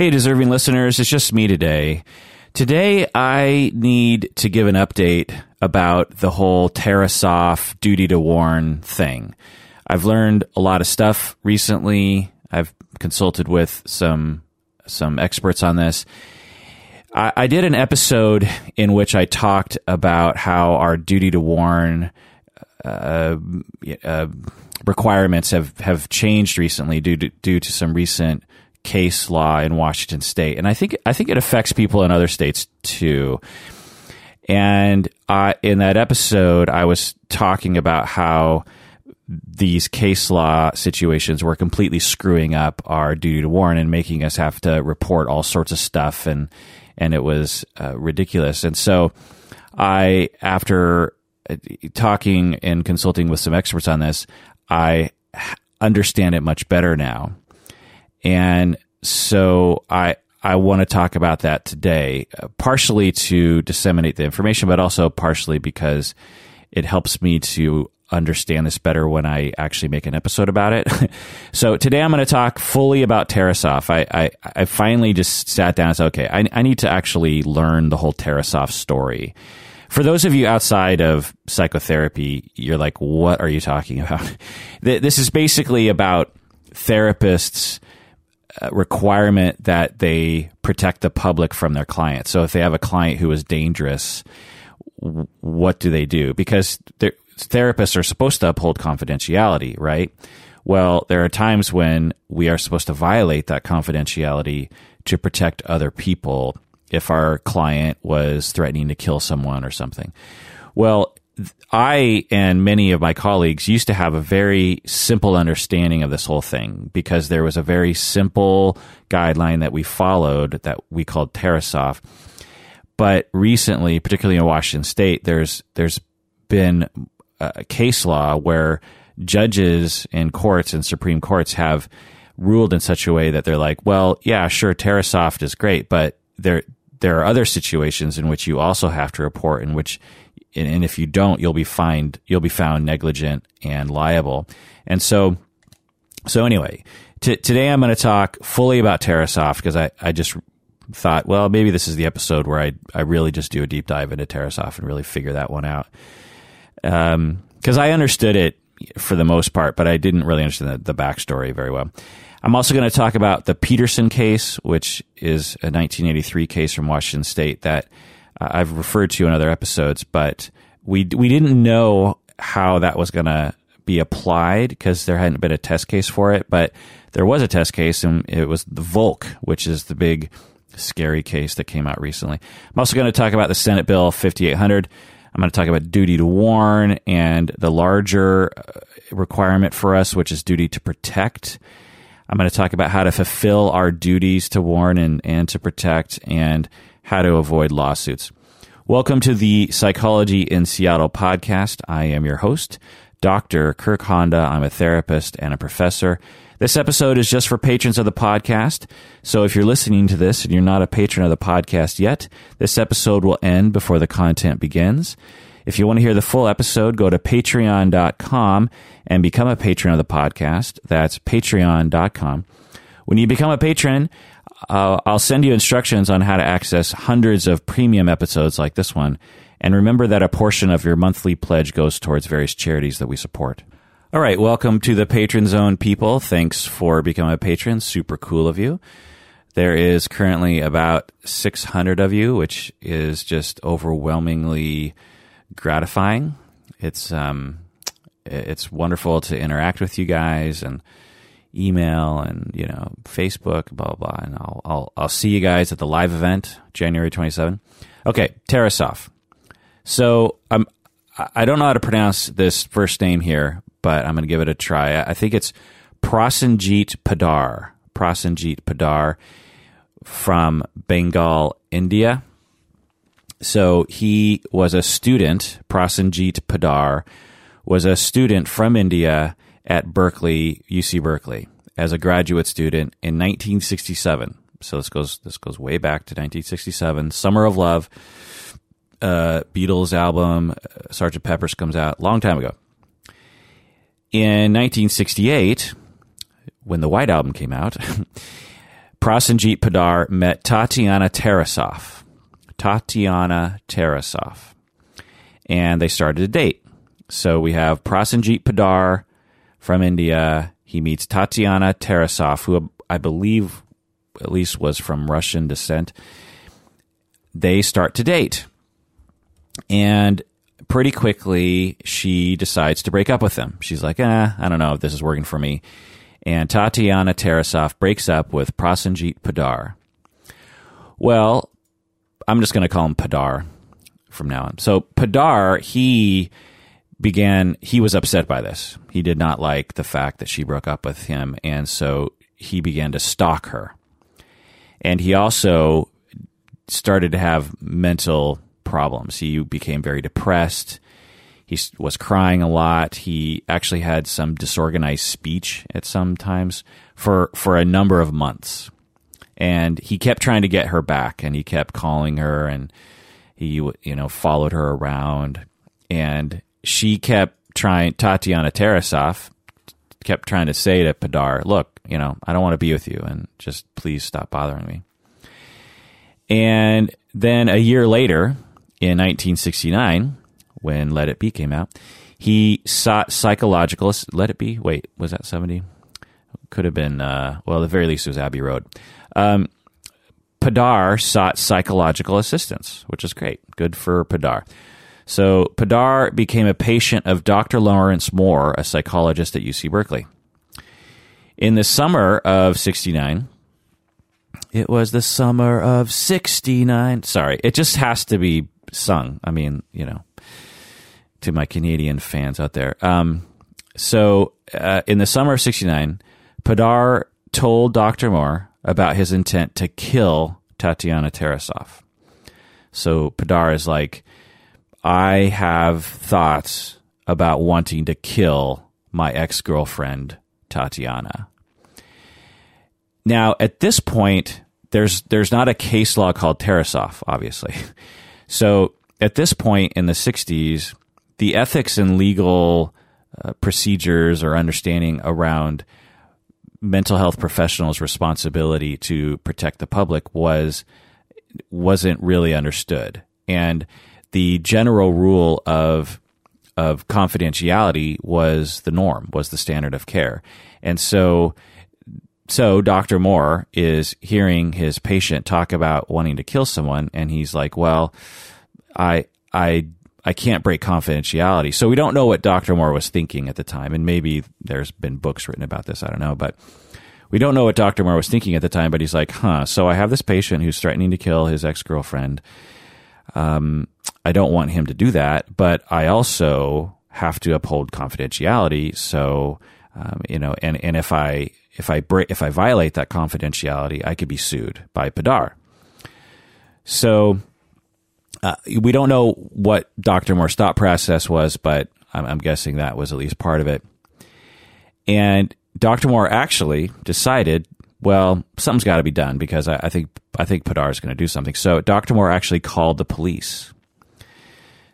Hey, deserving listeners, it's just me today. Today, I need to give an update about the whole Tarasoff duty to warn thing. I've learned a lot of stuff recently. I've consulted with some some experts on this. I, I did an episode in which I talked about how our duty to warn uh, uh, requirements have, have changed recently due to, due to some recent case law in Washington State, and I think I think it affects people in other states too. And in that episode, I was talking about how these case law situations were completely screwing up our duty to warn and making us have to report all sorts of stuff, and and it was uh, ridiculous. And so, I after uh, talking and consulting with some experts on this, I understand it much better now. And so I, I want to talk about that today, uh, partially to disseminate the information, but also partially because it helps me to understand this better when I actually make an episode about it. so today I'm going to talk fully about Tarasoff. I, I, I finally just sat down and said, okay, I, I need to actually learn the whole Tarasoff story for those of you outside of psychotherapy, you're like, what are you talking about? This is basically about therapists' Uh, requirement that they protect the public from their clients. So if they have a client who is dangerous, what do they do? Because therapists are supposed to uphold confidentiality, right? Well, there are times when we are supposed to violate that confidentiality to protect other people if our client was threatening to kill someone or something. Well, I and many of my colleagues used to have a very simple understanding of this whole thing because there was a very simple guideline that we followed that we called Tarasoff. But recently, particularly in Washington State, there's there's been a case law where judges in courts and Supreme Courts have ruled in such a way that they're like, well, yeah, sure, Tarasoff is great, but there there are other situations in which you also have to report in which and if you don't you'll be fined you'll be found negligent and liable. And so so anyway t- today i'm going to talk fully about Tarasoff because I, I just thought well maybe this is the episode where I, I really just do a deep dive into Tarasoff and really figure that one out. Because um, i understood it for the most part but i didn't really understand the, the backstory very well. I'm also going to talk about the Petersen case, which is a 1983 case from Washington State that I've referred to in other episodes, but we we didn't know how that was going to be applied because there hadn't been a test case for it, but there was a test case, and it was the Volk, which is the big scary case that came out recently. I'm also going to talk about the Senate Bill 5800. I'm going to talk about duty to warn and the larger uh, requirement for us, which is duty to protect. I'm going to talk about how to fulfill our duties to warn and, and to protect and how to avoid lawsuits. Welcome to the Psychology in Seattle podcast. I am your host, Dr. Kirk Honda. I'm a therapist and a professor. This episode is just for patrons of the podcast. So if you're listening to this and you're not a patron of the podcast yet, this episode will end before the content begins. If you want to hear the full episode, go to patreon.com and become a patron of the podcast. That's patreon.com. When you become a patron, uh, I'll send you instructions on how to access hundreds of premium episodes like this one. And remember that a portion of your monthly pledge goes towards various charities that we support. All right, welcome to the Patron Zone, people. Thanks for becoming a patron. Super cool of you. There is currently about 600 of you, which is just overwhelmingly gratifying. It's um, it's wonderful to interact with you guys and email and you know Facebook, blah blah. blah. And I'll I'll I'll see you guys at the live event January twenty seven. Okay, Tarasoff. So um, I'm I don't know how to pronounce this first name here, but I'm going to give it a try. I think it's Prosenjit Poddar. Prosenjit Poddar from Bengal, India. So he was a student, Prosenjit Poddar, was a student from India at Berkeley, UC Berkeley, as a graduate student in 1967. So this goes this goes way back to 1967. Summer of Love, uh, Beatles album, uh, Sergeant Pepper's comes out long time ago. In 1968, when the White Album came out, Prosenjit Poddar met Tatiana Tarasoff. Tatiana Tarasoff. And they started a date. So we have Prosenjit Poddar from India. He meets Tatiana Tarasoff, who I believe at least was from Russian descent. They start to date. And pretty quickly, she decides to break up with him. She's like, eh, I don't know if this is working for me. And Tatiana Tarasoff breaks up with Prosenjit Poddar. Well, I'm just going to call him Poddar from now on. So Poddar, he began, he was upset by this. He did not like the fact that she broke up with him. And so he began to stalk her. And he also started to have mental problems. He became very depressed. He was crying a lot. He actually had some disorganized speech at some times for, for a number of months. And he kept trying to get her back and he kept calling her and he, you know, followed her around and she kept trying, Tatiana Tarasoff kept trying to say to Poddar, look, you know, I don't want to be with you and just please stop bothering me. And then a year later, in 1969, when Let It Be came out, he sought psychological. Let It Be. Wait, was that 70? Could have been. Uh, well, at the very least, it was Abbey Road. Um, Poddar sought psychological assistance, which is great. Good for Poddar. So Poddar became a patient of Dr. Lawrence Moore, a psychologist at UC Berkeley. In the summer of 69, it was the summer of 69. Sorry, it just has to be sung. I mean, you know, to my Canadian fans out there. Um, so uh, in the summer of 69, Poddar told Dr. Moore about his intent to kill Tatiana Tarasoff. So Poddar is like, I have thoughts about wanting to kill my ex girlfriend, Tatiana. Now, at this point, there's there's not a case law called Tarasoff, obviously. So at this point in the 60s, the ethics and legal uh, procedures or understanding around mental health professionals' responsibility to protect the public was wasn't really understood, and the general rule of of confidentiality was the norm, was the standard of care, and so so Dr. Moore is hearing his patient talk about wanting to kill someone, and he's like, "Well, I, I, I can't break confidentiality." So we don't know what Dr. Moore was thinking at the time, and maybe there's been books written about this. I don't know, but we don't know what Dr. Moore was thinking at the time. But he's like, "Huh." So I have this patient who's threatening to kill his ex girlfriend. Um, I don't want him to do that, but I also have to uphold confidentiality. So, um, you know, and and if I if I break, if I violate that confidentiality, I could be sued by Poddar. So uh, we don't know what Dr. Moore's thought process was, but I'm, I'm guessing that was at least part of it. And Dr. Moore actually decided, well, something's got to be done because I, I think I think Poddar is going to do something. So Dr. Moore actually called the police.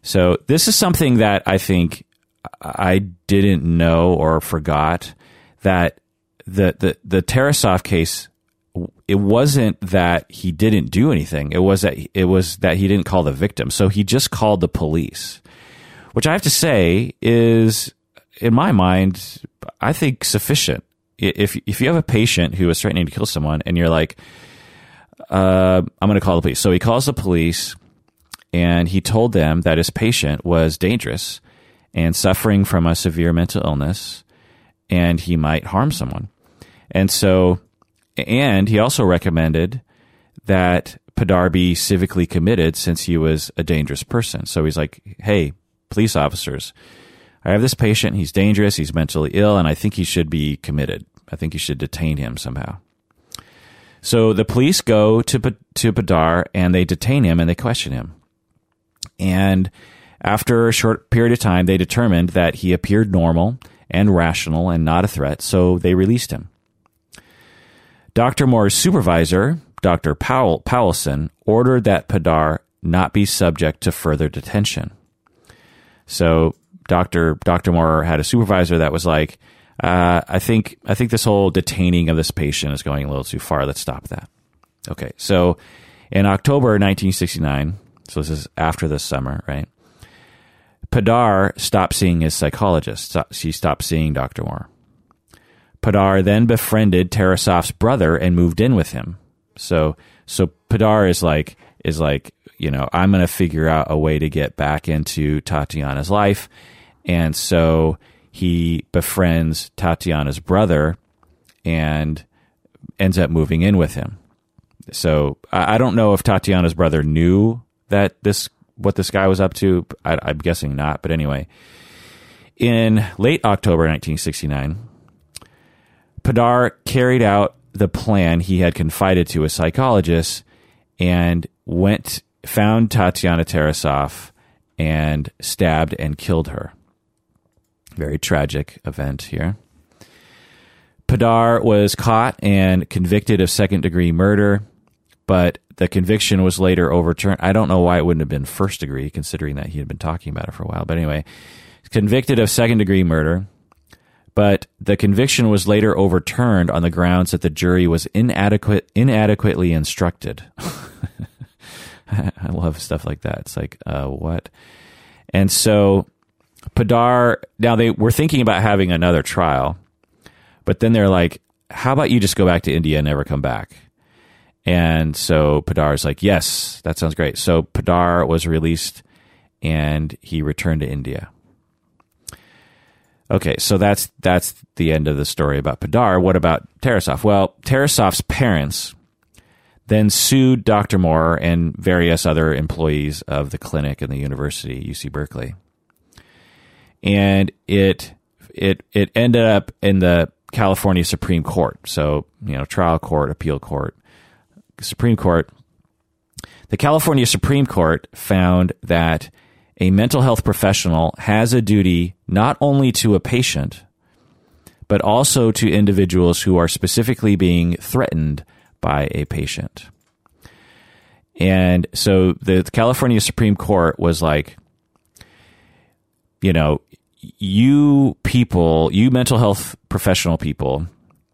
So this is something that I think I didn't know or forgot that the the the Tarasoff case it wasn't that he didn't do anything. It was that it was that he didn't call the victim. So he just called the police, which I have to say is, in my mind, I think sufficient. If if you have a patient who is threatening to kill someone, and you're like, uh, I'm going to call the police. So he calls the police, and he told them that his patient was dangerous and suffering from a severe mental illness, and he might harm someone. And so, and he also recommended that Poddar be civically committed since he was a dangerous person. So he's like, hey, police officers, I have this patient. He's dangerous. He's mentally ill, and I think he should be committed. I think you should detain him somehow. So the police go to to Poddar and they detain him and they question him. And after a short period of time, they determined that he appeared normal and rational and not a threat, so they released him. Dr. Moore's supervisor, Dr. Powell, Powelson, ordered that Poddar not be subject to further detention. So Dr. Dr. Moore had a supervisor that was like, uh, I think I think this whole detaining of this patient is going a little too far. Let's stop that. Okay, so in October 1969, so this is after this summer, right? Poddar stopped seeing his psychologist. She stopped seeing Dr. Moore. Poddar then befriended Tarasoff's brother and moved in with him. So so Poddar is like is like, you know, I'm going to figure out a way to get back into Tatiana's life. And so he befriends Tatiana's brother and ends up moving in with him. So I, don't know if Tatiana's brother knew that this what this guy was up to. I, I'm guessing not, but anyway. In late October 1969, Poddar carried out the plan he had confided to a psychologist and went found Tatiana Tarasoff and stabbed and killed her. Very tragic event here. Poddar was caught and convicted of second degree murder, but the conviction was later overturned. I don't know why it wouldn't have been first degree, considering that he had been talking about it for a while. But anyway, convicted of second degree murder, but the conviction was later overturned on the grounds that the jury was inadequate, inadequately instructed. I love stuff like that. It's like, uh, what? And so Poddar, now they were thinking about having another trial, but then they're like, how about you just go back to India and never come back? And so Poddar's like, yes, that sounds great. So Poddar was released and he returned to India. Okay, so that's that's the end of the story about Poddar. What about Tarasoff? Well, Tarasoff's parents then sued Dr. Moore and various other employees of the clinic and the university, UC Berkeley and it it it ended up in the California Supreme Court. So you know, trial court, appeal court, Supreme Court. The California Supreme Court found that a mental health professional has a duty not only to a patient, but also to individuals who are specifically being threatened by a patient. And so the California Supreme Court was like, you know, you people, you mental health professional people,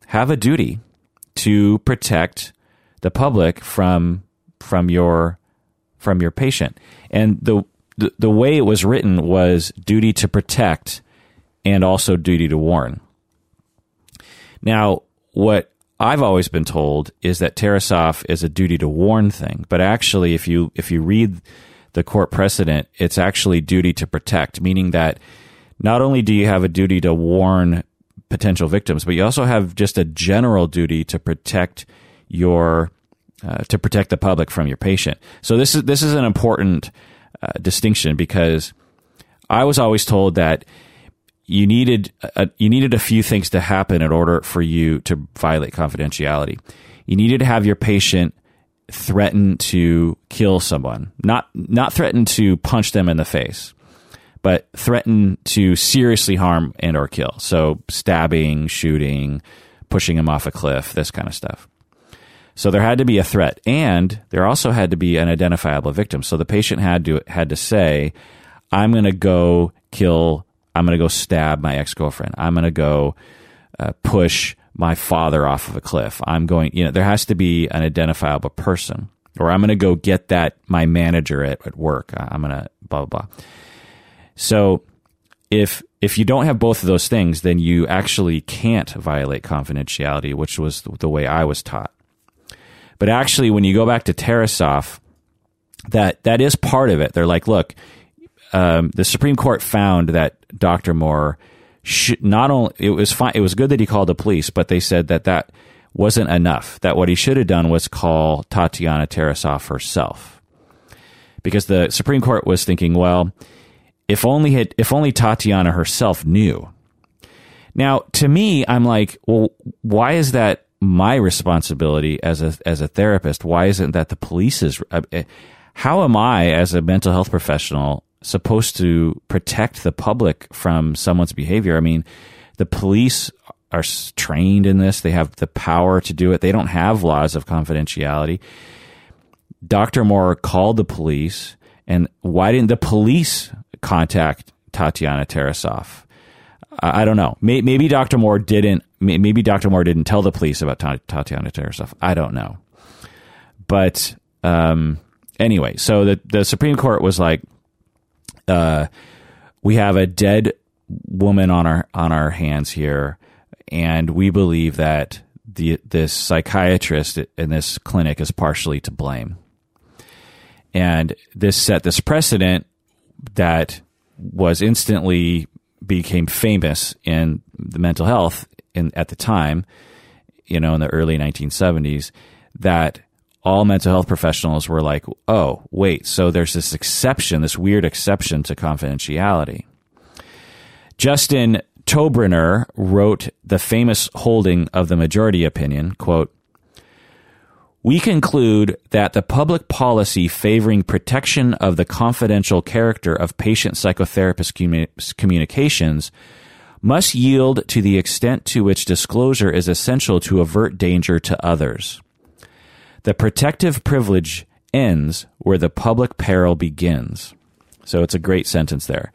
have a duty to protect the public from from your from your patient. And the, the the way it was written was duty to protect and also duty to warn. Now, what I've always been told is that Tarasoff is a duty to warn thing, but actually, if you if you read the court precedent, it's actually duty to protect, meaning that not only do you have a duty to warn potential victims, but you also have just a general duty to protect your uh, to protect the public from your patient. So this is this is an important uh, distinction because I was always told that you needed a, you needed a few things to happen in order for you to violate confidentiality. You needed to have your patient threaten to kill someone, not not threaten to punch them in the face but threaten to seriously harm and or kill. So stabbing, shooting, pushing them off a cliff, this kind of stuff. So there had to be a threat, and there also had to be an identifiable victim. So the patient had to had to say, "I'm going to go kill. I'm going to go stab my ex girlfriend. I'm going to go uh, push my father off of a cliff. I'm going. You know, there has to be an identifiable person, or I'm going to go get that my manager at, at work. I'm going to blah blah blah." So if if you don't have both of those things, then you actually can't violate confidentiality, which was the way I was taught. But actually, when you go back to Tarasoff, that that is part of it. They're like, look, um, the Supreme Court found that Dr. Moore should not only it was fine. It was good that he called the police, but they said that that wasn't enough. That what he should have done was call Tatiana Tarasoff herself, because the Supreme Court was thinking, well if only had, if only Tatiana herself knew. Now, to me, I'm like, well, why is that my responsibility as a as a therapist? Why isn't that the police's? Uh, eh, how am I, as a mental health professional, supposed to protect the public from someone's behavior? I mean, the police are trained in this; they have the power to do it. They don't have laws of confidentiality. Dr. Moore called the police, and why didn't the police contact Tatiana Tarasoff. I, don't know. Maybe, Dr. Moore didn't. Maybe Dr. Moore didn't tell the police about Tatiana Tarasoff. I don't know. But um, anyway, so the the Supreme Court was like, uh, we have a dead woman on our on our hands here, and we believe that the this psychiatrist in this clinic is partially to blame. And this set this precedent that was instantly became famous in the mental health in at the time, you know, in the early 1970s, that all mental health professionals were like, "Oh, wait, so there's this exception, this weird exception to confidentiality." Justin Tobriner wrote the famous holding of the majority opinion, quote, we conclude that the public policy favoring protection of the confidential character of patient psychotherapist communications must yield to the extent to which disclosure is essential to avert danger to others. The protective privilege ends where the public peril begins. So it's a great sentence there.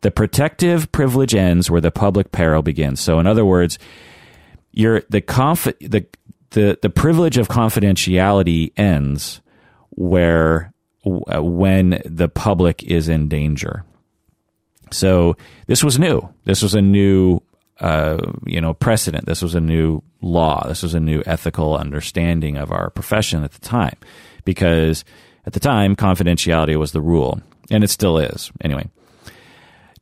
The protective privilege ends where the public peril begins. So in other words, you're the conf- the the the privilege of confidentiality ends where uh, when the public is in danger. So this was new. This was a new uh, you know precedent. This was a new law. This was a new ethical understanding of our profession at the time, because at the time confidentiality was the rule, and it still is. Anyway,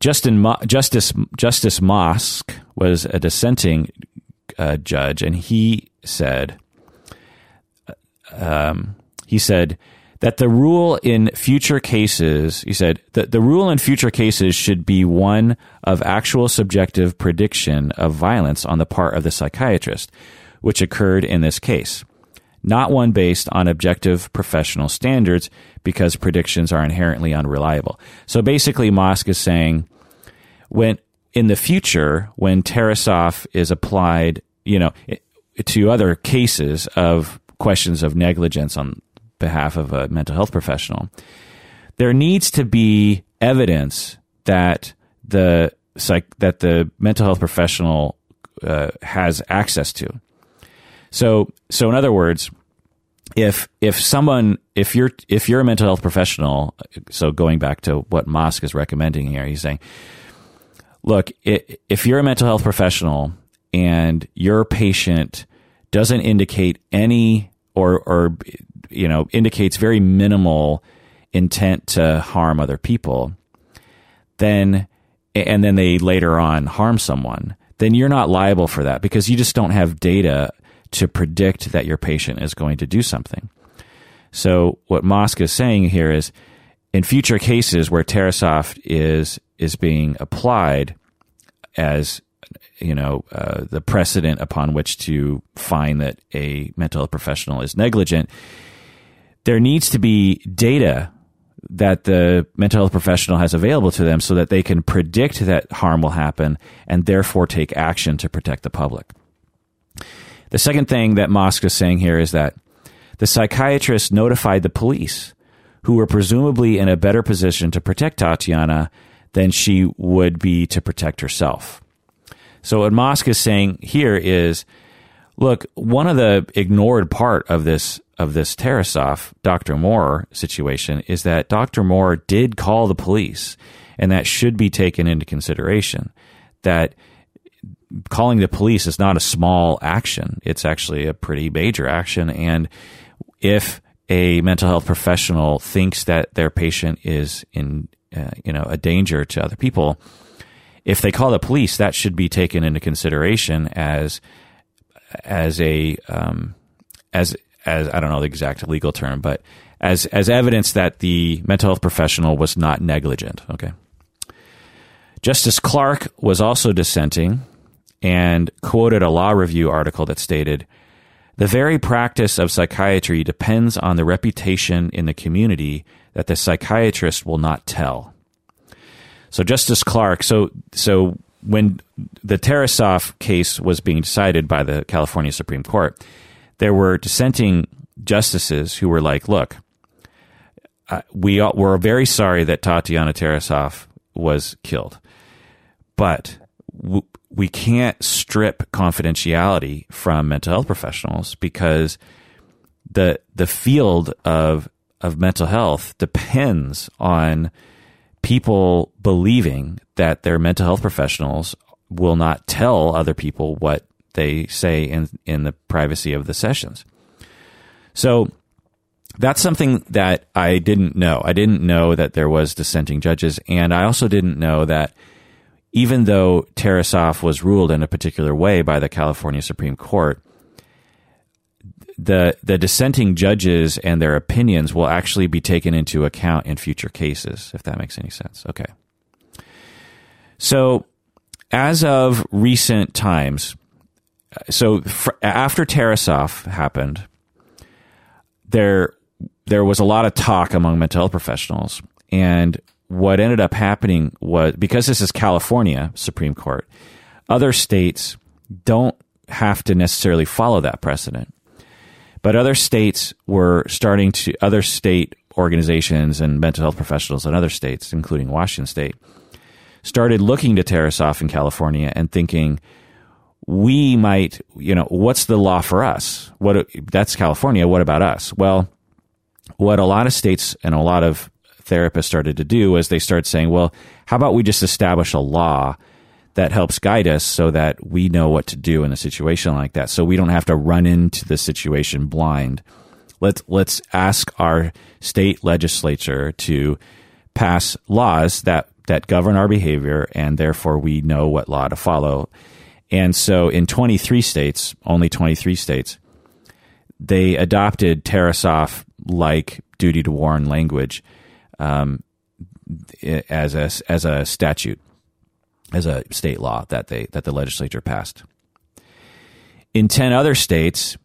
Justin Mo- Justice Justice Mosk was a dissenting uh, judge, and he said, um, he said that the rule in future cases, he said that the rule in future cases should be one of actual subjective prediction of violence on the part of the psychiatrist, which occurred in this case, not one based on objective professional standards because predictions are inherently unreliable. So basically, Mosk is saying when in the future, when Tarasoff is applied, you know, to other cases of questions of negligence on behalf of a mental health professional, there needs to be evidence that the psych that the mental health professional uh, has access to. So, so in other words, if if someone if you're if you're a mental health professional, so going back to what Mosk is recommending here, he's saying, look, if you're a mental health professional and your patient doesn't indicate any or or you know indicates very minimal intent to harm other people, then and then they later on harm someone, then you're not liable for that because you just don't have data to predict that your patient is going to do something. So what Mosk is saying here is in future cases where Tarasoff is is being applied as you know uh, the precedent upon which to find that a mental health professional is negligent, there needs to be data that the mental health professional has available to them so that they can predict that harm will happen and therefore take action to protect the public. The second thing that Mosk is saying here is that the psychiatrist notified the police, who were presumably in a better position to protect Tatiana than she would be to protect herself. So what Mosk is saying here is, look, one of the ignored part of this of this Tarasoff Dr. Moore situation is that Dr. Moore did call the police, and that should be taken into consideration. That calling the police is not a small action; it's actually a pretty major action. And if a mental health professional thinks that their patient is in, uh, you know, a danger to other people, if they call the police, that should be taken into consideration as as a um, as as I don't know the exact legal term, but as as evidence that the mental health professional was not negligent. Okay. Justice Clark was also dissenting and quoted a law review article that stated the very practice of psychiatry depends on the reputation in the community that the psychiatrist will not tell. So Justice Clark, so so when the Tarasoff case was being decided by the California Supreme Court, there were dissenting justices who were like, "Look, uh, we we're very sorry that Tatiana Tarasoff was killed, but w- we can't strip confidentiality from mental health professionals because the the field of of mental health depends on people believing that their mental health professionals will not tell other people what they say in in the privacy of the sessions. So that's something that I didn't know. I didn't know that there was dissenting judges, and I also didn't know that even though Tarasoff was ruled in a particular way by the California Supreme Court, the the dissenting judges and their opinions will actually be taken into account in future cases, if that makes any sense. Okay. So, as of recent times, so after Tarasoff happened, there there was a lot of talk among mental health professionals, and what ended up happening was because this is California Supreme Court, other states don't have to necessarily follow that precedent. But other states were starting to, other state organizations and mental health professionals in other states, including Washington State, started looking to Tarasoff in California and thinking, we might, you know, what's the law for us? What that's California. What about us? Well, what a lot of states and a lot of therapists started to do was they started saying, well, how about we just establish a law that helps guide us so that we know what to do in a situation like that. So we don't have to run into the situation blind. Let's, let's ask our state legislature to pass laws that, that govern our behavior and therefore we know what law to follow. And so in 23 states, only 23 states, they adopted Tarasoff like duty to warn language um, as a as a statute, as a state law that they that the legislature passed. In ten other states,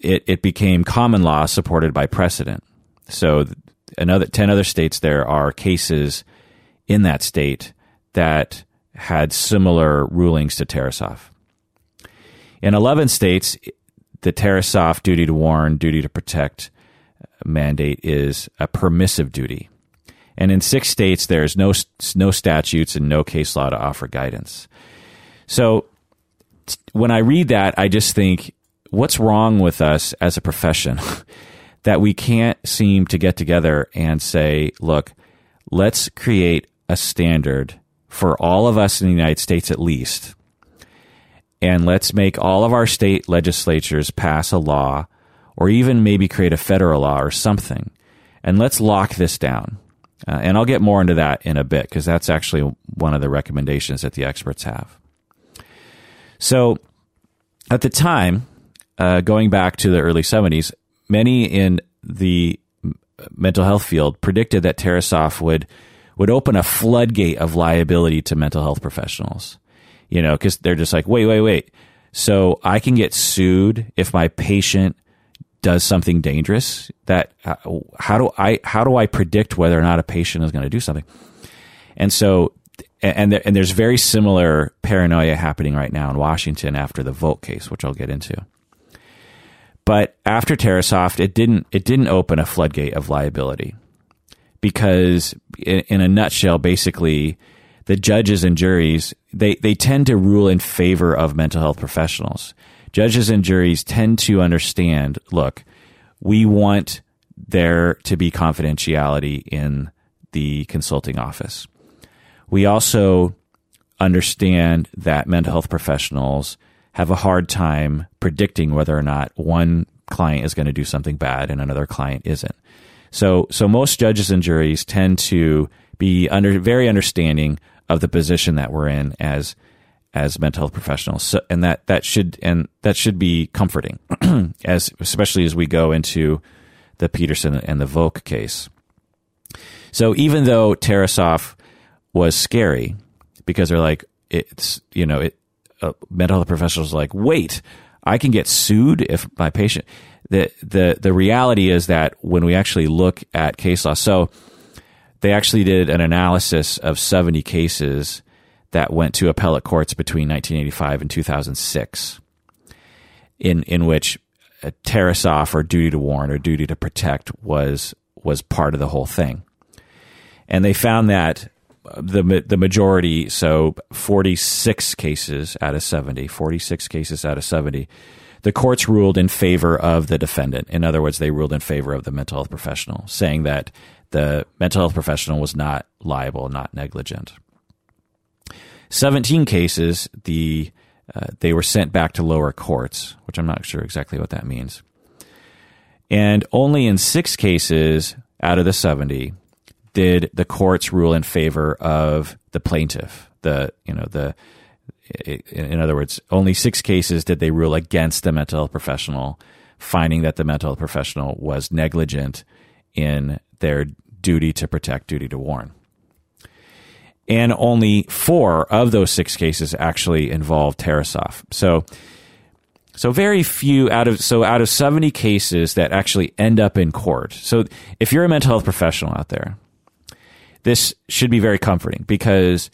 it, it became common law supported by precedent. So, another ten other states, there are cases in that state that had similar rulings to Tarasoff. In 11 states, the Tarasoff duty to warn, duty to protect uh, mandate is a permissive duty. And in six states, there's no, no statutes and no case law to offer guidance. So when I read that, I just think, what's wrong with us as a profession that we can't seem to get together and say, look, let's create a standard for all of us in the United States at least. And let's make all of our state legislatures pass a law or even maybe create a federal law or something. And let's lock this down. Uh, and I'll get more into that in a bit because that's actually one of the recommendations that the experts have. So at the time, uh, going back to the early 70s, many in the mental health field predicted that Tarasoff would would open a floodgate of liability to mental health professionals. You know, because they're just like, wait, wait, wait. So I can get sued if my patient does something dangerous that uh, how do I how do I predict whether or not a patient is going to do something? And so and and there's very similar paranoia happening right now in Washington after the Volk case, which I'll get into. But after Tarasoff, it didn't it didn't open a floodgate of liability because in, in a nutshell, basically, the judges and juries they they tend to rule in favor of mental health professionals judges and juries tend to understand look, we want there to be confidentiality in the consulting office. We also understand that mental health professionals have a hard time predicting whether or not one client is going to do something bad and another client isn't. So, so most judges and juries tend to be under very understanding of the position that we're in as as mental health professionals. So, and that, that should, and that should be comforting as, especially as we go into the Petersen and the Volk case. So even though Tarasoff was scary because they're like, it's, you know, it, uh, mental health professionals like, wait, I can get sued if my patient, the, the, the reality is that when we actually look at case law, so they actually did an analysis of 70 cases that went to appellate courts between 1985 and 2006, in in which uh, a Tarasoff or duty to warn or duty to protect was was part of the whole thing, and they found that uh, the the majority, so 46 cases out of 70, 46 cases out of 70, the courts ruled in favor of the defendant. In other words, they ruled in favor of the mental health professional, saying that the mental health professional was not liable, not negligent. 17 cases, the uh, they were sent back to lower courts, which I'm not sure exactly what that means. And only in six cases out of the 70 did the courts rule in favor of the plaintiff. The you know the in other words, only six cases did they rule against the mental health professional, finding that the mental health professional was negligent in their duty to protect, duty to warn. And only four of those six cases actually involved Tarasoff. So, so very few out of so out of 70 cases that actually end up in court. So if you're a mental health professional out there, this should be very comforting because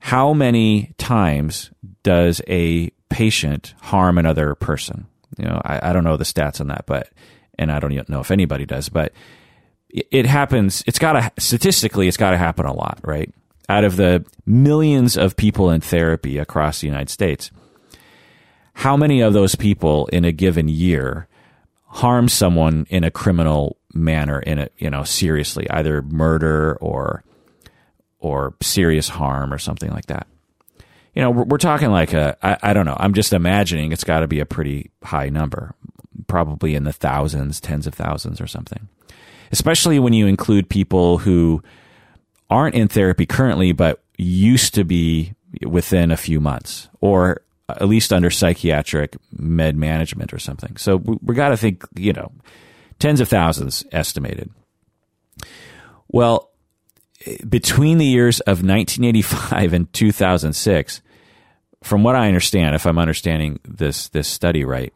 how many times does a patient harm another person? You know, I, I don't know the stats on that, but and I don't know if anybody does, but it happens. It's got to statistically, it's got to happen a lot, right? Out of the millions of people in therapy across the United States, how many of those people in a given year harm someone in a criminal manner, in a you know seriously, either murder or or serious harm or something like that? You know, we're, we're talking like a I, I don't know. I'm just imagining it's got to be a pretty high number, probably in the thousands, tens of thousands, or something especially when you include people who aren't in therapy currently, but used to be within a few months or at least under psychiatric med management or something. So we, we got to think, you know, tens of thousands estimated. Well, between the years of 1985 and 2006, from what I understand, if I'm understanding this this study right,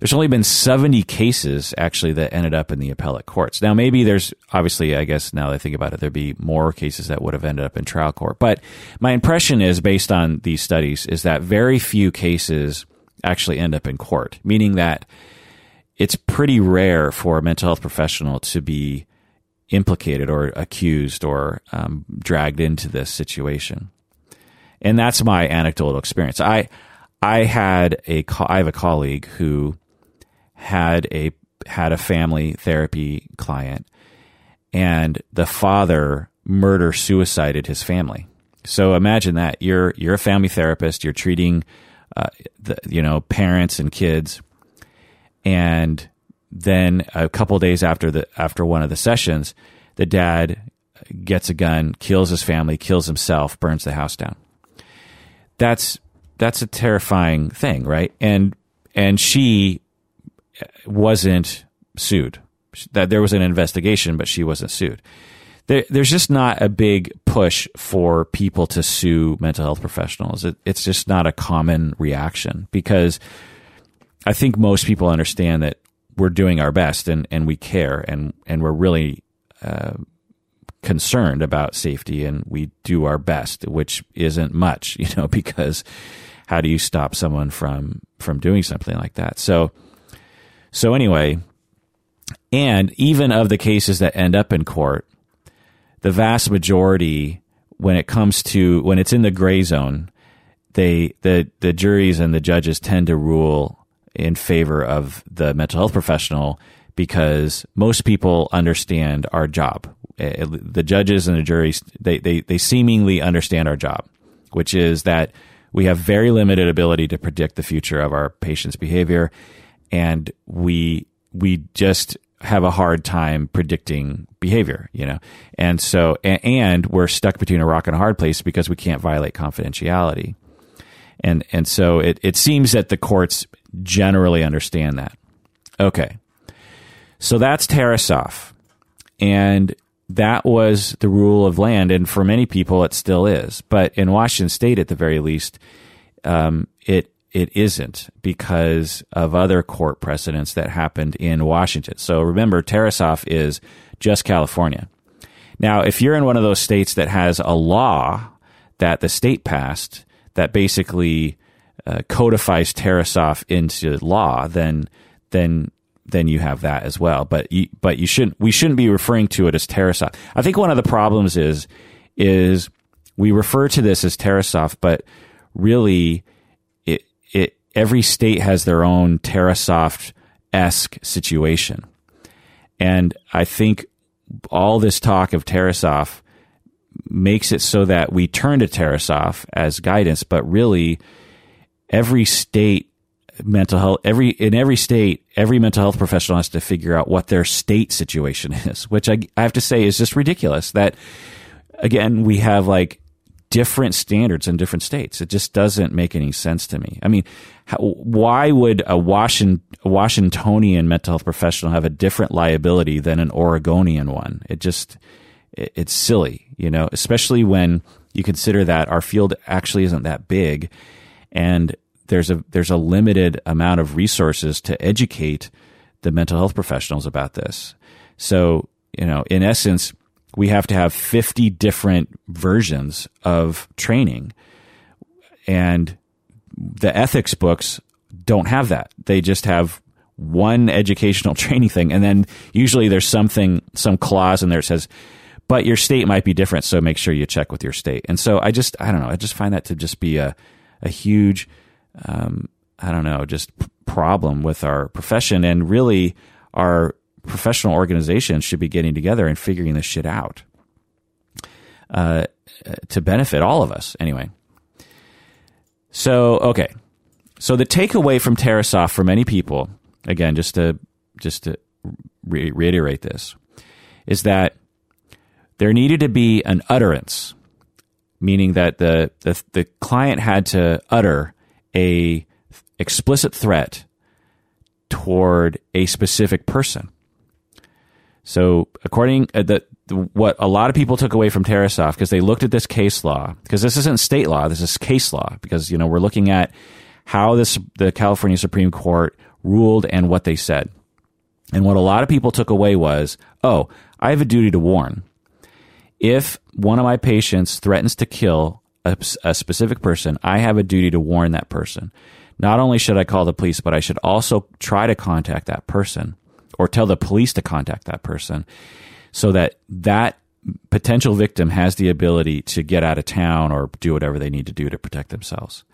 there's only been 70 cases actually that ended up in the appellate courts. Now, maybe there's obviously, I guess now that I think about it, there'd be more cases that would have ended up in trial court. But my impression is, based on these studies, is that very few cases actually end up in court, meaning that it's pretty rare for a mental health professional to be implicated or accused or um, dragged into this situation. And that's my anecdotal experience. I I had a I have a colleague who had a had a family therapy client and the father murder suicided his family. So imagine that you're you're a family therapist, you're treating uh, the, you know parents and kids, and then a couple days after the after one of the sessions, the dad gets a gun, kills his family, kills himself, burns the house down. That's that's a terrifying thing, right? And and she wasn't sued. That there was an investigation, but she wasn't sued. There, there's just not a big push for people to sue mental health professionals. It, it's just not a common reaction because I think most people understand that we're doing our best and, and we care and, and we're really uh, concerned about safety and we do our best, which isn't much, you know, because how do you stop someone from from doing something like that? So so anyway, and even of the cases that end up in court, the vast majority, when it comes to when it's in the gray zone, they the the juries and the judges tend to rule in favor of the mental health professional because most people understand our job. Eh, the judges and the juries they, they, they seemingly understand our job, which is that we have very limited ability to predict the future of our patient's behavior and we we just have a hard time predicting behavior, you know, and so and, we're stuck between a rock and a hard place because we can't violate confidentiality, and and so it it seems that the courts generally understand that. Okay, so that's Tarasoff, and that was the rule of land, and for many people it still is, but in Washington State, at the very least, um, it it isn't because of other court precedents that happened in Washington. So remember, Tarasoff is just California. Now, if you're in one of those states that has a law that the state passed that basically uh, codifies Tarasoff into law, then then then you have that as well. But you, but you shouldn't we shouldn't be referring to it as Tarasoff. I think one of the problems is is we refer to this as Tarasoff, but really, every state has their own Tarasoff esque situation, and I think all this talk of Tarasoff makes it so that we turn to Tarasoff as guidance, but really, every state mental health every in every state every mental health professional has to figure out what their state situation is which I, I have to say is just ridiculous that again we have like different standards in different states. It just doesn't make any sense to me. I mean how, why would a, Washington, washingtonian mental health professional have a different liability than an oregonian one? It just it, it's silly you know especially when you consider that our field actually isn't that big and there's a there's a limited amount of resources to educate the mental health professionals about this. So, you know, in essence, we have to have 50 different versions of training. And the ethics books don't have that. They just have one educational training thing. And then usually there's something, some clause in there that says, but your state might be different. So make sure you check with your state. And so I just, I don't know, I just find that to just be a, a huge um, I don't know, just problem with our profession. And really, our professional organizations should be getting together and figuring this shit out uh, to benefit all of us, anyway. So, okay. So the takeaway from Tarasoff for many people, again, just to just to re- reiterate this, is that there needed to be an utterance, meaning that the, the, the client had to utter a explicit threat toward a specific person. So, according uh, the, the what a lot of people took away from Tarasoff because they looked at this case law because this isn't state law, this is case law because you know we're looking at how this the California Supreme Court ruled and what they said. And what a lot of people took away was, oh, I have a duty to warn. If one of my patients threatens to kill a, a specific person, I have a duty to warn that person. Not only should I call the police, but I should also try to contact that person or tell the police to contact that person so that that potential victim has the ability to get out of town or do whatever they need to do to protect themselves.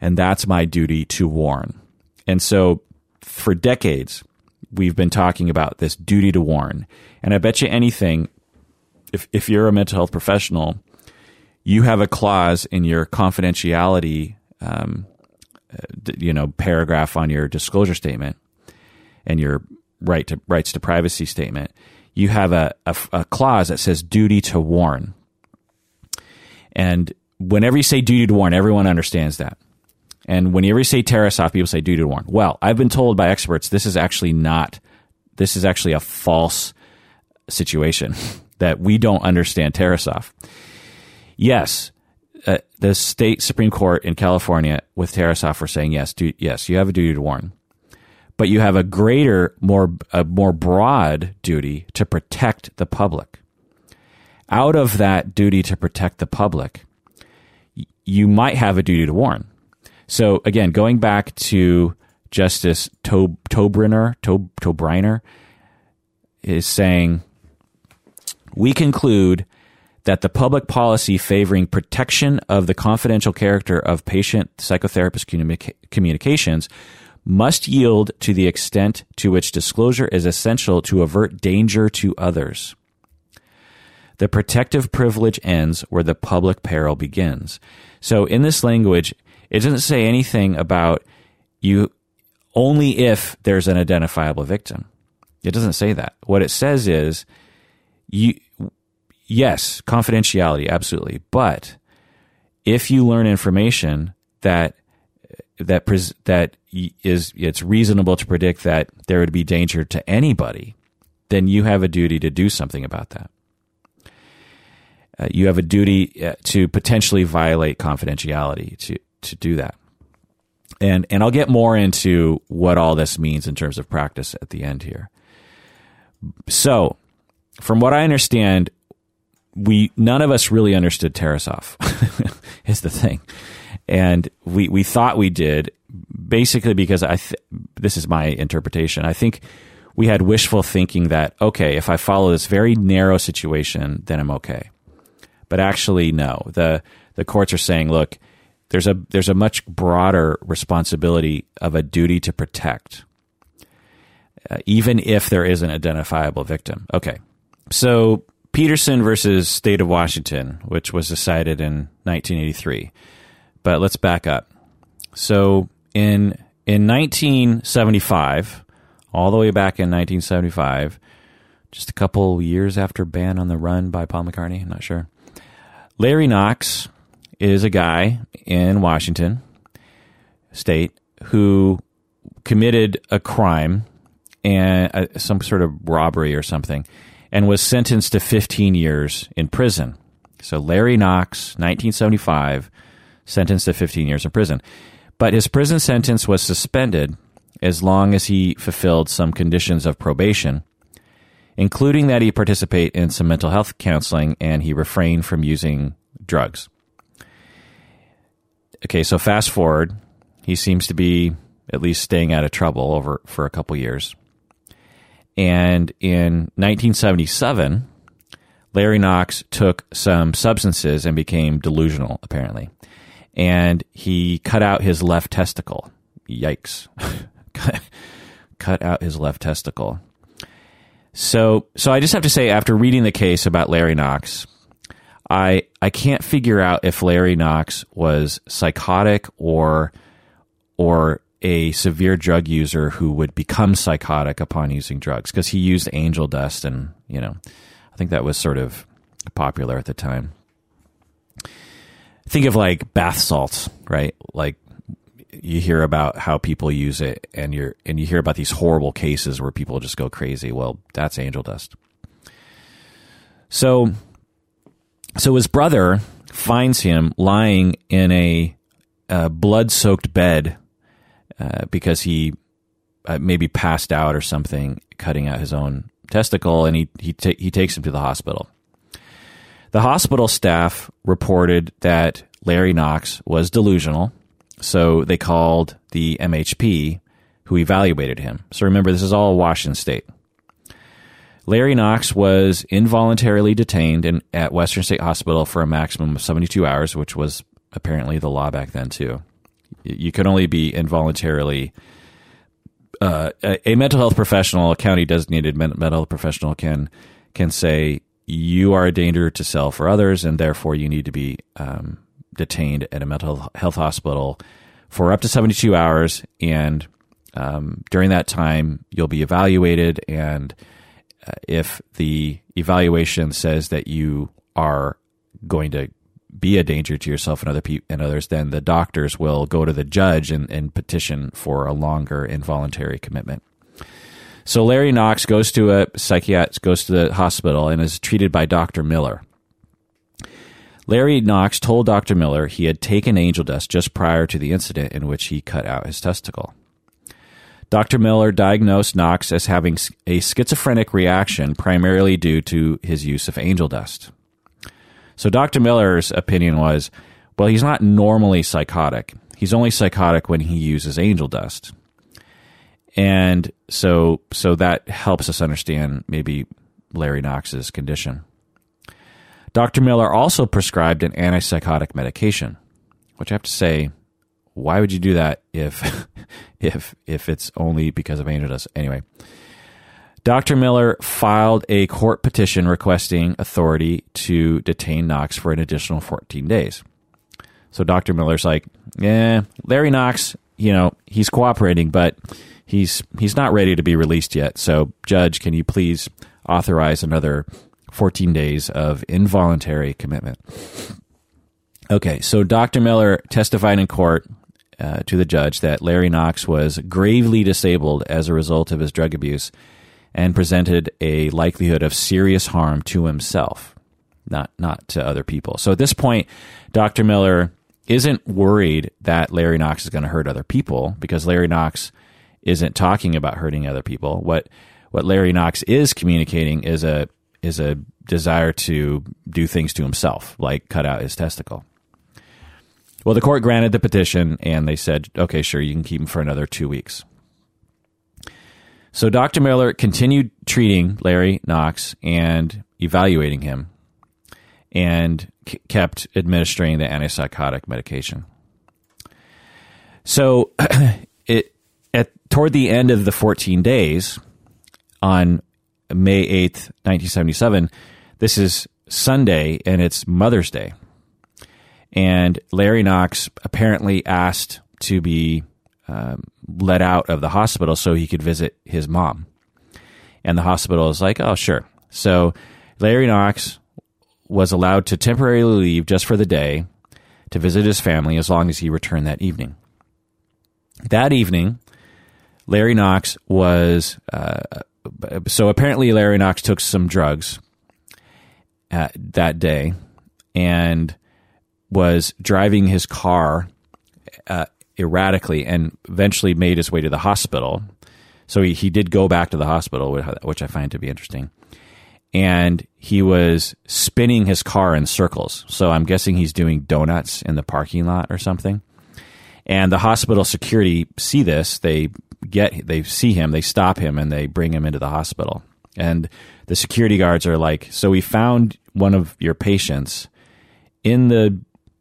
And that's my duty to warn. And so for decades, we've been talking about this duty to warn. And I bet you anything, if, if you're a mental health professional, you have a clause in your confidentiality, um, uh, you know, paragraph on your disclosure statement and your right to rights to privacy statement. You have a, a, a clause that says duty to warn. And whenever you say duty to warn, everyone understands that. And whenever you say Tarasoff, people say duty to warn. Well, I've been told by experts this is actually not, this is actually a false situation that we don't understand Tarasoff yes, uh, the state Supreme Court in California with Tarasoff were saying yes, yes, you have a duty to warn, but you have a greater, more, a more broad duty to protect the public. Out of that duty to protect the public, you might have a duty to warn. So again, going back to Justice Tob- Tobriner, Tob- Tobriner is saying, we conclude that the public policy favoring protection of the confidential character of patient psychotherapist communi- communications must yield to the extent to which disclosure is essential to avert danger to others. The protective privilege ends where the public peril begins. So in this language, it doesn't say anything about you only if there's an identifiable victim. It doesn't say that. What it says is you yes, confidentiality, absolutely. But if you learn information that that pres- that is it's reasonable to predict that there would be danger to anybody, then you have a duty to do something about that. Uh, you have a duty uh, to potentially violate confidentiality to to do that. And and I'll get more into what all this means in terms of practice at the end here. So, from what I understand, we none of us really understood Tarasoff is the thing, and we we thought we did basically because I th- this is my interpretation. I think we had wishful thinking that okay, if I follow this very narrow situation, then I'm okay. But actually, no. The the courts are saying, look, there's a there's a much broader responsibility of a duty to protect, uh, even if there is an identifiable victim. Okay, so Petersen versus State of Washington, which was decided in 1983. But let's back up. So in in 1975, all the way back in 1975, just a couple years after Band on the Run by Paul McCartney, I'm not sure. Larry Knox is a guy in Washington state who committed a crime and uh, some sort of robbery or something and was sentenced to 15 years in prison. So Larry Knox, 1975, sentenced to 15 years in prison. But his prison sentence was suspended as long as he fulfilled some conditions of probation, including that he participate in some mental health counseling and he refrained from using drugs. Okay, so fast forward, he seems to be at least staying out of trouble over for a couple years. And in 1977, Larry Knox took some substances and became delusional, apparently. And he cut out his left testicle. Yikes. cut out his left testicle. So, so I just have to say, after reading the case about Larry Knox, I I can't figure out if Larry Knox was psychotic or or a severe drug user who would become psychotic upon using drugs because he used angel dust and you know I think that was sort of popular at the time. Think of like bath salts, right? Like you hear about how people use it and you're and you hear about these horrible cases where people just go crazy. Well, that's angel dust. So so his brother finds him lying in a, a blood soaked bed uh, because he uh, maybe passed out or something, cutting out his own testicle, and he he he takes him to the hospital. The hospital staff reported that Larry Knox was delusional, so they called the MHP, who evaluated him. So remember, this is all Washington State. Larry Knox was involuntarily detained in, at Western State Hospital for a maximum of 72 hours, which was apparently the law back then, too. You could only be involuntarily. Uh, a, a, mental health professional, a county designated mental health professional, can can say you are a danger to self or others, and therefore you need to be um, detained at a mental health hospital for up to 72 hours. And um, during that time, you'll be evaluated and uh, if the evaluation says that you are going to be a danger to yourself and other pe- and others, then the doctors will go to the judge and, and petition for a longer involuntary commitment. So Larry Knox goes to a psychiatrist, goes to the hospital, and is treated by Dr. Miller. Larry Knox told Dr. Miller he had taken angel dust just prior to the incident in which he cut out his testicle. Dr. Miller diagnosed Knox as having a schizophrenic reaction primarily due to his use of angel dust. So Dr. Miller's opinion was, well, he's not normally psychotic. He's only psychotic when he uses angel dust. And so so that helps us understand maybe Larry Knox's condition. Dr. Miller also prescribed an antipsychotic medication, which I have to say why would you do that if if if it's only because of dust? Anyway, Dr. Miller filed a court petition requesting authority to detain Knox for an additional 14 days. So Dr. Miller's like, "Yeah, Larry Knox, you know, he's cooperating, but he's he's not ready to be released yet. So, judge, can you please authorize another 14 days of involuntary commitment?" Okay, so Dr. Miller testified in court uh, to the judge that Larry Knox was gravely disabled as a result of his drug abuse and presented a likelihood of serious harm to himself, not not to other people. So at this point, Dr. Miller isn't worried that Larry Knox is going to hurt other people because Larry Knox isn't talking about hurting other people. What what Larry Knox is communicating is a is a desire to do things to himself, like cut out his testicle. Well, the court granted the petition and they said, okay, sure, you can keep him for another two weeks. So Dr. Miller continued treating Larry Knox and evaluating him and kept administering the antipsychotic medication. So, it at toward the end of the 14 days, on May 8th, 1977, this is Sunday and it's Mother's Day. And Larry Knox apparently asked to be um, let out of the hospital so he could visit his mom. And the hospital is like, oh, sure. So Larry Knox was allowed to temporarily leave just for the day to visit his family as long as he returned that evening. That evening, Larry Knox was uh, so apparently Larry Knox took some drugs uh, that day and was driving his car uh, erratically and eventually made his way to the hospital. So he, he did go back to the hospital, which I find to be interesting. And he was spinning his car in circles. So I'm guessing he's doing donuts in the parking lot or something. And the hospital security see this. They get, they see him, they stop him, and they bring him into the hospital. And the security guards are like, "So we found one of your patients in the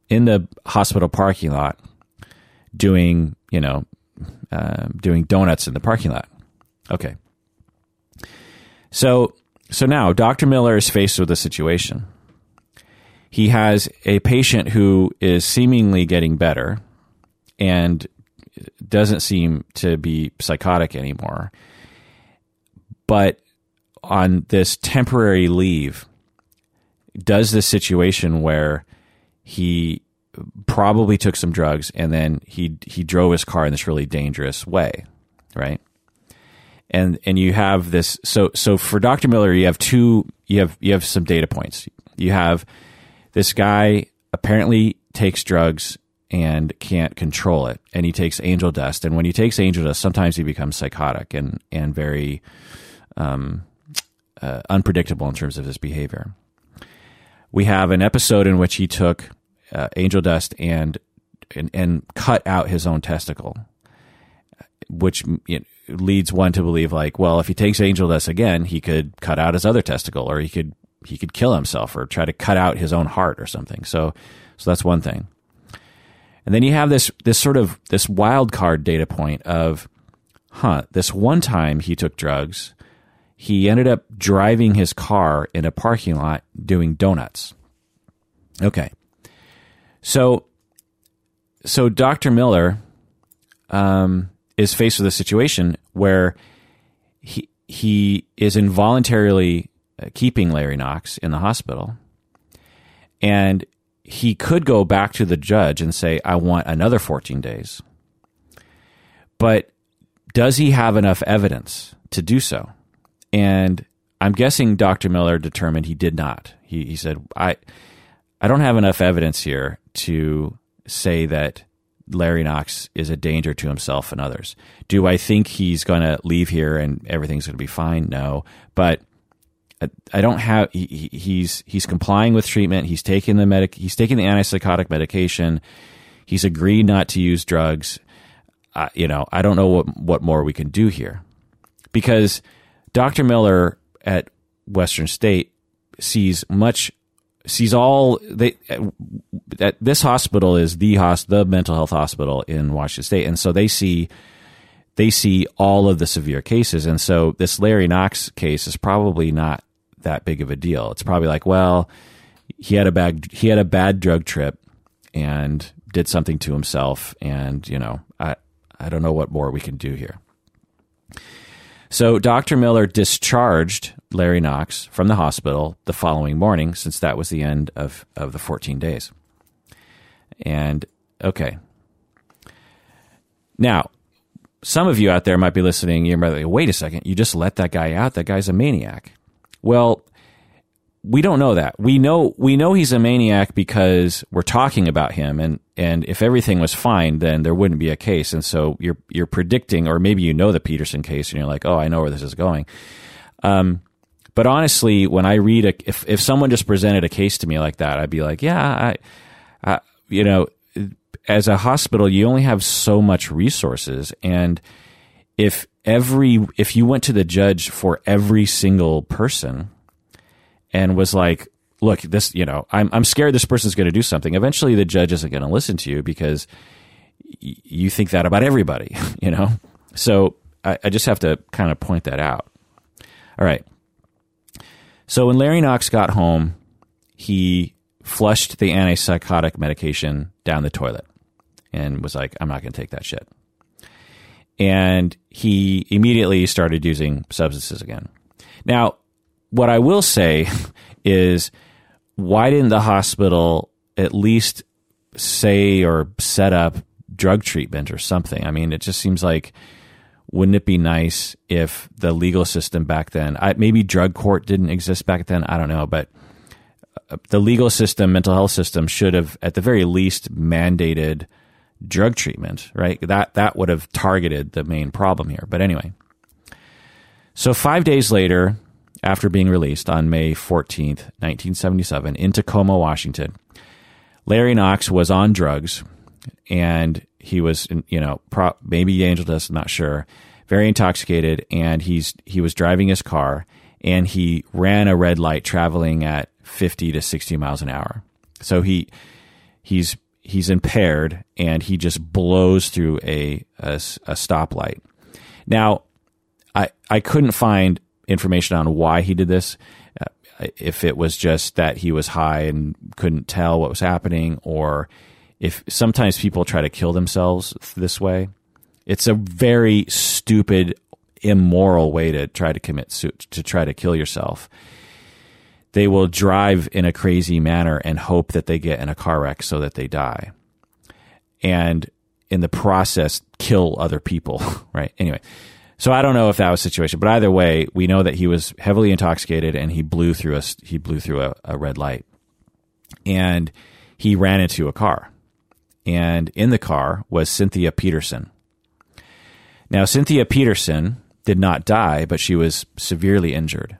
in the hospital parking lot doing, you know, uh, doing donuts in the parking lot." Okay. So so now Dr. Miller is faced with a situation. He has a patient who is seemingly getting better and doesn't seem to be psychotic anymore. But on this temporary leave, does this situation where he probably took some drugs and then he he drove his car in this really dangerous way, right? And and you have this so so for Dr. Miller you have two you have you have some data points. You have this guy apparently takes drugs and can't control it. And he takes angel dust. And when he takes angel dust, sometimes he becomes psychotic and, and very um, uh, unpredictable in terms of his behavior. We have an episode in which he took uh, angel dust and, and, and cut out his own testicle, which leads one to believe like, well, if he takes angel dust again, he could cut out his other testicle, or he could he could kill himself, or try to cut out his own heart, or something. So, so that's one thing. And then you have this this sort of this wild card data point of, huh, this one time he took drugs, he ended up driving his car in a parking lot doing donuts. Okay. So so Dr. Miller um, is faced with a situation where he he is involuntarily uh, keeping Larry Knox in the hospital, and he could go back to the judge and say, I want another 14 days. But does he have enough evidence to do so? And I'm guessing Dr. Miller determined he did not. He, he said, I, I don't have enough evidence here to say that Larry Knox is a danger to himself and others. Do I think he's going to leave here and everything's going to be fine? No. But I don't have. He, he's he's complying with treatment. He's taking the medic. He's taking the antipsychotic medication. He's agreed not to use drugs. Uh, you know, I don't know what what more we can do here, because Dr. Miller at Western State sees much sees all they at this hospital is the host the mental health hospital in Washington State, and so they see they see all of the severe cases, and so this Larry Knox case is probably not that big of a deal. It's probably like, well, he had a bad he had a bad drug trip and did something to himself, and you know, I I don't know what more we can do here. So Dr. Miller discharged Larry Knox from the hospital the following morning, since that was the end of, of the 14 days. And okay. Now, some of you out there might be listening. You're like, wait a second, you just let that guy out? That guy's a maniac. Well, we don't know that. We know we know he's a maniac because we're talking about him and and if everything was fine then there wouldn't be a case and so you're you're predicting or maybe you know the Petersen case and you're like, "Oh, I know where this is going." Um, but honestly, when I read a if if someone just presented a case to me like that, I'd be like, "Yeah, I, I you know, as a hospital, you only have so much resources and if every if you went to the judge for every single person and was like, look, this, you know, I'm, I'm scared this person's going to do something. Eventually, the judge isn't going to listen to you because y- you think that about everybody, you know? So I, I just have to kind of point that out. All right. So when Larry Knox got home, he flushed the antipsychotic medication down the toilet and was like, I'm not going to take that shit. And he immediately started using substances again. Now, what I will say is why didn't the hospital at least say or set up drug treatment or something? I mean, it just seems like wouldn't it be nice if the legal system back then, I, maybe drug court didn't exist back then, I don't know, but uh, the legal system, mental health system should have at the very least mandated drug treatment, right? That that would have targeted the main problem here. But anyway. So 5 days later, after being released on May 14th, 1977 in Tacoma, Washington, Larry Knox was on drugs and he was, you know, pro- maybe angel dust, not sure, very intoxicated, and he's he was driving his car and he ran a red light traveling at 50 to 60 miles an hour. So he he's he's impaired and he just blows through a a, a stoplight. Now, I I couldn't find information on why he did this. Uh, if it was just that he was high and couldn't tell what was happening, or if sometimes people try to kill themselves this way, it's a very stupid, immoral way to try to commit to try to kill yourself. They will drive in a crazy manner and hope that they get in a car wreck so that they die, and in the process kill other people. Right? Anyway, so I don't know if that was a situation, but either way, we know that he was heavily intoxicated and he blew through a he blew through a, a red light, and he ran into a car and in the car was Cynthia Petersen. Now, Cynthia Petersen did not die, but she was severely injured.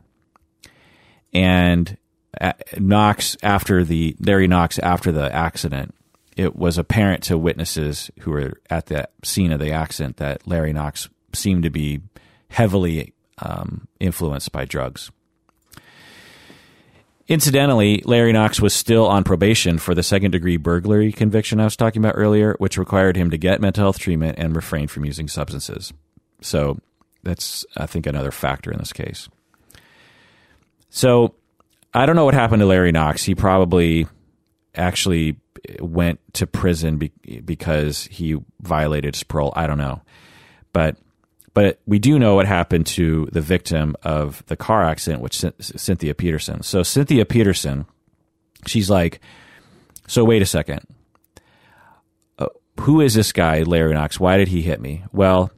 And uh, Knox, after the Larry Knox, after the accident, it was apparent to witnesses who were at the scene of the accident that Larry Knox seemed to be heavily um, influenced by drugs. Incidentally, Larry Knox was still on probation for the second degree burglary conviction I was talking about earlier, which required him to get mental health treatment and refrain from using substances. So that's, I think, another factor in this case. So I don't know what happened to Larry Knox. He probably actually went to prison because he violated his parole. I don't know. But but we do know what happened to the victim of the car accident, which Cynthia Petersen. So Cynthia Petersen, she's like, so wait a second. Uh, who is this guy, Larry Knox? Why did he hit me? Well,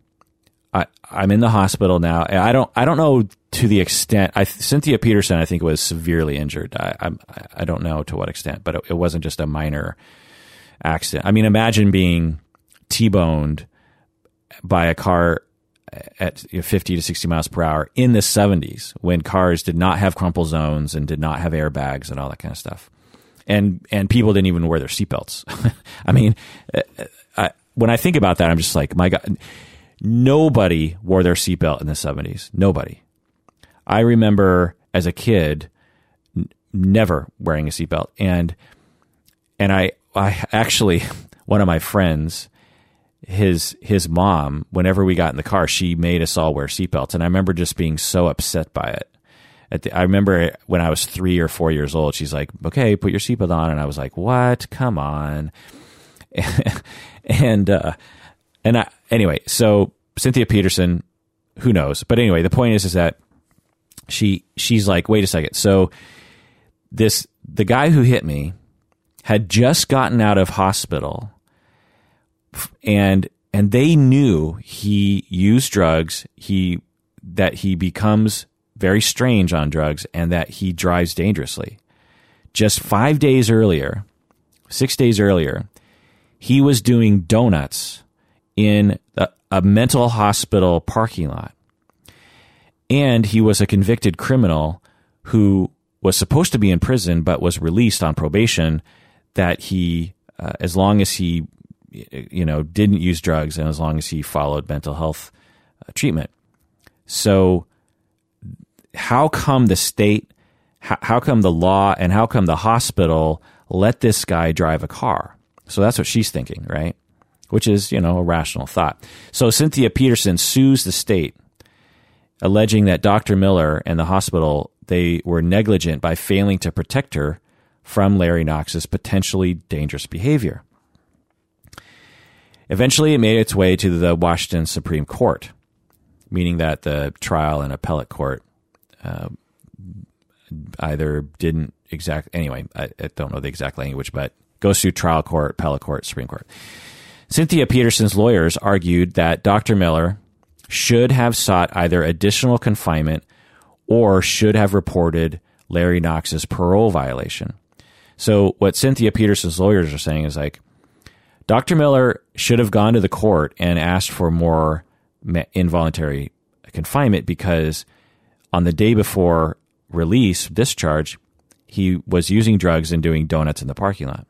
I, I'm in the hospital now. I don't, I don't know to the extent. I, Cynthia Petersen, I think, was severely injured. I, I, I don't know to what extent, but it, it wasn't just a minor accident. I mean, imagine being T-boned by a car at 50 to 60 miles per hour in the 70s when cars did not have crumple zones and did not have airbags and all that kind of stuff. And and people didn't even wear their seatbelts. I mean, uh, I, when I think about that, I'm just like, my God, nobody wore their seatbelt in the 70s. Nobody. I remember as a kid n- never wearing a seatbelt, and and I I actually one of my friends his his mom, whenever we got in the car, she made us all wear seatbelts, and I remember just being so upset by it. The, I remember when I was three or four years old, she's like, "Okay, put your seatbelt on," and I was like, "What? Come on!" and uh, and I, anyway, so Cynthia Petersen, who knows? But anyway, the point is, is that she she's like, "Wait a second. So this the guy who hit me had just gotten out of hospital and and they knew he used drugs he that he becomes very strange on drugs and that he drives dangerously. Just 5 days earlier 6 days earlier he was doing donuts in a, a mental hospital parking lot. And he was a convicted criminal who was supposed to be in prison but was released on probation that he uh, as long as he you know, didn't use drugs and as long as he followed mental health uh, treatment. So, how come the state how, how come the law and how come the hospital let this guy drive a car? So that's what she's thinking, right? Which is, you know, a rational thought. So Cynthia Petersen sues the state, alleging that Dr. Miller and the hospital, they were negligent by failing to protect her from Larry Knox's potentially dangerous behavior. Eventually, it made its way to the Washington Supreme Court, meaning that the trial and appellate court uh, either didn't exact. Anyway, I, I, don't know the exact language, but goes through trial court, appellate court, Supreme Court. Cynthia Petersen's lawyers argued that Dr. Miller should have sought either additional confinement or should have reported Larry Knox's parole violation. So, what Cynthia Petersen's lawyers are saying is like, Dr. Miller should have gone to the court and asked for more involuntary confinement because on the day before release, discharge, he was using drugs and doing donuts in the parking lot.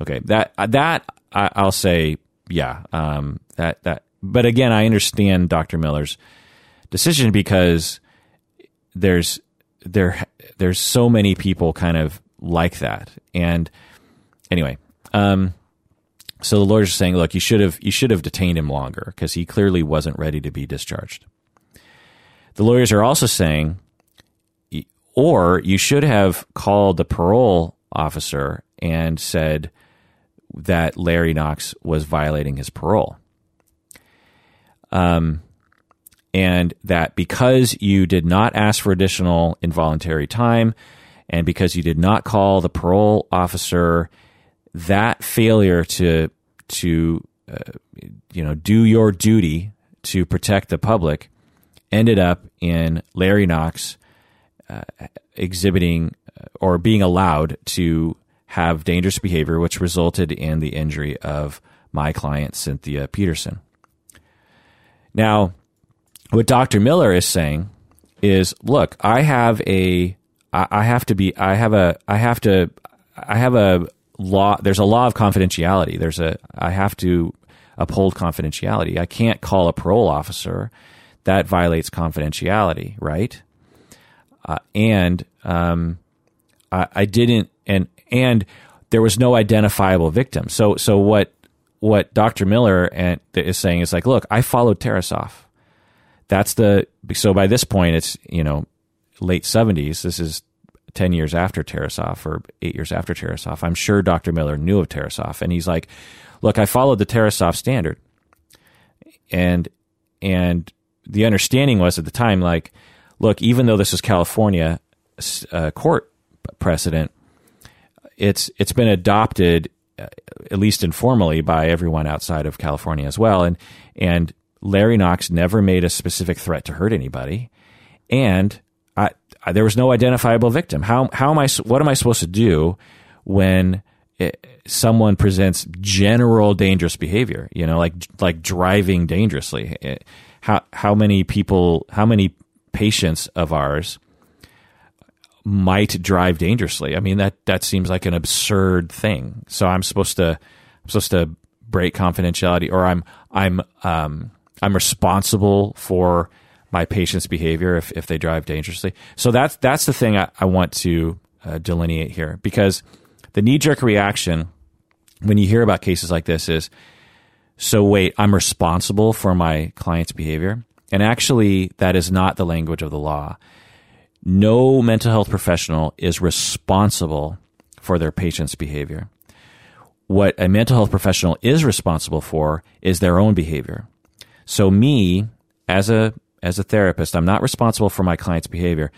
Okay, that that I, will say, yeah, um, that that. But again, I understand Dr. Miller's decision because there's there there's so many people kind of like that, and anyway, um, so the lawyers are saying, look, you should have you should have detained him longer because he clearly wasn't ready to be discharged. The lawyers are also saying, or you should have called the parole officer and said that Larry Knox was violating his parole. Um, and that because you did not ask for additional involuntary time and because you did not call the parole officer that failure to to uh, you know do your duty to protect the public ended up in Larry Knox uh, exhibiting uh, or being allowed to have dangerous behavior, which resulted in the injury of my client Cynthia Petersen. Now, what Dr. Miller is saying is, look, I have a, I have to be, I have a, I have to, I have a law there's a law of confidentiality. There's a i have to uphold confidentiality. I can't call a parole officer. That violates confidentiality right? Uh, and um, I, I, didn't and and there was no identifiable victim. So so what what dr miller and, is saying is like look i followed Tarasoff. That's the so by this point it's you know late 70s this is 10 years after Tarasoff or eight years after Tarasoff. I'm sure Dr. Miller knew of Tarasoff. And he's like, look, I followed the Tarasoff standard. And, and the understanding was at the time, like, look, even though this is California uh, court precedent, it's, it's been adopted, uh, at least informally, by everyone outside of California as well. And, and Larry Knox never made a specific threat to hurt anybody. And there was no identifiable victim. How how am I? What am I supposed to do when it, someone presents general dangerous behavior? You know, like like driving dangerously. It, how how many people? How many patients of ours? might drive dangerously. I mean that that seems like an absurd thing. So I'm supposed to I'm supposed to break confidentiality or I'm I'm um I'm responsible for my patient's behavior if, if they drive dangerously. So that's that's the thing I, I want to uh, delineate here because the knee jerk reaction when you hear about cases like this is so wait I'm responsible for my client's behavior and actually that is not the language of the law. No mental health professional is responsible for their patient's behavior. What a mental health professional is responsible for is their own behavior. So me as a as a therapist, I'm not responsible for my client's behavior.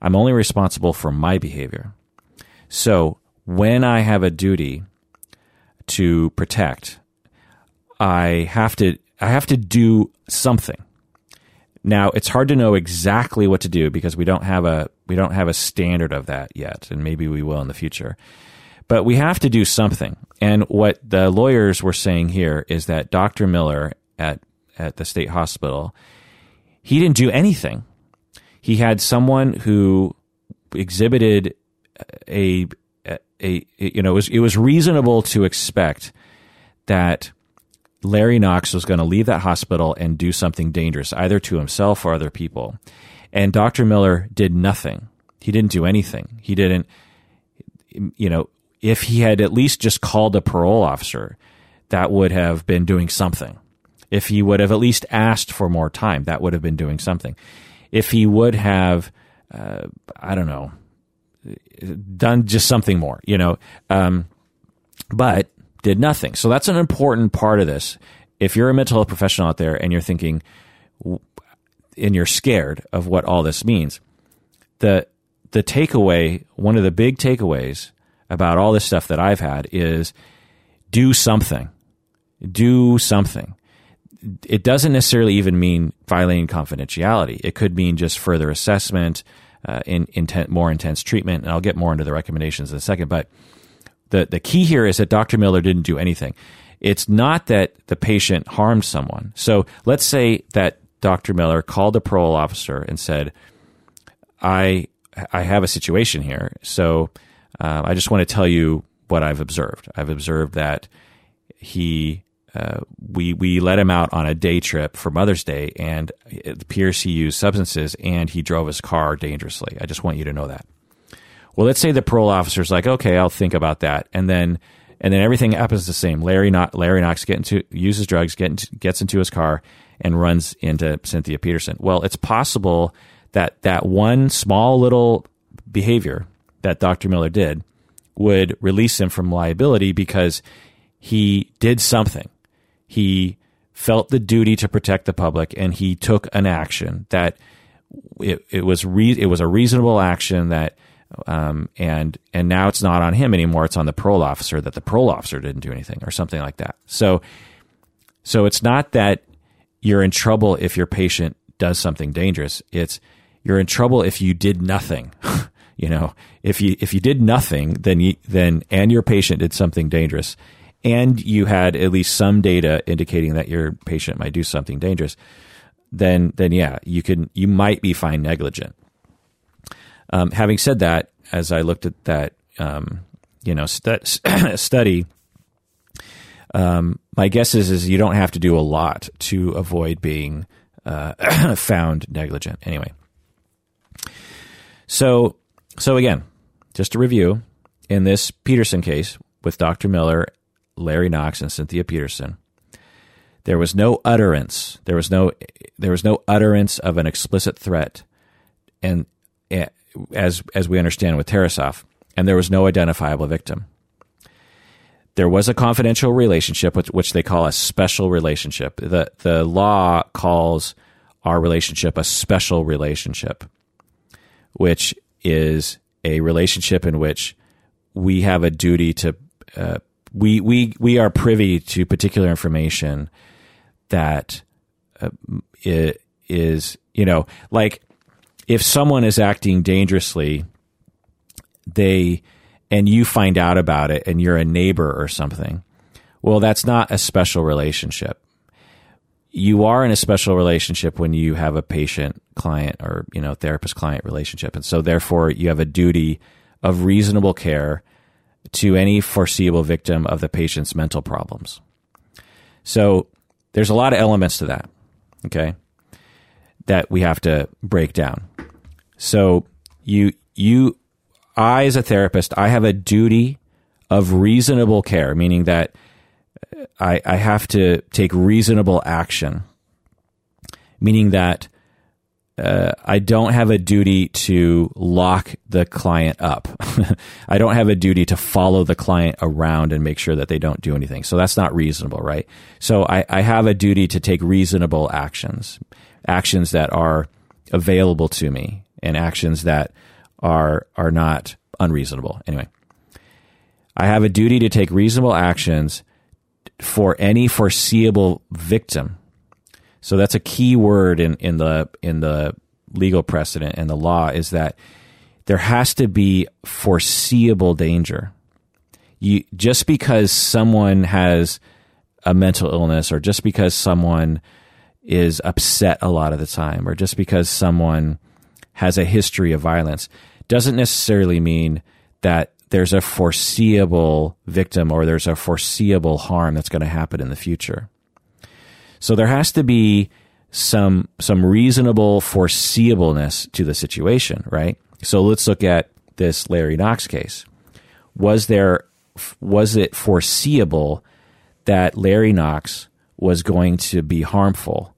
I'm only responsible for my behavior. So when I have a duty to protect, I have to I have to do something. Now it's hard to know exactly what to do because we don't have a we don't have a standard of that yet, and maybe we will in the future. But we have to do something. And what the lawyers were saying here is that Dr. Miller at at the state hospital he didn't do anything. He had someone who exhibited a, a, a you know, it was, it was reasonable to expect that Larry Knox was going to leave that hospital and do something dangerous, either to himself or other people. And Dr. Miller did nothing. He didn't do anything. He didn't, you know, if he had at least just called a parole officer, that would have been doing something. If he would have at least asked for more time, that would have been doing something. If he would have, uh, I don't know, done just something more, you know, um, but did nothing. So that's an important part of this. If you're a mental health professional out there and you're thinking, and you're scared of what all this means, the the takeaway, one of the big takeaways about all this stuff that I've had is do something. Do something. It doesn't necessarily even mean violating confidentiality. It could mean just further assessment, uh, in, intent, more intense treatment, and I'll get more into the recommendations in a second. But the the key here is that Dr. Miller didn't do anything. It's not that the patient harmed someone. So let's say that Dr. Miller called a parole officer and said, "I I have a situation here, so uh, I just want to tell you what I've observed. I've observed that he uh, we we let him out on a day trip for Mother's Day, and it appears he used substances and he drove his car dangerously. I just want you to know that. Well, let's say the parole officer's like, okay, I'll think about that, and then and then everything happens the same. Larry not Larry Knox get into uses drugs, get into, gets into his car, and runs into Cynthia Petersen. Well, it's possible that that one small little behavior that Dr. Miller did would release him from liability because he did something he felt the duty to protect the public and he took an action that it, it was re- it was a reasonable action that um, and and now it's not on him anymore. It's on the parole officer that the parole officer didn't do anything or something like that. So so it's not that you're in trouble if your patient does something dangerous. It's you're in trouble if you did nothing. You know if you if you did nothing then you, then and your patient did something dangerous and you had at least some data indicating that your patient might do something dangerous, then then yeah, you can you might be fine negligent. Um, having said that, as I looked at that, um, you know, st- study, um, my guess is is you don't have to do a lot to avoid being uh, found negligent. Anyway, so so again, just to review, in this Petersen case with Dr. Miller Larry Knox and Cynthia Petersen. There was no utterance. There was no there was no utterance of an explicit threat, and eh, as as we understand with Tarasoff, and there was no identifiable victim. There was a confidential relationship, which, which they call a special relationship. the The law calls our relationship a special relationship, which is a relationship in which we have a duty to uh, we we we are privy to particular information that uh, is you know like if someone is acting dangerously they and you find out about it and you're a neighbor or something well that's not a special relationship. You are in a special relationship when you have a patient client or you know therapist client relationship. And so therefore you have a duty of reasonable care to any foreseeable victim of the patient's mental problems. So there's a lot of elements to that, okay, that we have to break down. So you, you, I as a therapist, I have a duty of reasonable care, meaning that uh, I, I have to take reasonable action, meaning that uh, I don't have a duty to lock the client up. I don't have a duty to follow the client around and make sure that they don't do anything. So that's not reasonable, right? So I, I have a duty to take reasonable actions, actions that are available to me and actions that are, are not unreasonable. Anyway, I have a duty to take reasonable actions for any foreseeable victim so that's a key word in, in the in the legal precedent and the law is that there has to be foreseeable danger. You just because someone has a mental illness or just because someone is upset a lot of the time or just because someone has a history of violence doesn't necessarily mean that there's a foreseeable victim or there's a foreseeable harm that's going to happen in the future. So there has to be some some reasonable foreseeableness to the situation, right? So let's look at this Larry Knox case. Was there was it foreseeable that Larry Knox was going to be harmful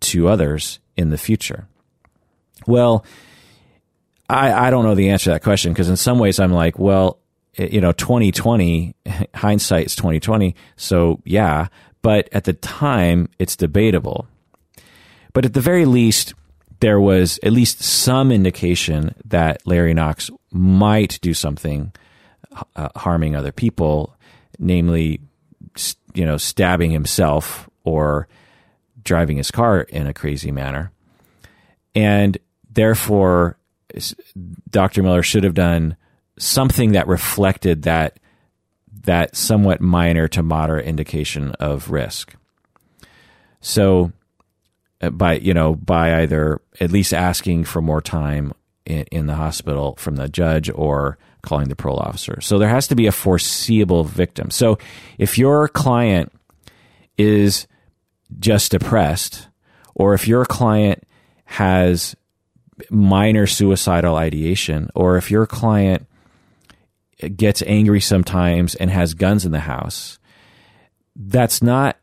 to others in the future? Well, I, I don't know the answer to that question because in some ways I'm like, well, eh, you know, 2020, hindsight's 2020. So yeah, but at the time it's debatable. But at the very least, there was at least some indication that Larry Knox might do something uh, harming other people, namely, you know, stabbing himself or driving his car in a crazy manner. And therefore, Dr. Miller should have done something that reflected that that somewhat minor to moderate indication of risk. So uh, by you know by either at least asking for more time in, in, the hospital from the judge or calling the parole officer. So there has to be a foreseeable victim. So if your client is just depressed, or if your client has minor suicidal ideation, or if your client gets angry sometimes and has guns in the house, that's not,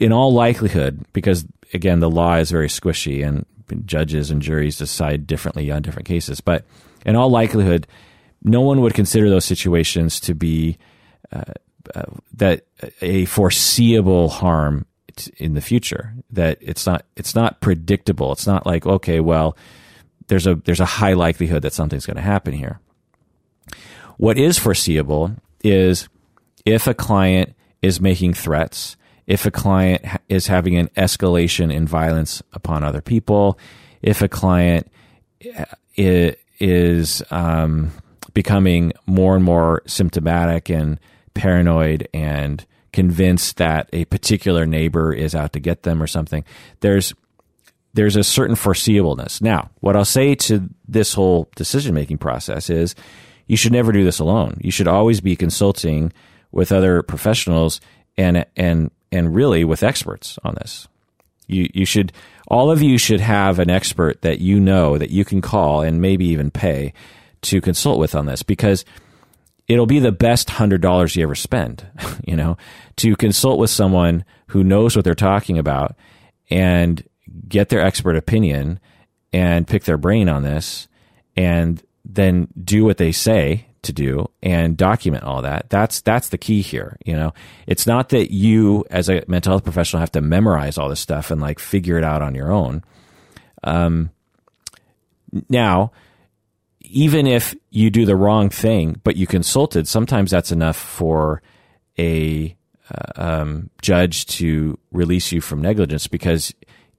in all likelihood, because again, the law is very squishy and judges and juries decide differently on different cases. But in all likelihood, no one would consider those situations to be uh, uh, that a foreseeable harm in the future. That it's not it's not predictable. It's not like okay, well, there's a there's a high likelihood that something's going to happen here. What is foreseeable is if a client is making threats, if a client is having an escalation in violence upon other people, if a client uh, is um, becoming more and more symptomatic and paranoid and convinced that a particular neighbor is out to get them or something, there's there's a certain foreseeableness. Now, what I'll say to this whole decision making process is you should never do this alone. You should always be consulting with other professionals and and and really with experts on this. You you should all of you should have an expert that you know that you can call and maybe even pay to consult with on this because it'll be the best hundred dollars you ever spend, you know, to consult with someone who knows what they're talking about and get their expert opinion and pick their brain on this and then do what they say to do and document all that. That's that's the key here. You know, it's not that you as a mental health professional have to memorize all this stuff and like figure it out on your own. Um, now, even if you do the wrong thing, but you consulted, sometimes that's enough for a uh, um, judge to release you from negligence because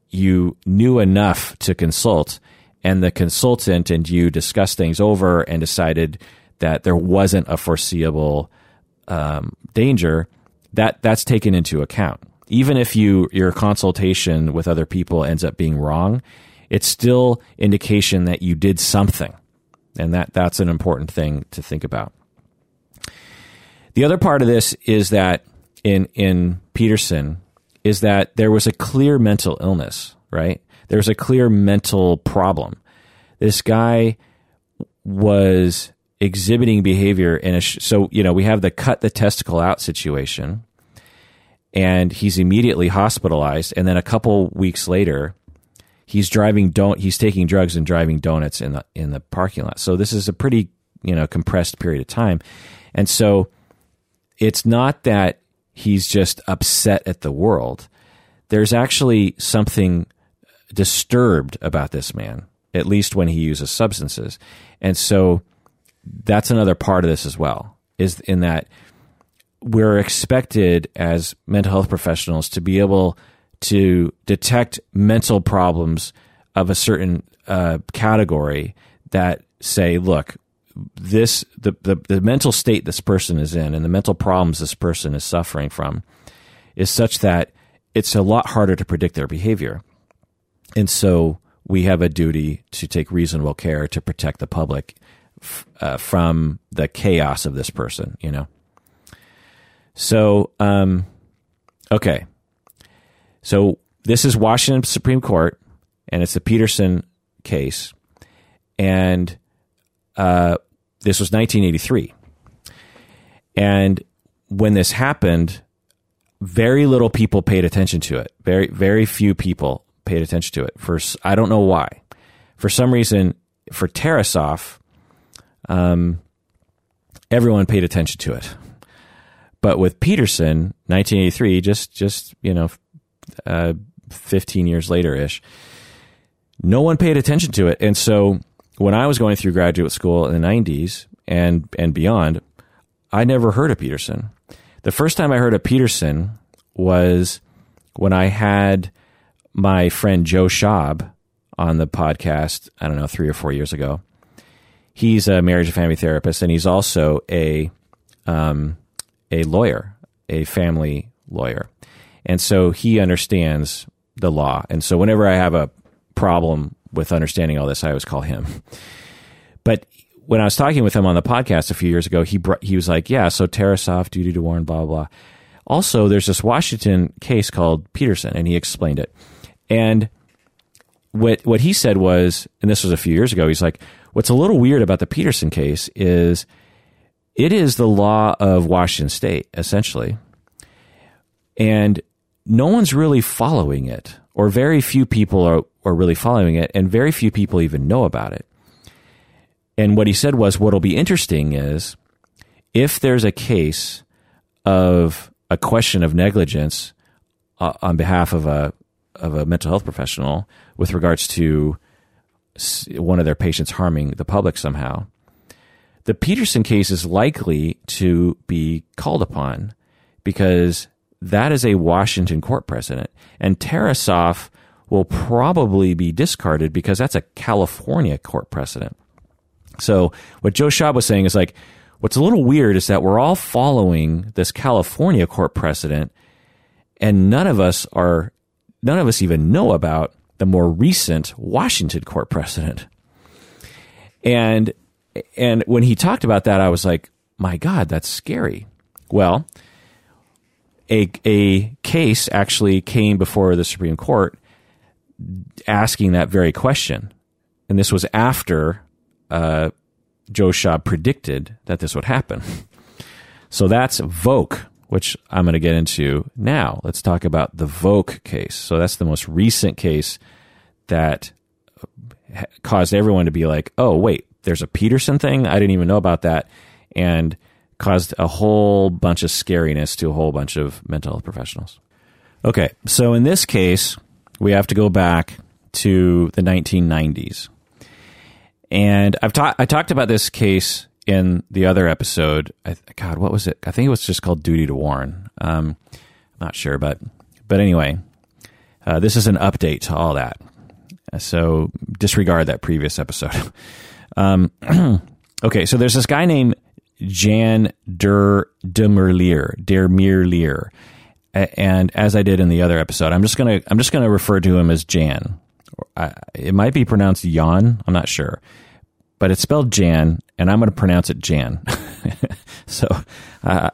you knew enough to consult and the consultant and you discussed things over and decided that there wasn't a foreseeable um, danger, that that's taken into account. Even if you your consultation with other people ends up being wrong, it's still indication that you did something, and that that's an important thing to think about. The other part of this is that in in Petersen is that there was a clear mental illness, right? There's a clear mental problem. This guy was exhibiting behavior in a sh- so you know we have the cut the testicle out situation and he's immediately hospitalized and then a couple weeks later he's driving don't he's taking drugs and driving donuts in the in the parking lot. So this is a pretty you know compressed period of time. And so it's not that he's just upset at the world. There's actually something disturbed about this man at least when he uses substances and so that's another part of this as well is in that we're expected as mental health professionals to be able to detect mental problems of a certain uh, category that say, look, this the, the the mental state this person is in and the mental problems this person is suffering from is such that it's a lot harder to predict their behavior. And so we have a duty to take reasonable care to protect the public uh, from the chaos of this person, you know. So, um, okay. So this is Washington Supreme Court, and it's the Petersen case, and uh, this was 1983. And when this happened, very little people paid attention to it. Very, very few people paid attention to it. For I don't know why. For some reason, for Tarasoff, um, everyone paid attention to it. But with Petersen, 1983, just just you know, uh, 15 years later ish, no one paid attention to it. And so when I was going through graduate school in the 90s and and beyond, I never heard of Petersen. The first time I heard of Petersen was when I had my friend Joe Schaub on the podcast, I don't know, three or four years ago. He's a marriage and family therapist, and he's also a um, a lawyer, a family lawyer, and so he understands the law. And so whenever I have a problem with understanding all this, I always call him. But when I was talking with him on the podcast a few years ago, he brought, he was like, "Yeah, so Tarasoff, duty to warn, blah blah blah." Also, there's this Washington case called Petersen, and he explained it. And what what he said was, and this was a few years ago, he's like, "What's a little weird about the Petersen case is it is the law of Washington State essentially, and no one's really following it, or very few people are are really following it, and very few people even know about it." And what he said was, what'll be interesting is if there's a case of a question of negligence uh, on behalf of a of a mental health professional with regards to one of their patients harming the public somehow, the Petersen case is likely to be called upon because that is a Washington court precedent, and Tarasoff will probably be discarded because that's a California court precedent. So what Joe Schaub was saying is like, what's a little weird is that we're all following this California court precedent, and none of us are, none of us even know about the more recent Washington court precedent. And and when he talked about that, I was like, my God, that's scary. Well, a a case actually came before the Supreme Court asking that very question, and this was after uh, Joe Schaub predicted that this would happen. So that's Volk, which I'm going to get into now. Let's talk about the Volk case. So that's the most recent case that uh, caused everyone to be like, oh, wait, there's a Petersen thing? I didn't even know about that. And caused a whole bunch of scariness to a whole bunch of mental health professionals. Okay, so in this case, we have to go back to the 1990s. And I've talked I talked about this case in the other episode. I, God, what was it? I think it was just called Duty to Warn. Um, I'm not sure, but but anyway, uh, this is an update to all that. So disregard that previous episode. Um, okay, so there's this guy named Jan der Demerlier, der Mirlier, and as I did in the other episode, I'm just gonna I'm just gonna refer to him as Jan. I, it might be pronounced Jan. I'm not sure, but it's spelled Jan, and I'm going to pronounce it Jan. so I,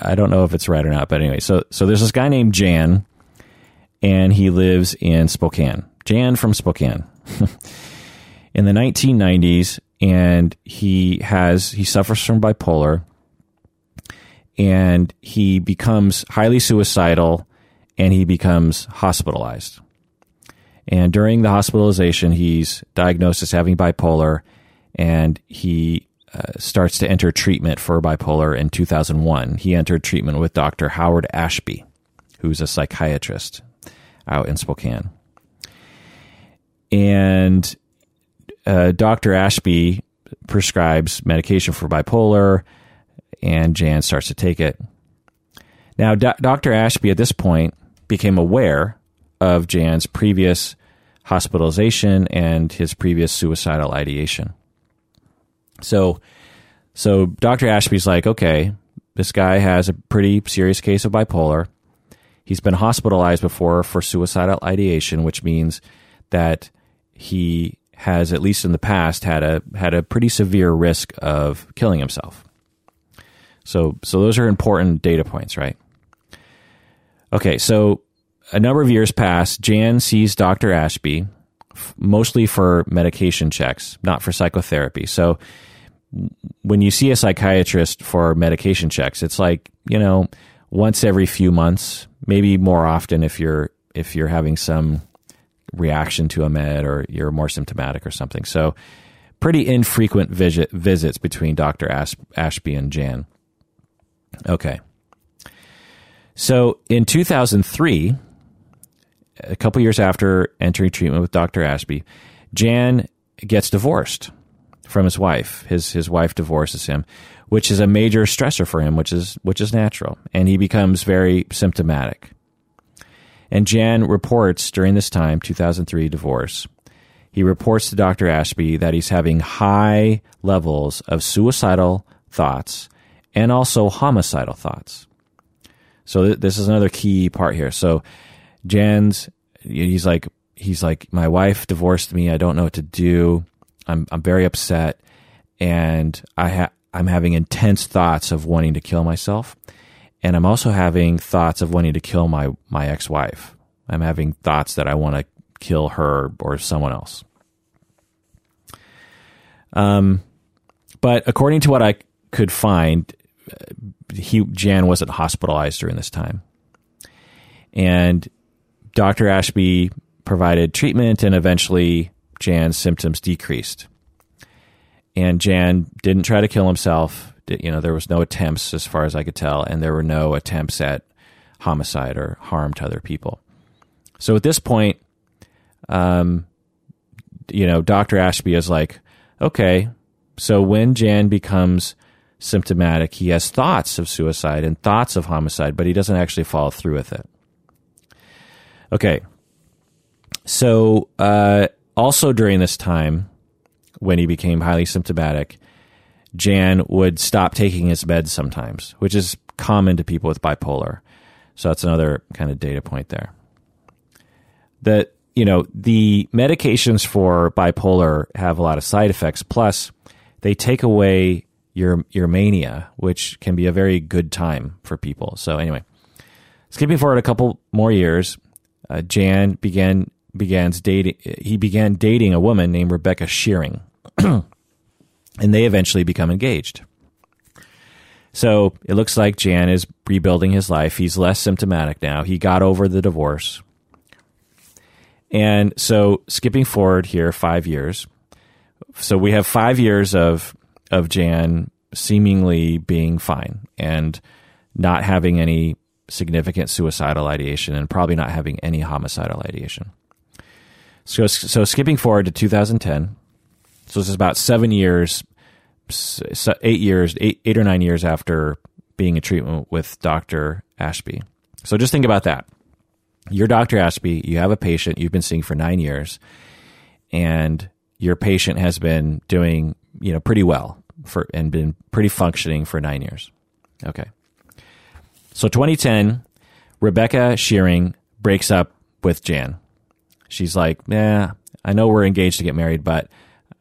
I don't know if it's right or not, but anyway, so so there's this guy named Jan, and he lives in Spokane. Jan from Spokane. in the 1990s, and he has he suffers from bipolar, and he becomes highly suicidal, and he becomes hospitalized. And during the hospitalization, he's diagnosed as having bipolar, and he uh, starts to enter treatment for bipolar in 2001. He entered treatment with Dr. Howard Ashby, who's a psychiatrist out in Spokane. And uh, Dr. Ashby prescribes medication for bipolar, and Jan starts to take it. Now, Do- Dr. Ashby at this point became aware of Jan's previous hospitalization and his previous suicidal ideation. So, so Dr. Ashby's like, okay, this guy has a pretty serious case of bipolar. He's been hospitalized before for suicidal ideation, which means that he has, at least in the past, had a had a pretty severe risk of killing himself. So, so those are important data points, right? Okay, so a number of years pass. Jan sees Dr. Ashby mostly for medication checks, not for psychotherapy. So when you see a psychiatrist for medication checks, it's like, you know, once every few months, maybe more often if you're if you're having some reaction to a med or you're more symptomatic or something. So pretty infrequent visit, visits between Dr. Ashby and Jan. Okay. So in 2003, a couple years after entering treatment with Dr. Ashby, Jan gets divorced from his wife. His his wife divorces him, which is a major stressor for him, which is which is natural, and he becomes very symptomatic. And Jan reports during this time, 2003 divorce, he reports to Dr. Ashby that he's having high levels of suicidal thoughts and also homicidal thoughts. So th- this is another key part here. So Jan's he's like he's like my wife divorced me. I don't know what to do. I'm I'm very upset and I ha- I'm having intense thoughts of wanting to kill myself and I'm also having thoughts of wanting to kill my my ex-wife. I'm having thoughts that I want to kill her or someone else. Um, but according to what I could find, he Jan wasn't hospitalized during this time, and Dr. Ashby provided treatment, and eventually Jan's symptoms decreased. And Jan didn't try to kill himself. You know, there was no attempts, as far as I could tell, and there were no attempts at homicide or harm to other people. So at this point, um, you know, Dr. Ashby is like, okay, so when Jan becomes symptomatic, he has thoughts of suicide and thoughts of homicide, but he doesn't actually follow through with it. Okay. So, uh, also during this time, when he became highly symptomatic, Jan would stop taking his meds sometimes, which is common to people with bipolar. So that's another kind of data point there. That you know, the medications for bipolar have a lot of side effects. Plus, they take away your your mania, which can be a very good time for people. So anyway, skipping forward a couple more years, uh, Jan began begins dating. He began dating a woman named Rebecca Schiering, and they eventually become engaged. So it looks like Jan is rebuilding his life. He's less symptomatic now. He got over the divorce. And so skipping forward here five years. So we have five years of of Jan seemingly being fine and not having any significant suicidal ideation and probably not having any homicidal ideation. So, so skipping forward to 2010, so this is about seven years, eight years, eight, eight or nine years after being a treatment with Dr. Ashby. So just think about that you're Dr. Ashby, you have a patient you've been seeing for nine years, and your patient has been doing, you know, pretty well for and been pretty functioning for nine years. Okay. So 2010, Rebecca Schiering breaks up with Jan. She's like, yeah, I know we're engaged to get married, but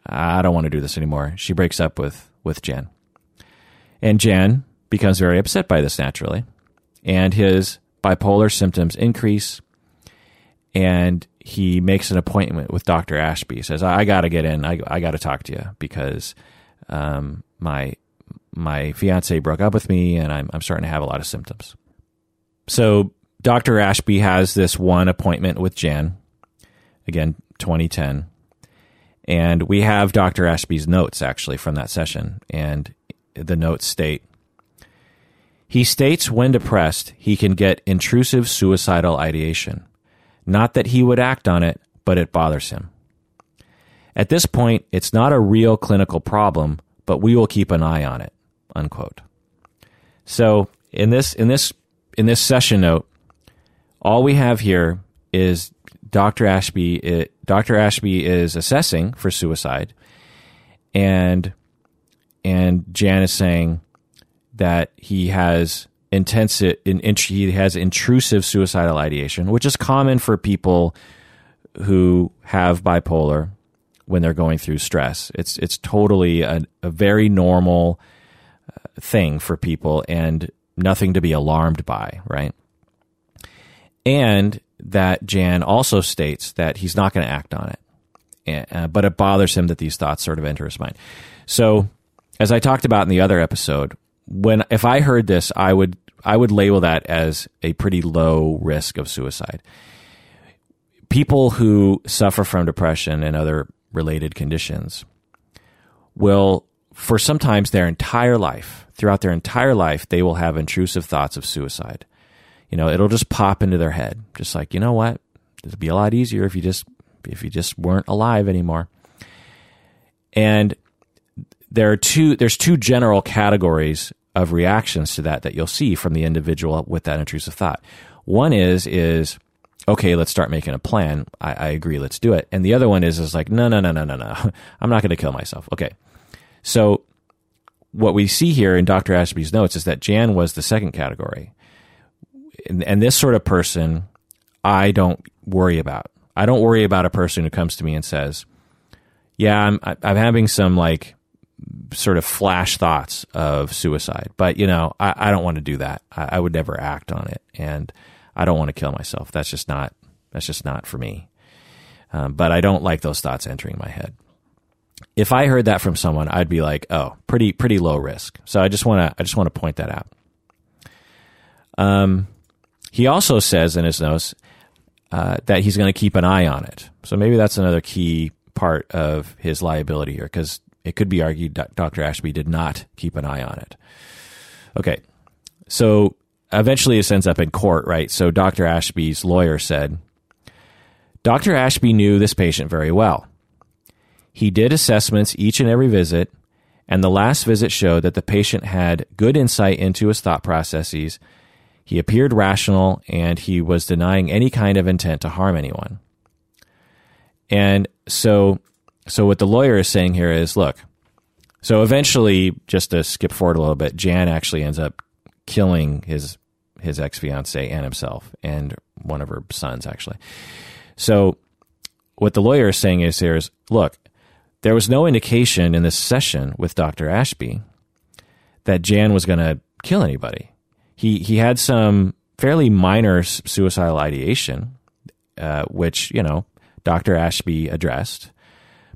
I don't want to do this anymore. She breaks up with, with Jan. And Jan becomes very upset by this naturally. And his bipolar symptoms increase, and he makes an appointment with Dr. Ashby. He says, I, I got to get in. I, I got to talk to you because um, my my fiance broke up with me and I'm, I'm starting to have a lot of symptoms. So Dr. Ashby has this one appointment with Jan, again, 2010. And we have Dr. Ashby's notes actually from that session. And the notes state he states when depressed, he can get intrusive suicidal ideation. Not that he would act on it, but it bothers him. At this point, it's not a real clinical problem, but we will keep an eye on it. Unquote. So in this in this in this session note, all we have here is Dr. Ashby. It, Dr. Ashby is assessing for suicide, and and Jan is saying, that he has intensive in, in, he has intrusive suicidal ideation, which is common for people who have bipolar when they're going through stress. It's it's totally a, a very normal uh, thing for people and nothing to be alarmed by, right? And that Jan also states that he's not going to act on it. uh, but it bothers him that these thoughts sort of enter his mind. So, as I talked about in the other episode, when if I heard this, I would I would label that as a pretty low risk of suicide. People who suffer from depression and other related conditions will, for sometimes their entire life, throughout their entire life, they will have intrusive thoughts of suicide. You know, it'll just pop into their head, just like you know what, it'd be a lot easier if you just if you just weren't alive anymore. And there are two there's two general categories of reactions to that that you'll see from the individual with that intrusive thought. One is is okay, let's start making a plan. I, I agree, let's do it. And the other one is is like no no no no no no, I'm not going to kill myself. Okay, so what we see here in Dr. Ashby's notes is that Jan was the second category, and, and this sort of person I don't worry about. I don't worry about a person who comes to me and says, "Yeah, I'm I'm having some like sort of flash thoughts of suicide, but you know, I, I don't want to do that. I, I, would never act on it, and I don't want to kill myself. That's just not that's just not for me. Um, but I don't like those thoughts entering my head. If I heard that from someone, I'd be like, "Oh, pretty pretty low risk." So I just want to I just want to point that out. Um, he also says in his notes uh, that he's going to keep an eye on it. So maybe that's another key part of his liability here, because it could be argued Dr. Ashby did not keep an eye on it. Okay, so eventually this ends up in court, right? So Dr. Ashby's lawyer said, Dr. Ashby knew this patient very well. He did assessments each and every visit, and the last visit showed that the patient had good insight into his thought processes he appeared rational and he was denying any kind of intent to harm anyone. And so, so what the lawyer is saying here is, look, so eventually, just to skip forward a little bit, Jan actually ends up killing his his ex fiance and himself and one of her sons actually. So, what the lawyer is saying is here is, look, there was no indication in this session with Dr. Ashby that Jan was going to kill anybody he he had some fairly minor suicidal ideation, uh, which you know Dr. Ashby addressed,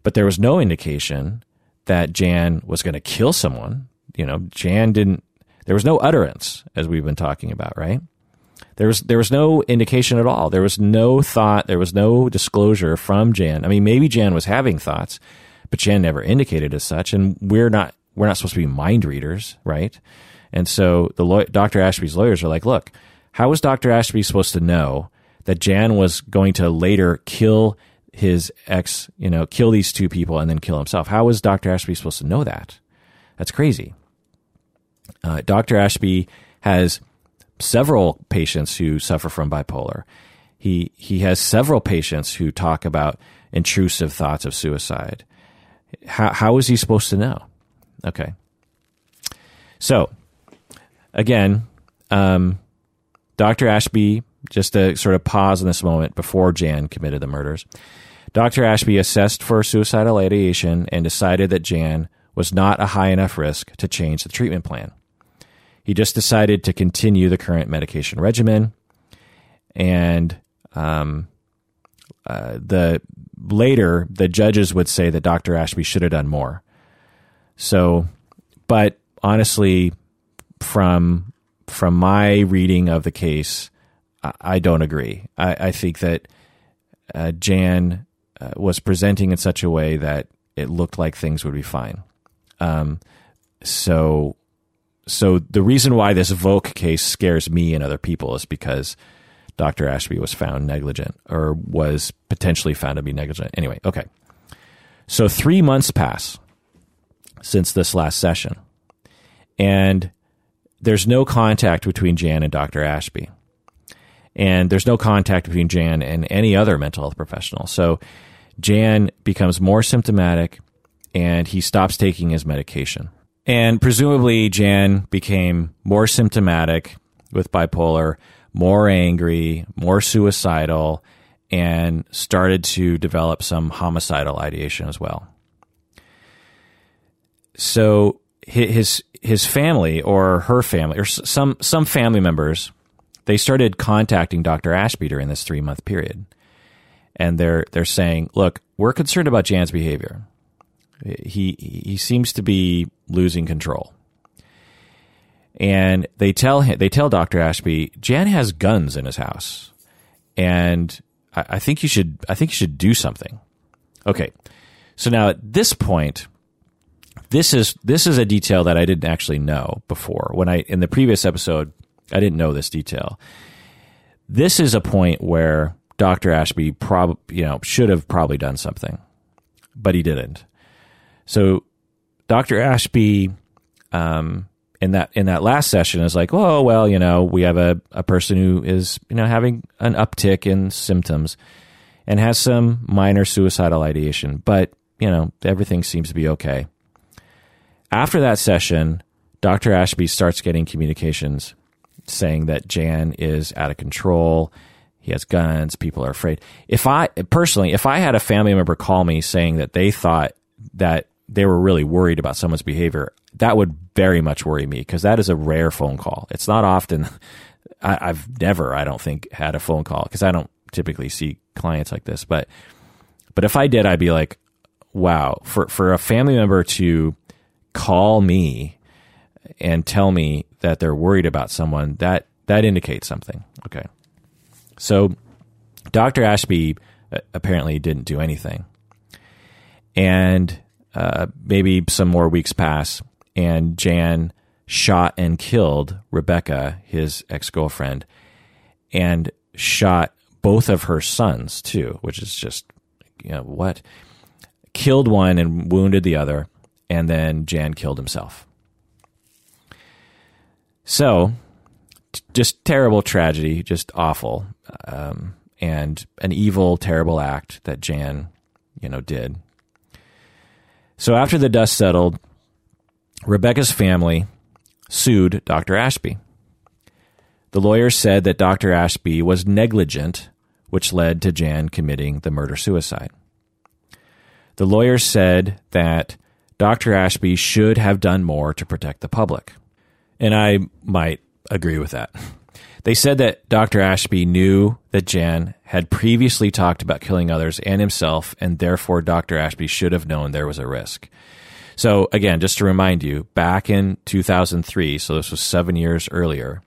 but there was no indication that Jan was going to kill someone. You know, Jan didn't. There was no utterance, as we've been talking about, right? There was there was no indication at all. There was no thought. There was no disclosure from Jan. I mean, maybe Jan was having thoughts, but Jan never indicated as such. And we're not we're not supposed to be mind readers, right? And so the law- Dr. Ashby's lawyers are like, look, how was Dr. Ashby supposed to know that Jan was going to later kill his ex, you know, kill these two people and then kill himself? How was Dr. Ashby supposed to know that? That's crazy. Uh, Dr. Ashby has several patients who suffer from bipolar. He he has several patients who talk about intrusive thoughts of suicide. How how is he supposed to know? Okay. So again, um, Dr. Ashby, just to sort of pause in this moment before Jan committed the murders, Dr. Ashby assessed for suicidal ideation and decided that Jan was not a high enough risk to change the treatment plan. He just decided to continue the current medication regimen, and um, uh, the later the judges would say that Dr. Ashby should have done more. So, but honestly, from from my reading of the case, I, I don't agree. I, I think that uh, Jan uh, was presenting in such a way that it looked like things would be fine. Um, so, so the reason why this Volk case scares me and other people is because Dr. Ashby was found negligent or was potentially found to be negligent. Anyway, okay. So three months pass since this last session, and there's no contact between Jan and Dr. Ashby. And there's no contact between Jan and any other mental health professional. So Jan becomes more symptomatic and he stops taking his medication. And presumably, Jan became more symptomatic with bipolar, more angry, more suicidal, and started to develop some homicidal ideation as well. So his his family or her family or some some family members they started contacting Dr. Ashby during this three month period, and they're they're saying, "Look, we're concerned about Jan's behavior. He he seems to be losing control." And they tell him, they tell Doctor Ashby, Jan has guns in his house, and I, I think you should I think you should do something. Okay, so now at this point, this is this is a detail that I didn't actually know before. When I in the previous episode, I didn't know this detail. This is a point where Dr. Ashby prob you know should have probably done something, but he didn't. So Dr. Ashby um, in that in that last session is like, oh well, you know, we have a, a person who is you know having an uptick in symptoms and has some minor suicidal ideation, but you know everything seems to be okay. After that session, Dr. Ashby starts getting communications saying that Jan is out of control. He has guns. People are afraid. If I personally, if I had a family member call me saying that they thought that they were really worried about someone's behavior, that would very much worry me because that is a rare phone call. It's not often. I, have never, I don't think, had a phone call because I don't typically see clients like this. But, but if I did, I'd be like, wow, for for a family member to call me and tell me that they're worried about someone, that that indicates something. Okay. So Dr. Ashby uh, apparently didn't do anything. And uh, maybe some more weeks pass, and Jan shot and killed Rebecca, his ex girlfriend, and shot both of her sons too, which is just, you know, what? Killed one and wounded the other and then Jan killed himself. So, t- just terrible tragedy, just awful, um, and an evil, terrible act that Jan, you know, did. So after the dust settled, Rebecca's family sued Dr. Ashby. The lawyers said that Dr. Ashby was negligent, which led to Jan committing the murder suicide. The lawyers said that Dr. Ashby should have done more to protect the public. And I might agree with that. They said that Dr. Ashby knew that Jan had previously talked about killing others and himself, and therefore Dr. Ashby should have known there was a risk. So, again, just to remind you, back in 2003, so this was seven years earlier,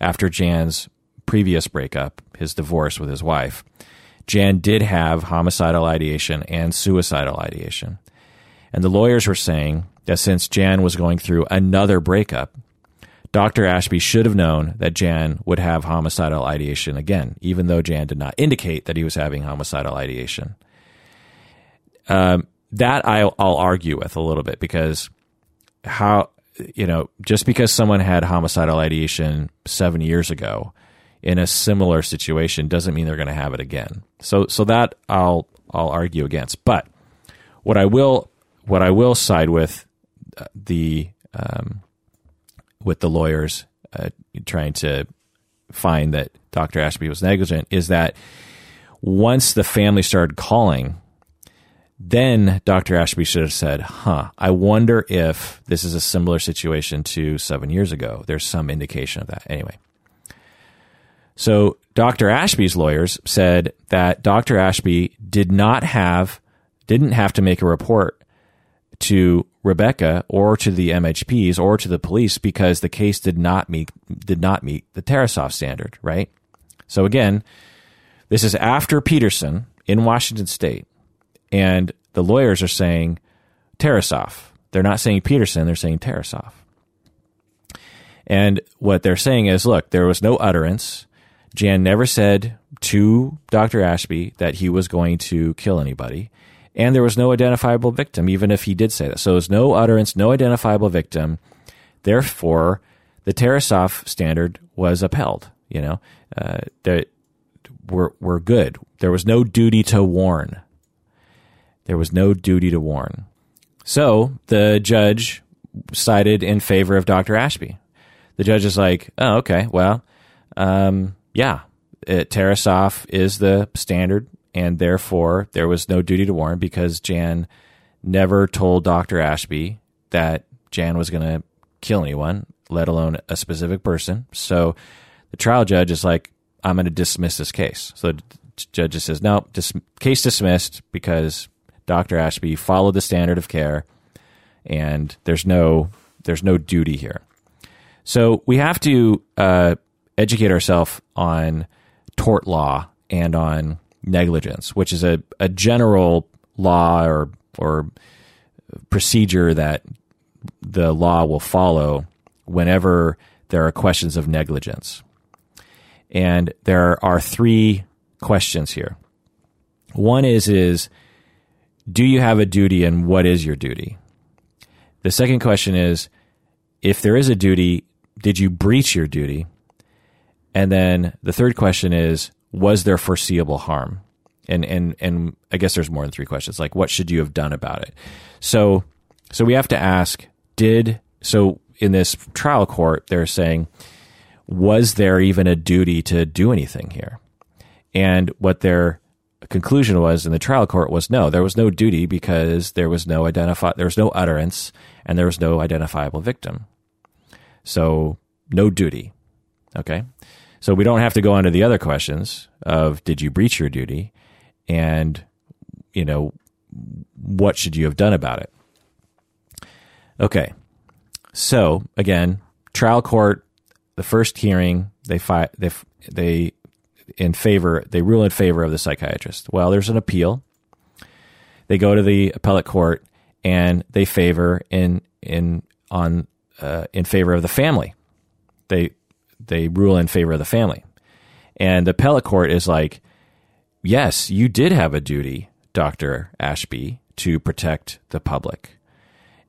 after Jan's previous breakup, his divorce with his wife, Jan did have homicidal ideation and suicidal ideation. And the lawyers were saying that since Jan was going through another breakup, Dr. Ashby should have known that Jan would have homicidal ideation again, even though Jan did not indicate that he was having homicidal ideation. Um, that I'll, I'll argue with a little bit because how, you know, just because someone had homicidal ideation seven years ago in a similar situation doesn't mean they're going to have it again. So, so that I'll, I'll argue against. But what I will what I will side with uh, the um, with the lawyers uh, trying to find that Dr. Ashby was negligent is that once the family started calling, then Dr. Ashby should have said, "Huh, I wonder if this is a similar situation to seven years ago." There's some indication of that. Anyway, so Dr. Ashby's lawyers said that Dr. Ashby did not have didn't have to make a report to Rebecca or to the MHPs or to the police because the case did not meet did not meet the Tarasoff standard, right? So again, this is after Petersen in Washington State, and the lawyers are saying Tarasoff. They're not saying Petersen; they're saying Tarasoff. And what they're saying is, look, there was no utterance. Jan never said to Dr. Ashby that he was going to kill anybody and there was no identifiable victim, even if he did say that. So there's no utterance, no identifiable victim. Therefore, the Tarasoff standard was upheld. You know, uh, that we're we're good. There was no duty to warn. There was no duty to warn. So the judge sided in favor of Dr. Ashby. The judge is like, oh, okay, well, um, yeah, it, Tarasoff is the standard and therefore there was no duty to warn because Jan never told Dr. Ashby that Jan was going to kill anyone, let alone a specific person. So the trial judge is like, I'm going to dismiss this case. So the judge just says, no, dis- case dismissed because Dr. Ashby followed the standard of care and there's no there's no duty here. So we have to uh, educate ourselves on tort law and on negligence, which is a, a general law or or procedure that the law will follow whenever there are questions of negligence. And there are three questions here. One is is do you have a duty and what is your duty? The second question is if there is a duty, did you breach your duty? And then the third question is was there foreseeable harm? And and and I guess there's more than three questions. Like what should you have done about it? So so we have to ask did so in this trial court they're saying was there even a duty to do anything here? And what their conclusion was in the trial court was no, there was no duty because there was no identify there was no utterance and there was no identifiable victim. So no duty. Okay. So we don't have to go on to the other questions of did you breach your duty and you know what should you have done about it? Okay. So again, trial court the first hearing they fi- they they in favor they rule in favor of the psychiatrist. Well, there's an appeal. They go to the appellate court and they favor in in on uh, in favor of the family. They they rule in favor of the family, and the appellate court is like, yes, you did have a duty, Doctor Ashby, to protect the public,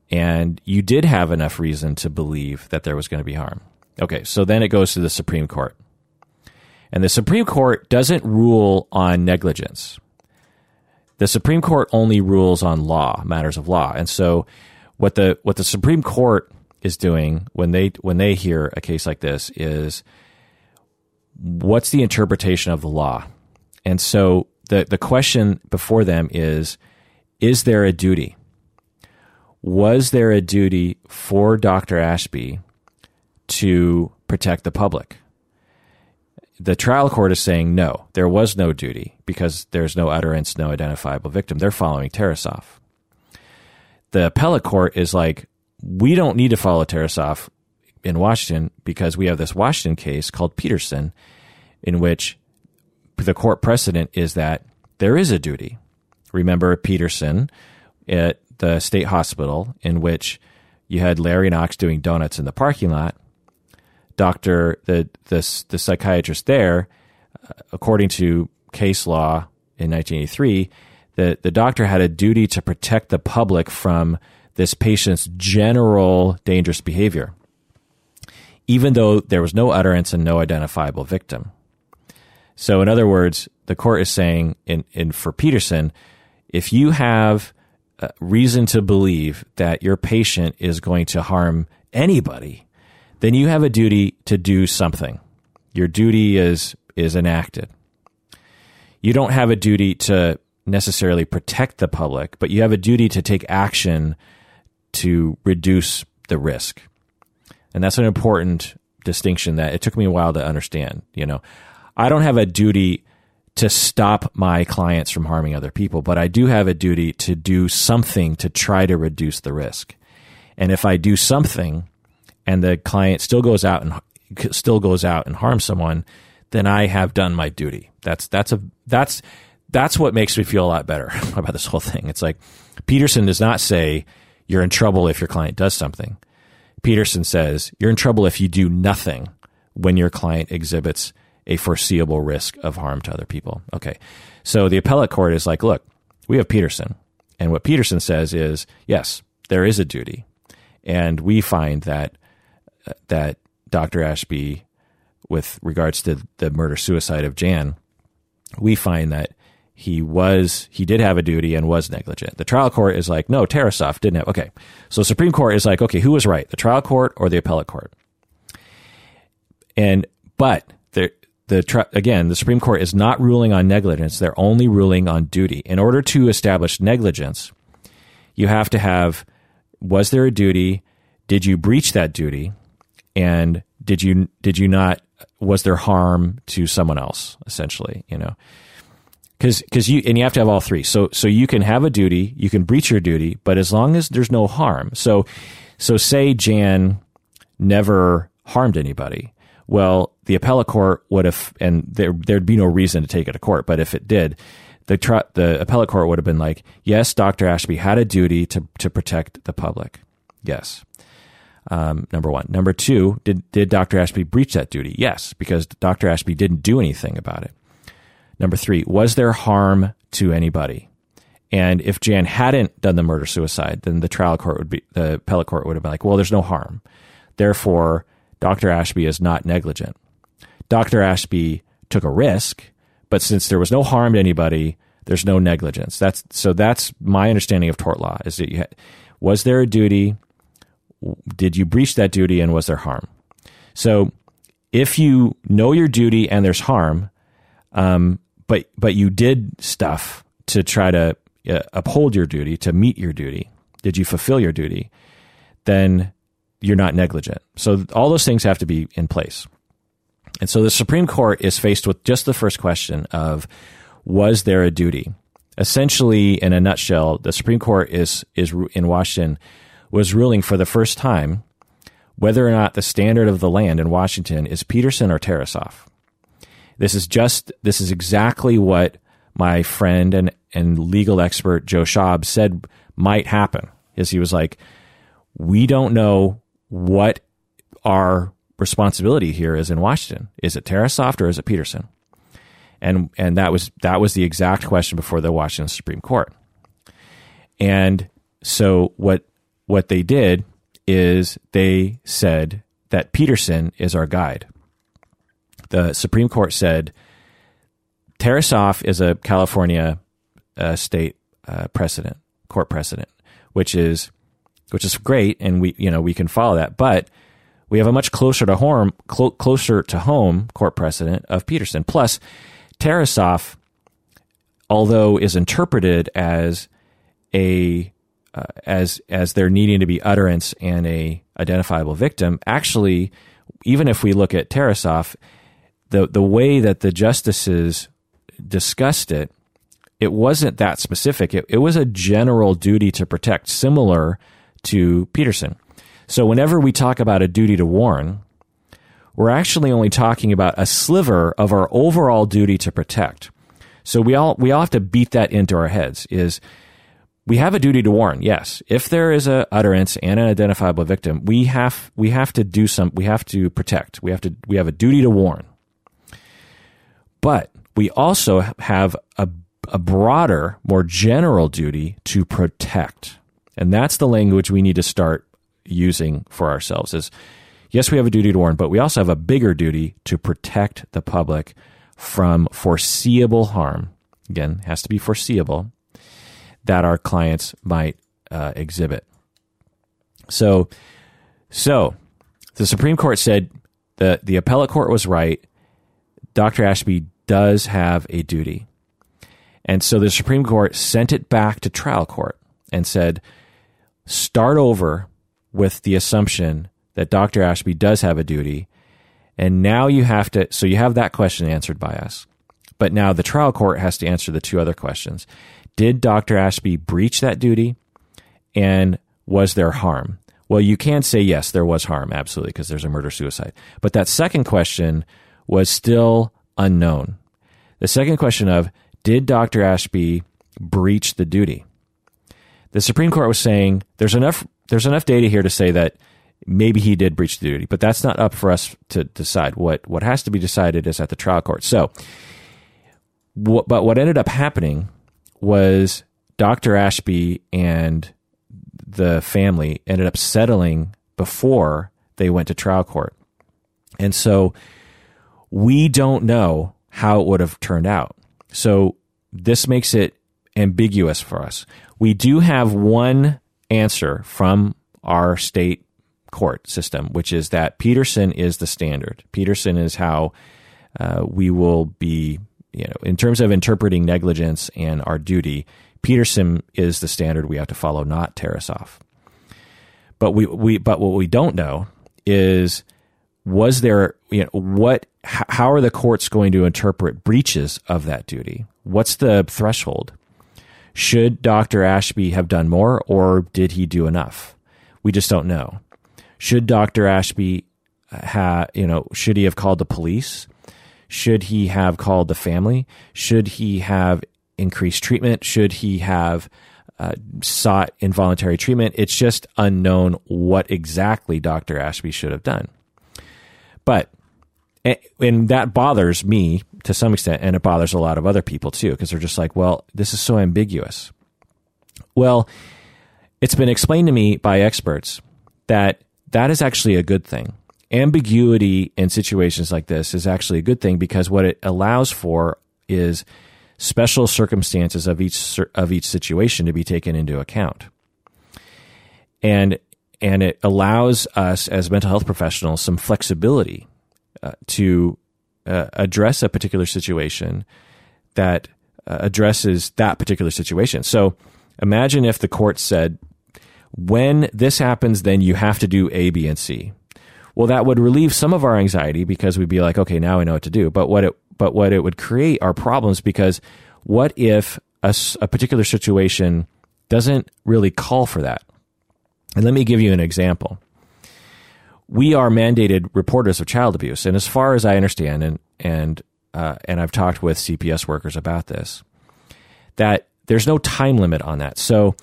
and you did have enough reason to believe that there was going to be harm. Okay, so then it goes to the Supreme Court. And the Supreme Court doesn't rule on negligence. The Supreme Court only rules on law, matters of law. And so what the what the Supreme Court is doing when they when they hear a case like this is what's the interpretation of the law? And so the the question before them is is there a duty? Was there a duty for Dr. Ashby to protect the public? The trial court is saying no, there was no duty because there's no utterance, no identifiable victim. They're following Tarasoff. The appellate court is like, we don't need to follow Tarasoff in Washington because we have this Washington case called Petersen, in which the court precedent is that there is a duty. Remember Petersen at the state hospital, in which you had Larry Knox doing donuts in the parking lot doctor, the the the psychiatrist there, uh, according to case law in 1983, the the doctor had a duty to protect the public from this patient's general dangerous behavior, even though there was no utterance and no identifiable victim. So, in other words, the court is saying, in, in for Petersen, if you have uh, reason to believe that your patient is going to harm anybody, then you have a duty to do something. Your duty is is enacted. You don't have a duty to necessarily protect the public, but you have a duty to take action to reduce the risk. And that's an important distinction that it took me a while to understand, you know. I don't have a duty to stop my clients from harming other people, but I do have a duty to do something to try to reduce the risk. And if I do something, and the client still goes out and still goes out and harms someone, then I have done my duty. That's that's a that's that's what makes me feel a lot better about this whole thing. It's like Petersen does not say you're in trouble if your client does something. Petersen says you're in trouble if you do nothing when your client exhibits a foreseeable risk of harm to other people. Okay. So the appellate court is like, look, we have Petersen. And what Petersen says is, yes, there is a duty. And we find that uh, that Dr. Ashby, with regards to the murder suicide of Jan, we find that he was he did have a duty and was negligent. The trial court is like, no, Tarasoff didn't have. Okay, so Supreme Court is like, okay, who was right, the trial court or the appellate court? And but the the again, the Supreme Court is not ruling on negligence; they're only ruling on duty. In order to establish negligence, you have to have was there a duty? Did you breach that duty? and did you did you not was there harm to someone else essentially you know because because you and you have to have all three. So so you can have a duty, you can breach your duty, but as long as there's no harm. So so say Jan never harmed anybody. Well, the appellate court would have, and there there'd be no reason to take it to court. But if it did, the the appellate court would have been like, yes, Dr. Ashby had a duty to to protect the public. Yes. Um, number one. Number two, did did Dr. Ashby breach that duty? Yes, because Dr. Ashby didn't do anything about it. Number three, was there harm to anybody? And if Jan hadn't done the murder suicide, then the trial court would be the appellate court would have been like, well, there's no harm. Therefore, Dr. Ashby is not negligent. Dr. Ashby took a risk, but since there was no harm to anybody, there's no negligence. That's so that's my understanding of tort law is that you was there a duty? Did you breach that duty and was there harm? So if you know your duty and there's harm, um, but but you did stuff to try to uh, uphold your duty, to meet your duty, did you fulfill your duty? Then you're not negligent. So all those things have to be in place. And so the Supreme Court is faced with just the first question of was there a duty? Essentially, in a nutshell, the Supreme Court is is in Washington was ruling for the first time whether or not the standard of the land in Washington is Petersen or Tarasoff. This is just this is exactly what my friend and and legal expert Joe Schaub said might happen. Is he was like, we don't know what our responsibility here is in Washington. Is it Tarasoff or is it Petersen? And and that was that was the exact question before the Washington Supreme Court. And so what what they did is they said that Petersen is our guide. The Supreme Court said Tarasoff is a California uh, state uh, precedent, court precedent, which is which is great, and we you know we can follow that. But we have a much closer to home, clo- closer to home court precedent of Petersen. Plus, Tarasoff, although is interpreted as a uh, as as there needing to be utterance and a identifiable victim, actually, even if we look at Tarasoff, the the way that the justices discussed it, it wasn't that specific. It, it was a general duty to protect, similar to Petersen. So whenever we talk about a duty to warn, we're actually only talking about a sliver of our overall duty to protect. So we all we all have to beat that into our heads is we have a duty to warn. Yes, if there is a utterance and an identifiable victim, we have we have to do some we have to protect. We have to we have a duty to warn. But we also have a a broader, more general duty to protect. And that's the language we need to start using for ourselves is yes, we have a duty to warn, but we also have a bigger duty to protect the public from foreseeable harm. Again, has to be foreseeable that our clients might uh, exhibit. So, so the Supreme Court said that the appellate court was right. Dr. Ashby does have a duty. And so the Supreme Court sent it back to trial court and said, start over with the assumption that Dr. Ashby does have a duty. And now you have to, so you have that question answered by us. But now the trial court has to answer the two other questions. Did Dr. Ashby breach that duty? And was there harm? Well, you can say yes, there was harm, absolutely, because there's a murder suicide. But that second question was still unknown. The second question of did Dr. Ashby breach the duty? The Supreme Court was saying there's enough there's enough data here to say that maybe he did breach the duty, but that's not up for us to decide. What what has to be decided is at the trial court. So, what, but what ended up happening was Dr. Ashby and the family ended up settling before they went to trial court. And so we don't know how it would have turned out. So this makes it ambiguous for us. We do have one answer from our state court system, which is that Petersen is the standard. Petersen is how uh, we will be, you know, in terms of interpreting negligence and our duty. Petersen is the standard we have to follow, not Tarasoff. But we, we but what we don't know is was there, you know, what, how are the courts going to interpret breaches of that duty? What's the threshold? Should Dr. Ashby have done more or did he do enough? We just don't know. Should Dr. Ashby have, you know, should he have called the police? Should he have called the family? Should he have increased treatment? Should he have uh, sought involuntary treatment? It's just unknown what exactly Dr. Ashby should have done. But, and that bothers me to some extent, and it bothers a lot of other people too, because they're just like, well, this is so ambiguous. Well, it's been explained to me by experts that that is actually a good thing ambiguity in situations like this is actually a good thing because what it allows for is special circumstances of each of each situation to be taken into account. And and it allows us as mental health professionals some flexibility uh, to uh, address a particular situation that uh, addresses that particular situation. So imagine if the court said, when this happens, then you have to do A, B, and C. Well, that would relieve some of our anxiety because we'd be like, okay, now I know what to do. But what it, but what it would create are problems because what if a, a particular situation doesn't really call for that? And let me give you an example. We are mandated reporters of child abuse, and as far as I understand, and and uh, and I've talked with CPS workers about this, that there's no time limit on that. So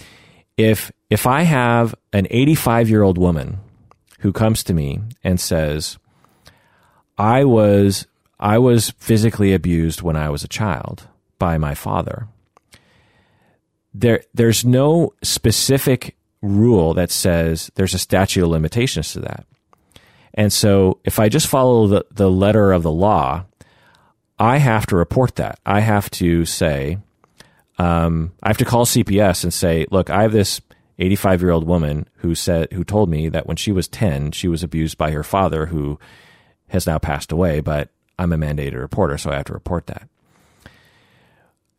if if I have an 85 year old woman who comes to me and says, I was, I was physically abused when I was a child by my father. There, there's no specific rule that says there's a statute of limitations to that. And so if I just follow the, the letter of the law, I have to report that. I have to say, um, I have to call CPS and say, look, I have this 85 year old woman who said who told me that when she was 10 she was abused by her father who has now passed away but i'm a mandated reporter so i have to report that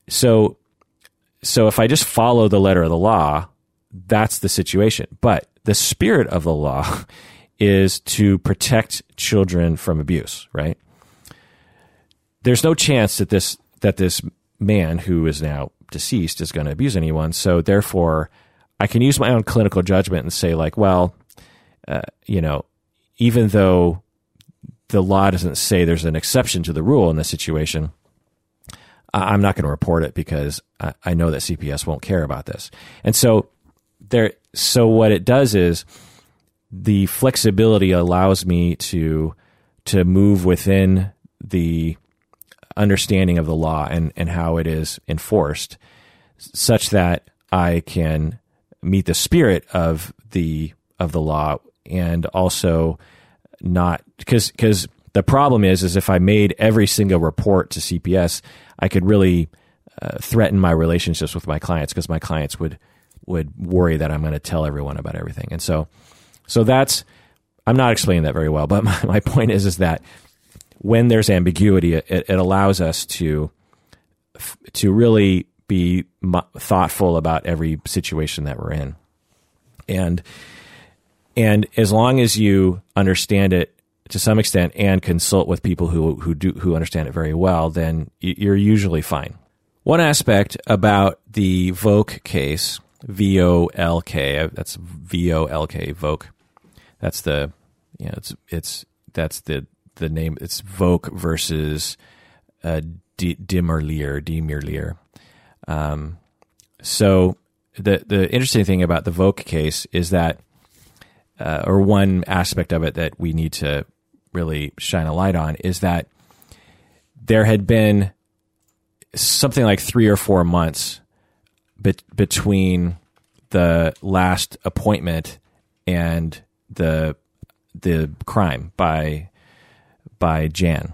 so so if i just follow the letter of the law that's the situation. But the spirit of the law is to protect children from abuse right? There's no chance that this that this man who is now deceased is going to abuse anyone. So therefore I can use my own clinical judgment and say like, well, uh, you know, even though the law doesn't say there's an exception to the rule in this situation, I'm not going to report it because I, I know that CPS won't care about this. And so there, so what it does is the flexibility allows me to to move within the understanding of the law and, and how it is enforced such that I can meet the spirit of the of the law and also not because because the problem is is if I made every single report to CPS, I could really uh, threaten my relationships with my clients because my clients would would worry that I'm going to tell everyone about everything. And so so that's I'm not explaining that very well, but my, my point is is that when there's ambiguity, it, it allows us to to really be thoughtful about every situation that we're in. And and as long as you understand it to some extent and consult with people who who do who understand it very well, then you're usually fine. One aspect about the Volk case, V O L K, that's V O L K. That's the you know, it's it's that's the the name. It's Volk versus uh, D- DeMeerleer, DeMeerleer. Um, so the the interesting thing about the Volk case is that, uh, or one aspect of it that we need to really shine a light on is that there had been something like three or four months be- between the last appointment and the the crime by by Jan.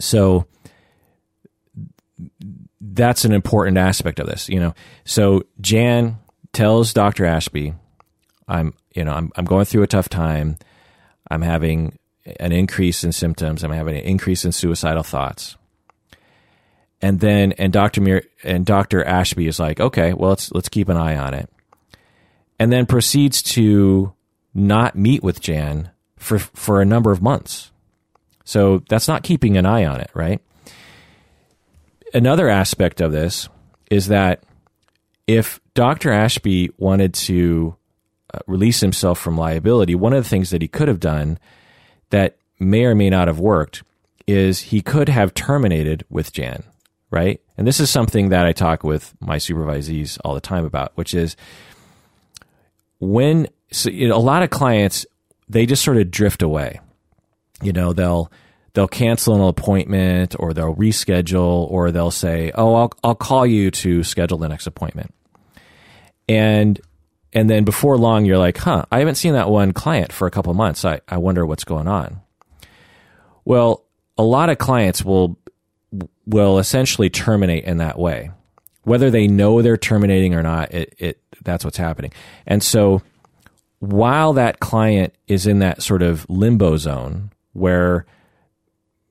So that's an important aspect of this, you know. So Jan tells Dr. Ashby, I'm, you know, I'm, I'm going through a tough time. I'm having an increase in symptoms. I'm having an increase in suicidal thoughts. And then, and Dr. Mir, and Dr. Ashby is like, okay, well, let's, let's keep an eye on it. And then proceeds to not meet with Jan for for a number of months. So that's not keeping an eye on it, right? Another aspect of this is that if Dr. Ashby wanted to uh, release himself from liability, one of the things that he could have done that may or may not have worked is he could have terminated with Jan, right? And this is something that I talk with my supervisees all the time about, which is when so, you know, a lot of clients they just sort of drift away. You know, they'll they'll cancel an appointment or they'll reschedule or they'll say, "Oh, I'll I'll call you to schedule the next appointment." And and then before long you're like, "Huh, I haven't seen that one client for a couple months. I I wonder what's going on." Well, a lot of clients will will essentially terminate in that way. Whether they know they're terminating or not, it, it that's what's happening. And so while that client is in that sort of limbo zone where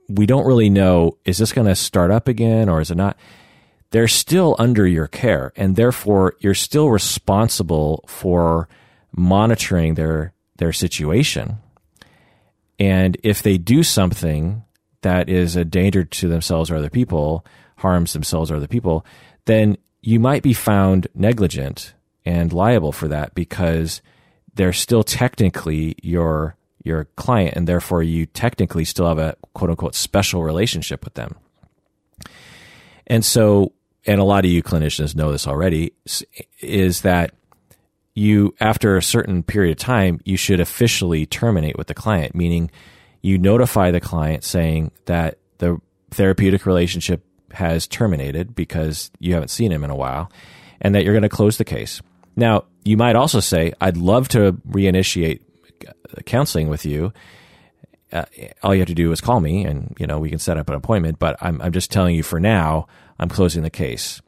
we don't really know is this going to start up again or is it not they're still under your care and therefore you're still responsible for monitoring their their situation and if they do something that is a danger to themselves or other people harms themselves or other people then you might be found negligent and liable for that because they're still technically your your client, and therefore you technically still have a quote unquote special relationship with them. And so, and a lot of you clinicians know this already, is that you, after a certain period of time, you should officially terminate with the client, meaning you notify the client saying that the therapeutic relationship has terminated because you haven't seen him in a while and that you're going to close the case. Now, you might also say, I'd love to reinitiate counseling with you. Uh, all you have to do is call me and, you know, we can set up an appointment, but I'm, I'm just telling you for now, I'm closing the case.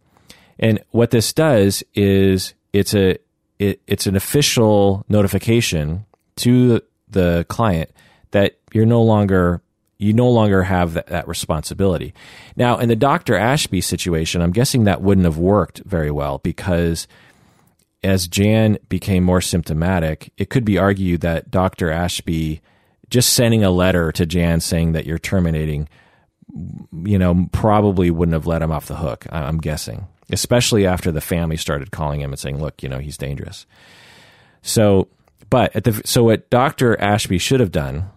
And what this does is it's a, it, it's an official notification to the client that you're no longer you no longer have that, that, responsibility. Now, in the Dr. Ashby situation, I'm guessing that wouldn't have worked very well because as Jan became more symptomatic, it could be argued that Dr. Ashby just sending a letter to Jan saying that you're terminating, you know, probably wouldn't have let him off the hook, I'm guessing, especially after the family started calling him and saying, look, you know, he's dangerous. So, but at the, so what Dr. Ashby should have done,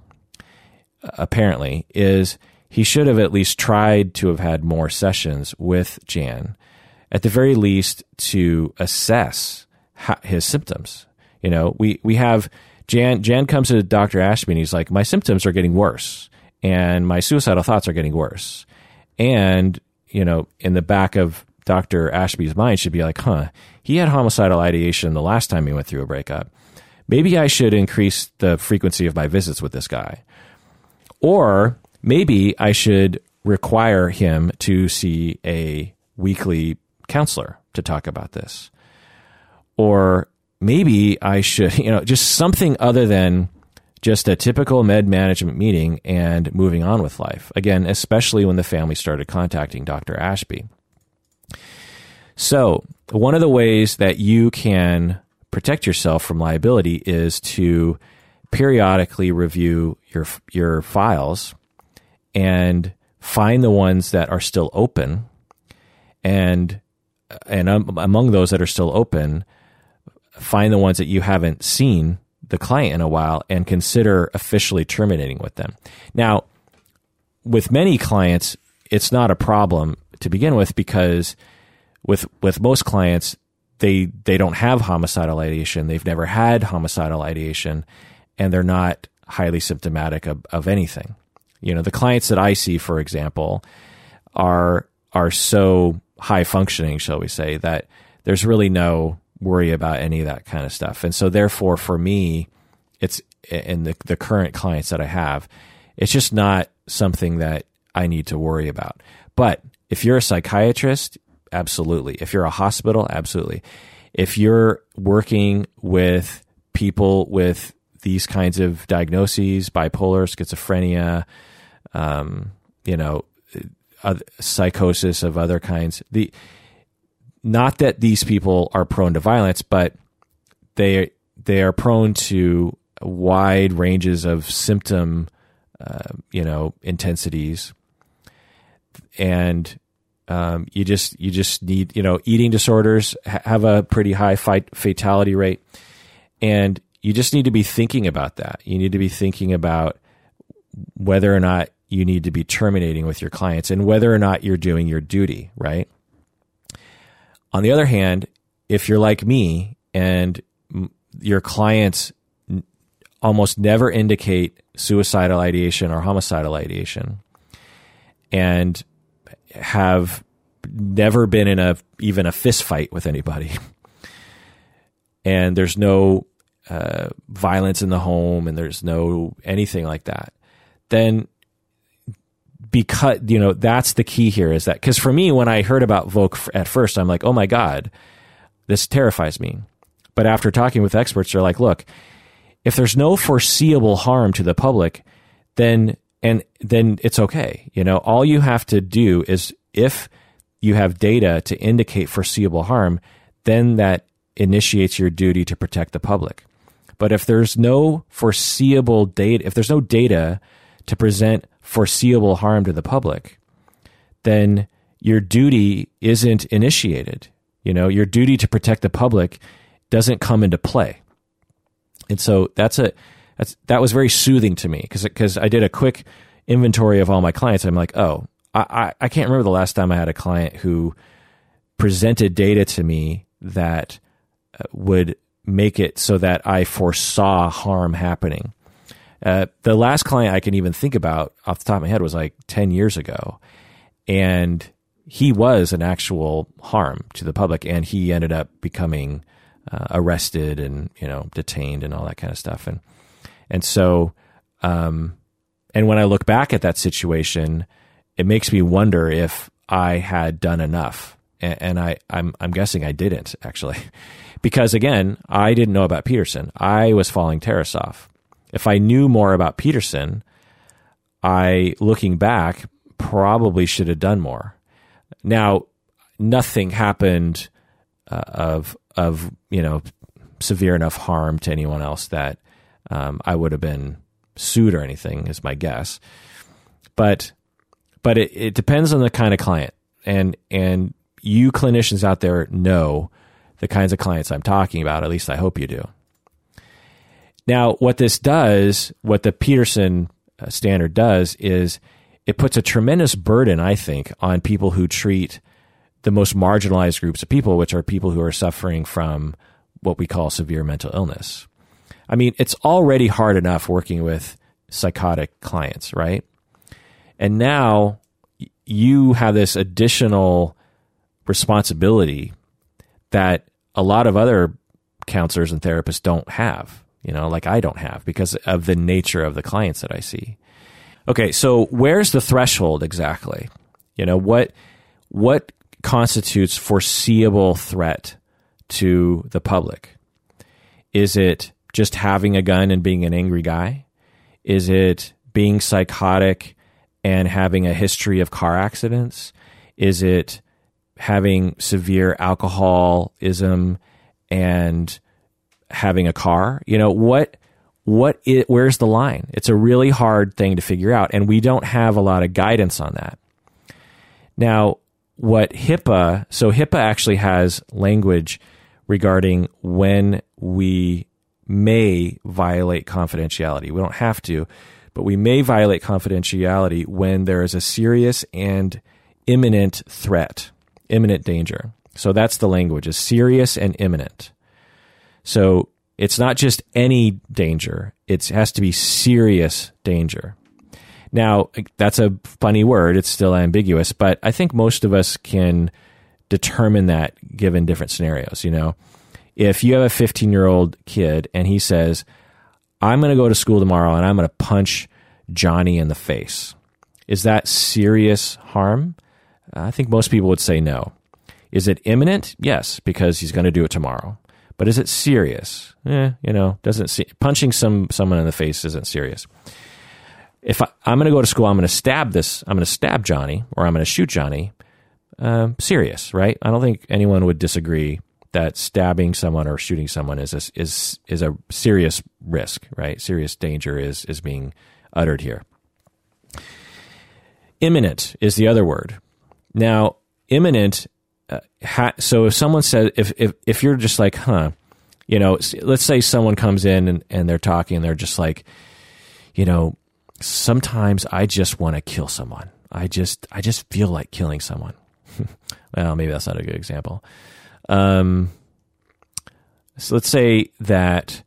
apparently, is he should have at least tried to have had more sessions with Jan, at the very least to assess his symptoms. You know, we, we have Jan, Jan comes to Dr. Ashby and he's like, my symptoms are getting worse and my suicidal thoughts are getting worse. And, you know, in the back of Dr. Ashby's mind should be like, huh, he had homicidal ideation the last time he went through a breakup. Maybe I should increase the frequency of my visits with this guy. Or maybe I should require him to see a weekly counselor to talk about this or maybe I should, you know, just something other than just a typical med management meeting and moving on with life. Again, especially when the family started contacting Dr. Ashby. So, one of the ways that you can protect yourself from liability is to periodically review your your files and find the ones that are still open and and um, among those that are still open find the ones that you haven't seen the client in a while and consider officially terminating with them. Now, with many clients, it's not a problem to begin with because with with most clients, they they don't have homicidal ideation. They've never had homicidal ideation, and they're not highly symptomatic of, of anything. You know, the clients that I see, for example, are are so high functioning, shall we say, that there's really no worry about any of that kind of stuff. And so therefore for me, it's in the the current clients that I have, it's just not something that I need to worry about. But if you're a psychiatrist, absolutely. If you're a hospital, absolutely. If you're working with people with these kinds of diagnoses, bipolar, schizophrenia, um, you know, uh, psychosis of other kinds, the not that these people are prone to violence, but they they are prone to wide ranges of symptom, uh, you know, intensities, and um, you just you just need you know eating disorders ha- have a pretty high fight fatality rate, and you just need to be thinking about that. You need to be thinking about whether or not you need to be terminating with your clients and whether or not you're doing your duty, right? On the other hand, if you're like me and your clients almost never indicate suicidal ideation or homicidal ideation and have never been in a even a fist fight with anybody and there's no uh, violence in the home and there's no anything like that then because you know that's the key here is that because for me when i heard about Volk at first i'm like oh my god this terrifies me. But after talking with experts they're like look if there's no foreseeable harm to the public then and then it's okay. You know all you have to do is if you have data to indicate foreseeable harm then that initiates your duty to protect the public but if there's no foreseeable data if there's no data to present foreseeable harm to the public, then your duty isn't initiated. You know, your duty to protect the public doesn't come into play. And so that's a that's that was very soothing to me because because I did a quick inventory of all my clients. I'm like, oh, I, I, can't remember the last time I had a client who presented data to me that uh, would make it so that I foresaw harm happening. Uh, the last client I can even think about off the top of my head was like 10 years ago. And he was an actual harm to the public. And he ended up becoming uh, arrested and, you know, detained and all that kind of stuff. And, and so, um, and when I look back at that situation, it makes me wonder if I had done enough. And, I, I'm, I'm guessing I didn't actually. because again, I didn't know about Petersen. I was following Tarasoff if I knew more about Petersen, I, looking back, probably should have done more. Now, nothing happened uh, of of you know severe enough harm to anyone else that um, I would have been sued or anything, is my guess. But but it, it depends on the kind of client, and and you clinicians out there know the kinds of clients I'm talking about. At least I hope you do. Now, what this does, what the Petersen uh, standard does, is it puts a tremendous burden, I think, on people who treat the most marginalized groups of people, which are people who are suffering from what we call severe mental illness. I mean, it's already hard enough working with psychotic clients, right? And now you have this additional responsibility that a lot of other counselors and therapists don't have you know, like I don't have because of the nature of the clients that I see. Okay, so where's the threshold exactly? You know, what what constitutes foreseeable threat to the public? Is it just having a gun and being an angry guy? Is it being psychotic and having a history of car accidents? Is it having severe alcoholism and having a car. You know, what what it, where's the line? It's a really hard thing to figure out and we don't have a lot of guidance on that. Now, what HIPAA, so HIPAA actually has language regarding when we may violate confidentiality. We don't have to, but we may violate confidentiality when there is a serious and imminent threat, imminent danger. So that's the language, is serious and imminent. So it's not just any danger, it has to be serious danger. Now, that's a funny word. It's still ambiguous, but I think most of us can determine that given different scenarios. You know, if you have a 15 year old kid and he says, I'm going to go to school tomorrow and I'm going to punch Johnny in the face, is that serious harm? I think most people would say no. Is it imminent? Yes, because he's going to do it tomorrow. But is it serious? Eh, you know, doesn't see punching some someone in the face isn't serious. If I, am going to go to school, I'm going to stab this. I'm going to stab Johnny, or I'm going to shoot Johnny. Uh, serious, right? I don't think anyone would disagree that stabbing someone or shooting someone is a, is is a serious risk, right? Serious danger is is being uttered here. Imminent is the other word. Now, imminent. Uh, ha- so if someone said, if if if you're just like, huh, you know, let's say someone comes in and, and they're talking and they're just like, you know, sometimes I just want to kill someone. I just I just feel like killing someone. well, maybe that's not a good example. Um, so let's say that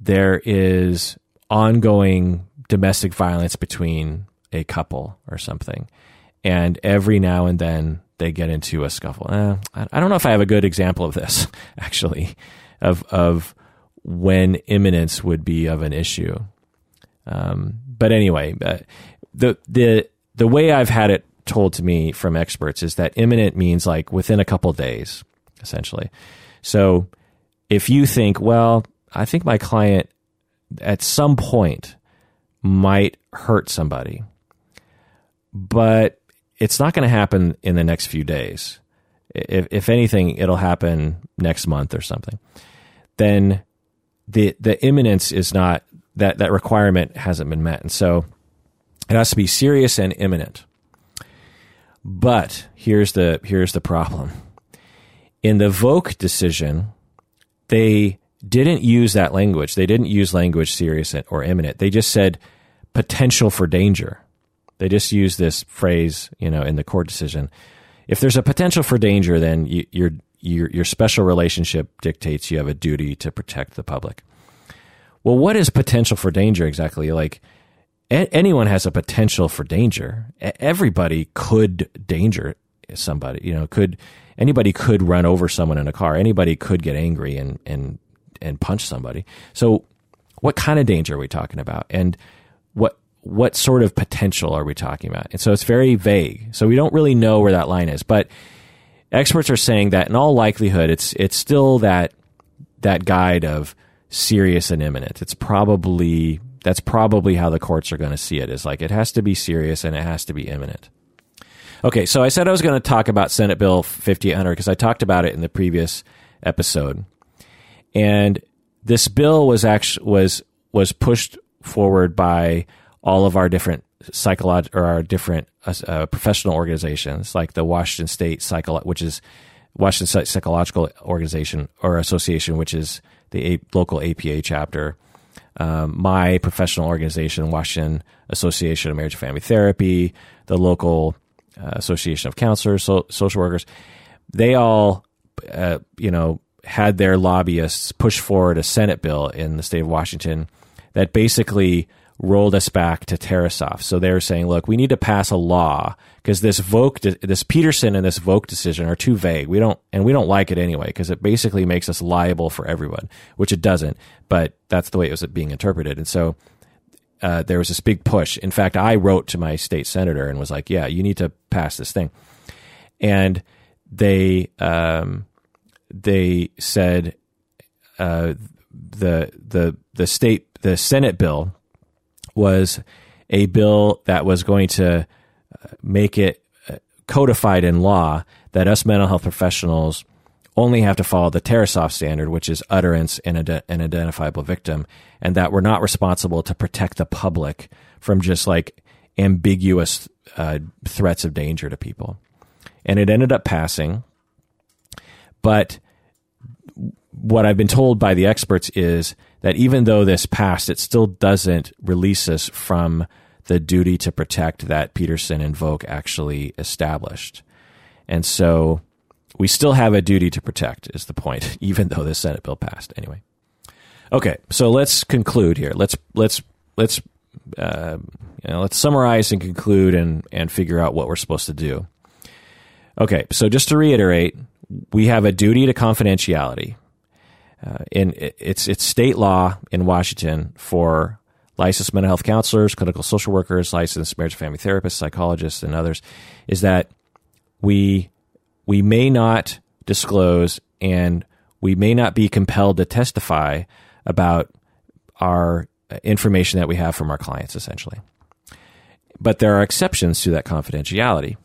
there is ongoing domestic violence between a couple or something, and every now and then they get into a scuffle. Eh, I don't know if I have a good example of this actually, of of when imminence would be of an issue. Um, but anyway, uh, the the the way I've had it told to me from experts is that imminent means like within a couple days, essentially. So if you think, well, I think my client at some point might hurt somebody, but it's not going to happen in the next few days. If, if anything, it'll happen next month or something. Then the the imminence is not that that requirement hasn't been met, and so it has to be serious and imminent. But here's the here's the problem. In the Volk decision, they didn't use that language. They didn't use language serious or imminent. They just said potential for danger. They just use this phrase, you know, in the court decision. If there's a potential for danger, then you, your your your special relationship dictates you have a duty to protect the public. Well, what is potential for danger exactly? Like a- anyone has a potential for danger. A- everybody could danger somebody. You know, could anybody could run over someone in a car. Anybody could get angry and and and punch somebody. So, what kind of danger are we talking about? And what what sort of potential are we talking about? And so it's very vague. So we don't really know where that line is. But experts are saying that in all likelihood, it's it's still that that guide of serious and imminent. It's probably that's probably how the courts are going to see it. Is like it has to be serious and it has to be imminent. Okay, so I said I was going to talk about Senate Bill 5800 because I talked about it in the previous episode, and this bill was actually was was pushed forward by all of our different psychological or our different uh, uh, professional organizations, like the Washington State Psycho, which is Washington State Psychological Organization or Association, which is the a- local APA chapter. Um, my professional organization, Washington Association of Marriage and Family Therapy, the local uh, Association of Counselors, so, social workers, they all, uh, you know, had their lobbyists push forward a Senate bill in the state of Washington that basically rolled us back to Tarasoff. So they're saying, look, we need to pass a law because this Volk, this Petersen and this Volk decision are too vague. We don't, and we don't like it anyway because it basically makes us liable for everyone, which it doesn't. But that's the way it was being interpreted. And so uh, there was this big push. In fact, I wrote to my state senator and was like, yeah, you need to pass this thing. And they, um, they said, uh, the, the, the state, the Senate bill was a bill that was going to uh, make it uh, codified in law that us mental health professionals only have to follow the Tarasoff standard, which is utterance and an identifiable victim, and that we're not responsible to protect the public from just like ambiguous uh, threats of danger to people. And it ended up passing, but what I've been told by the experts is that even though this passed, it still doesn't release us from the duty to protect that Petersen and Volk actually established. And so we still have a duty to protect, is the point, even though this Senate bill passed. Anyway. Okay, so let's conclude here. Let's let's let's uh, you know, let's summarize and conclude and and figure out what we're supposed to do. Okay, so just to reiterate, we have a duty to confidentiality uh, in it's it's state law in Washington for licensed mental health counselors, clinical social workers, licensed marriage and family therapists, psychologists, and others, is that we we may not disclose and we may not be compelled to testify about our information that we have from our clients, essentially. But there are exceptions to that confidentiality,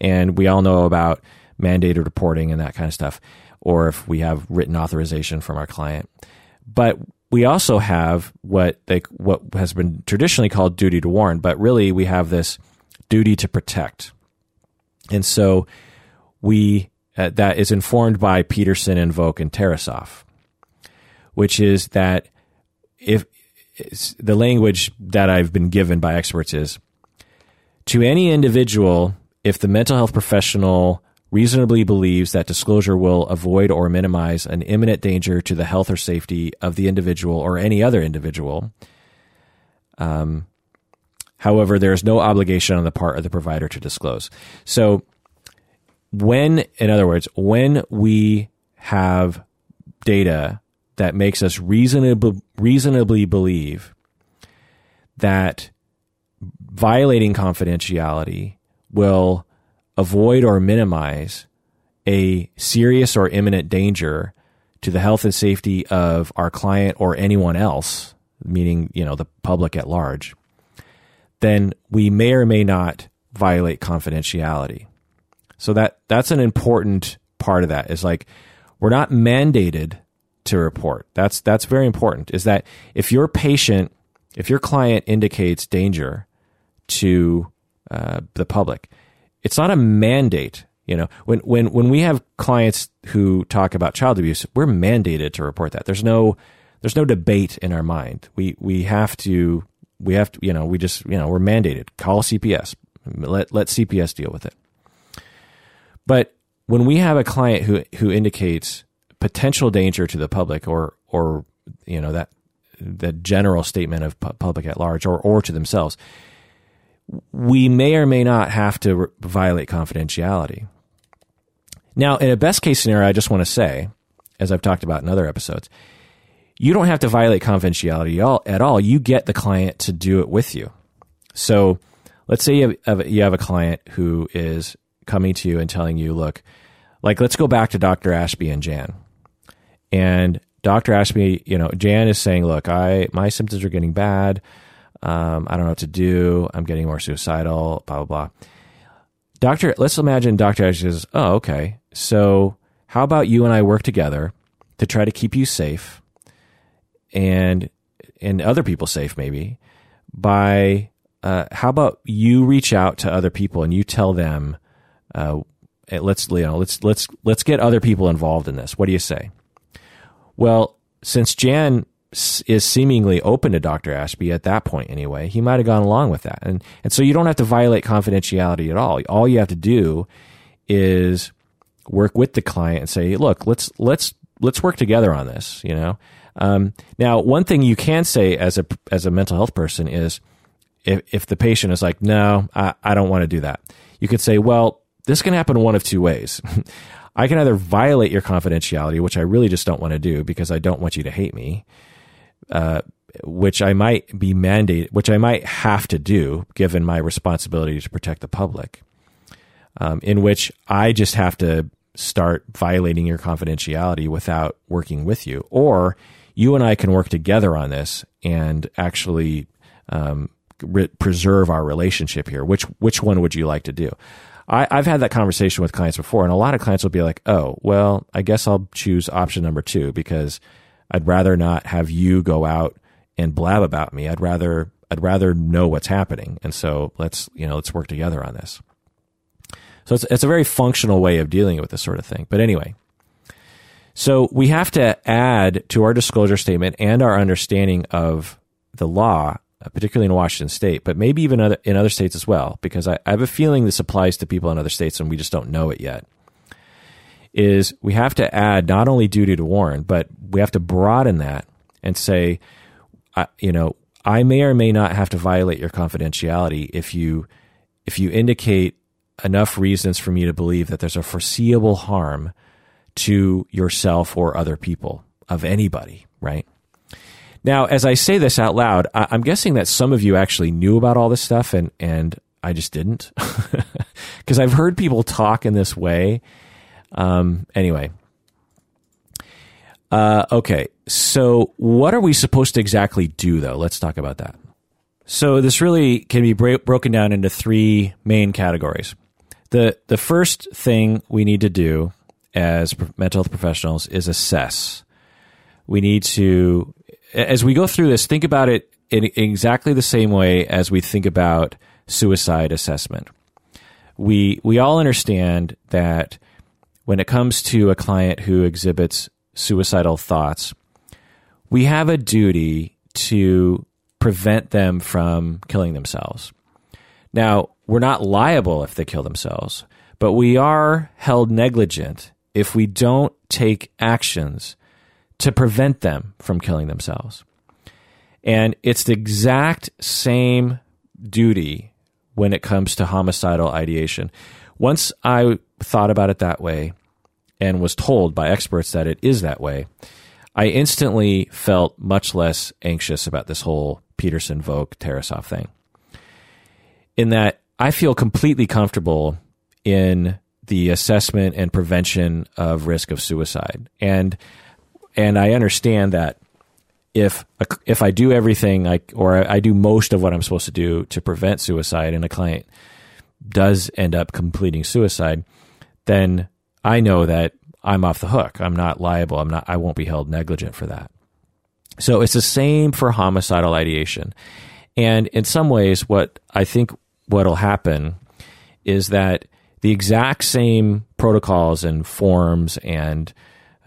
and we all know about mandated reporting and that kind of stuff or if we have written authorization from our client. But we also have what they what has been traditionally called duty to warn, but really we have this duty to protect. And so we uh, that is informed by Petersen, Invoke, and Tarasoff, which is that if the language that I've been given by experts is to any individual, if the mental health professional reasonably believes that disclosure will avoid or minimize an imminent danger to the health or safety of the individual or any other individual. Um, however, there is no obligation on the part of the provider to disclose. So, when, in other words, when we have data that makes us reasonably, reasonably believe that violating confidentiality will avoid or minimize a serious or imminent danger to the health and safety of our client or anyone else, meaning, you know, the public at large, then we may or may not violate confidentiality. So that that's an important part of that is like we're not mandated to report. That's that's very important. Is that if your patient, if your client indicates danger to uh, the public, it's not a mandate. You know, when when when we have clients who talk about child abuse, we're mandated to report that. There's no there's no debate in our mind. We we have to we have to you know we just you know we're mandated. Call CPS. Let let CPS deal with it. But when we have a client who who indicates potential danger to the public or or you know that the general statement of public at large or or to themselves we may or may not have to re- violate confidentiality. Now, in a best case scenario, I just want to say, as I've talked about in other episodes, you don't have to violate confidentiality at all. You get the client to do it with you. So let's say you have, you have a client who is coming to you and telling you, look, like, let's go back to Dr. Ashby and Jan. And Dr. Ashby, you know, Jan is saying, look, I, my symptoms are getting bad. Um, I don't know what to do. I'm getting more suicidal, blah, blah, blah. Doctor, let's imagine Dr. Ash says, Oh, okay. So how about you and I work together to try to keep you safe and, and other people safe maybe by, uh, how about you reach out to other people and you tell them, uh, let's, you know, let's, let's, let's get other people involved in this. What do you say? Well, since Jan is seemingly open to Dr. Ashby at that point anyway. He might have gone along with that. And and so you don't have to violate confidentiality at all. All you have to do is work with the client and say, "Look, let's let's let's work together on this," you know? Um, now, one thing you can say as a as a mental health person is if if the patient is like, "No, I, I don't want to do that." You could say, "Well, this can happen one of two ways." I can either violate your confidentiality, which I really just don't want to do because I don't want you to hate me, uh, which I might be mandated, which I might have to do given my responsibility to protect the public, um, in which I just have to start violating your confidentiality without working with you. Or you and I can work together on this and actually um, re- preserve our relationship here. Which which one would you like to do? I, have had that conversation with clients before, and a lot of clients will be like, "Oh, well, I guess I'll choose option number two because I'd rather not have you go out and blab about me. I'd rather I'd rather know what's happening. And so let's you know let's work together on this. So it's it's a very functional way of dealing with this sort of thing. But anyway, so we have to add to our disclosure statement and our understanding of the law, particularly in Washington State, but maybe even other, in other states as well, because I, I have a feeling this applies to people in other states and we just don't know it yet is we have to add not only duty to warn, but we have to broaden that and say, you know, I may or may not have to violate your confidentiality if you if you indicate enough reasons for me to believe that there's a foreseeable harm to yourself or other people of anybody, right? Now, as I say this out loud, I, am guessing that some of you actually knew about all this stuff and and I just didn't. Because I've heard people talk in this way um, anyway. Uh, okay, so what are we supposed to exactly do, though? Let's talk about that. So this really can be bra- broken down into three main categories. the The first thing we need to do as mental health professionals is assess. We need to, as we go through this, think about it in exactly the same way as we think about suicide assessment. We we all understand that when it comes to a client who exhibits suicidal thoughts, we have a duty to prevent them from killing themselves. Now, we're not liable if they kill themselves, but we are held negligent if we don't take actions to prevent them from killing themselves. And it's the exact same duty when it comes to homicidal ideation. Once I thought about it that way and was told by experts that it is that way, I instantly felt much less anxious about this whole Petersen Volk Tarasoff thing. In that I feel completely comfortable in the assessment and prevention of risk of suicide. And and I understand that if if I do everything I or I do most of what I'm supposed to do to prevent suicide and a client does end up completing suicide, then I know that I'm off the hook. I'm not liable. I'm not I won't be held negligent for that. So it's the same for homicidal ideation. And in some ways what I think what'll happen is that the exact same protocols and forms and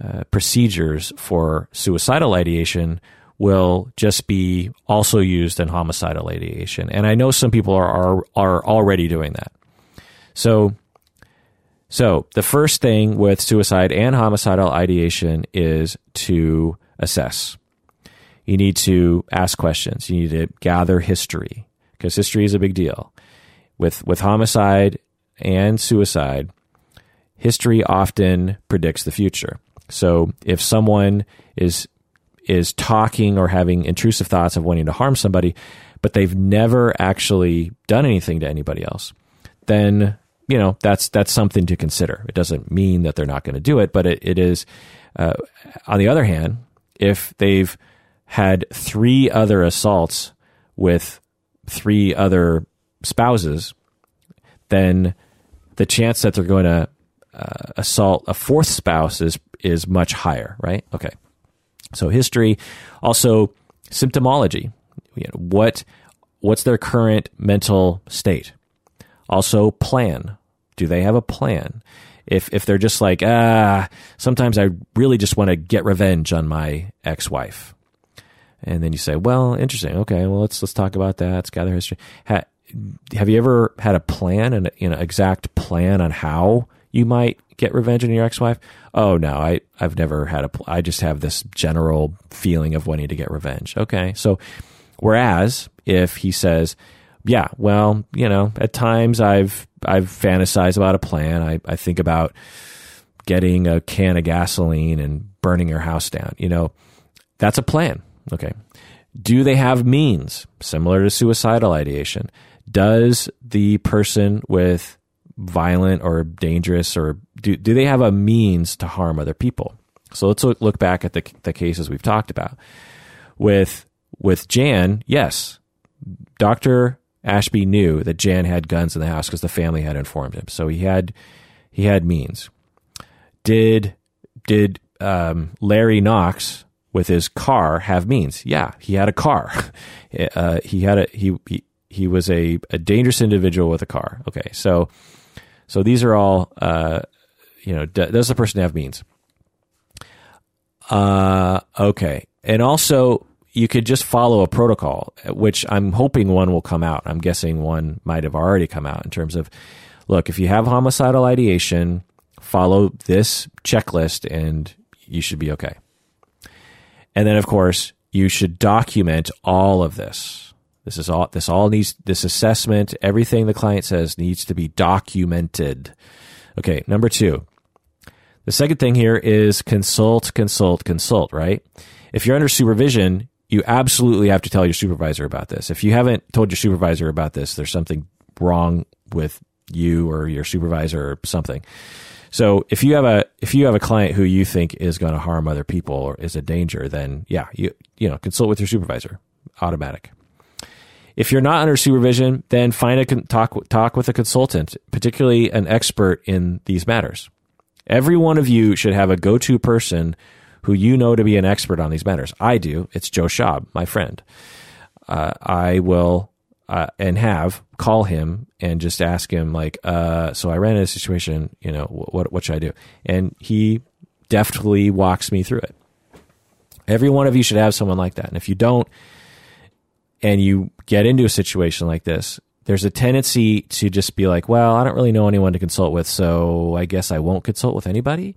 uh, procedures for suicidal ideation will just be also used in homicidal ideation. And I know some people are, are, are already doing that. So, so the first thing with suicide and homicidal ideation is to assess. You need to ask questions. You need to gather history because history is a big deal. With with homicide and suicide, history often predicts the future. So if someone is is talking or having intrusive thoughts of wanting to harm somebody, but they've never actually done anything to anybody else, then you know that's that's something to consider. It doesn't mean that they're not going to do it, but it, it is. Uh, on the other hand, if they've had three other assaults with three other spouses, then the chance that they're going to uh, assault a fourth spouse is is much higher, right? Okay. So history, also symptomology. You know, what what's their current mental state? Also plan. Do they have a plan? If if they're just like ah, sometimes I really just want to get revenge on my ex-wife. And then you say, well, interesting. Okay, well let's let's talk about that. Let's gather history. Ha, have you ever had a plan and an exact plan on how you might get revenge on your ex-wife? Oh no, I I've never had a. Pl- I just have this general feeling of wanting to get revenge. Okay, so whereas if he says, yeah, well, you know, at times I've I've fantasized about a plan. I I think about getting a can of gasoline and burning your house down. You know, that's a plan. Okay. Do they have means similar to suicidal ideation? Does the person with violent or dangerous or do, do they have a means to harm other people? So let's look back at the, the cases we've talked about. With, with Jan, yes, Dr. Ashby knew that Jan had guns in the house because the family had informed him. So he had, he had means. Did, did, um, Larry Knox with his car have means? Yeah, he had a car. uh, he had a, he, he, he was a, a dangerous individual with a car. Okay. So, so these are all, uh, you know, does the person have means? Uh, okay. And also, you could just follow a protocol, which I'm hoping one will come out. I'm guessing one might have already come out in terms of, look, if you have homicidal ideation, follow this checklist and you should be okay. And then, of course, you should document all of this. This is all, this all needs, this assessment, everything the client says needs to be documented. Okay. Number two. The second thing here is consult, consult, consult, right? If you're under supervision, you absolutely have to tell your supervisor about this. If you haven't told your supervisor about this, there's something wrong with you or your supervisor or something. So if you have a if you have a client who you think is going to harm other people or is a danger, then yeah, you you know consult with your supervisor. Automatic. If you're not under supervision, then find a talk talk with a consultant, particularly an expert in these matters. Every one of you should have a go to person who you know to be an expert on these matters. I do. It's Joe Schaub, my friend. Uh, I will uh, and have call him and just ask him like, uh, so I ran into a situation, you know, what what should I do? And he deftly walks me through it. Every one of you should have someone like that. And if you don't, and you get into a situation like this, there's a tendency to just be like, well, I don't really know anyone to consult with, so I guess I won't consult with anybody.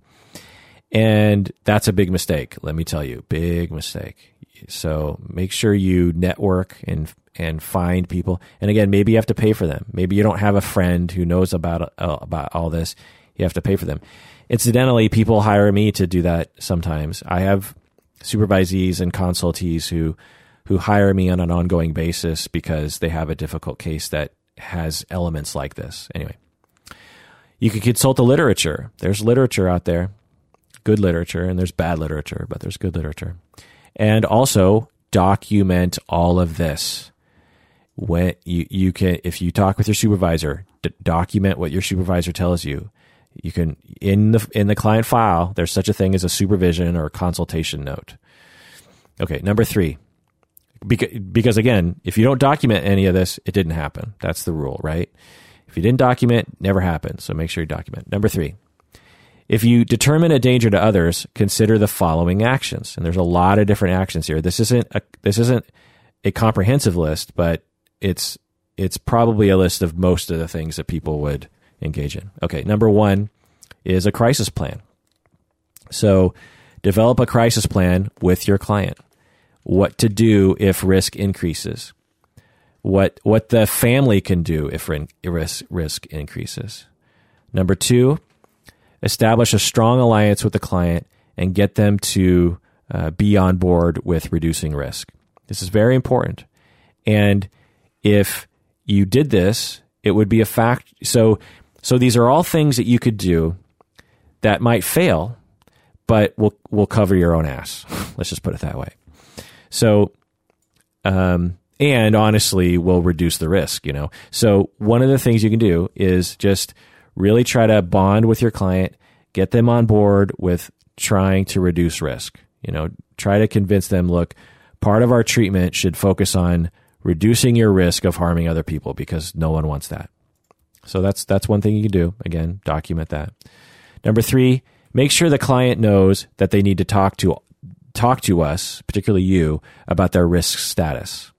And that's a big mistake, let me tell you. Big mistake. So make sure you network and and find people. And again, maybe you have to pay for them. Maybe you don't have a friend who knows about uh, about all this. You have to pay for them. Incidentally, people hire me to do that sometimes. I have supervisees and consultees who who hire me on an ongoing basis because they have a difficult case that has elements like this. Anyway, you can consult the literature. There's literature out there, good literature, and there's bad literature, but there's good literature. And also document all of this. When you, you can, if you talk with your supervisor, d- document what your supervisor tells you. You can in the in the client file. There's such a thing as a supervision or a consultation note. Okay, number three, because, because again, if you don't document any of this, it didn't happen. That's the rule, right? If you didn't document, never happened. So make sure you document. Number three, if you determine a danger to others, consider the following actions. And there's a lot of different actions here. This isn't a, this isn't a comprehensive list, but it's it's probably a list of most of the things that people would engage in. Okay, number one is a crisis plan. So develop a crisis plan with your client what to do if risk increases, what what the family can do if risk risk increases. Number two, establish a strong alliance with the client and get them to uh, be on board with reducing risk. This is very important, and if you did this, it would be a fact. So so these are all things that you could do that might fail, but will will cover your own ass. Let's just put it that way. So, um, and honestly will reduce the risk, you know. So one of the things you can do is just really try to bond with your client, get them on board with trying to reduce risk. You know, try to convince them, look, part of our treatment should focus on reducing your risk of harming other people because no one wants that. So that's that's one thing you can do. Again, document that. Number 3, make sure the client knows that they need to talk to talk to us, particularly you, about their risk status.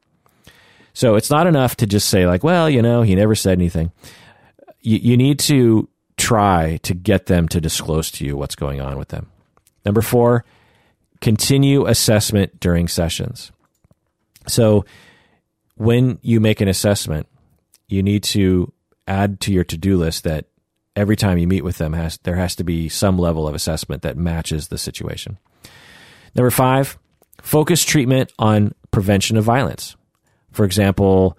So it's not enough to just say, like, well, you know, he never said anything. You, you need to try to get them to disclose to you what's going on with them. Number four, continue assessment during sessions. So when you make an assessment, you need to add to your to do list that every time you meet with them has there has to be some level of assessment that matches the situation. Number five, focus treatment on prevention of violence. For example,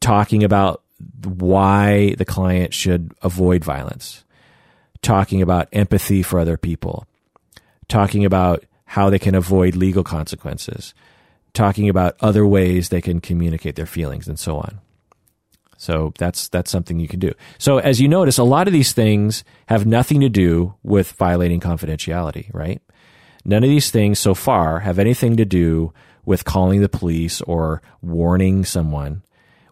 talking about why the client should avoid violence, talking about empathy for other people, talking about how they can avoid legal consequences, talking about other ways they can communicate their feelings, and so on. So that's that's something you can do. So as you notice, a lot of these things have nothing to do with violating confidentiality, right? None of these things so far have anything to do with calling the police or warning someone,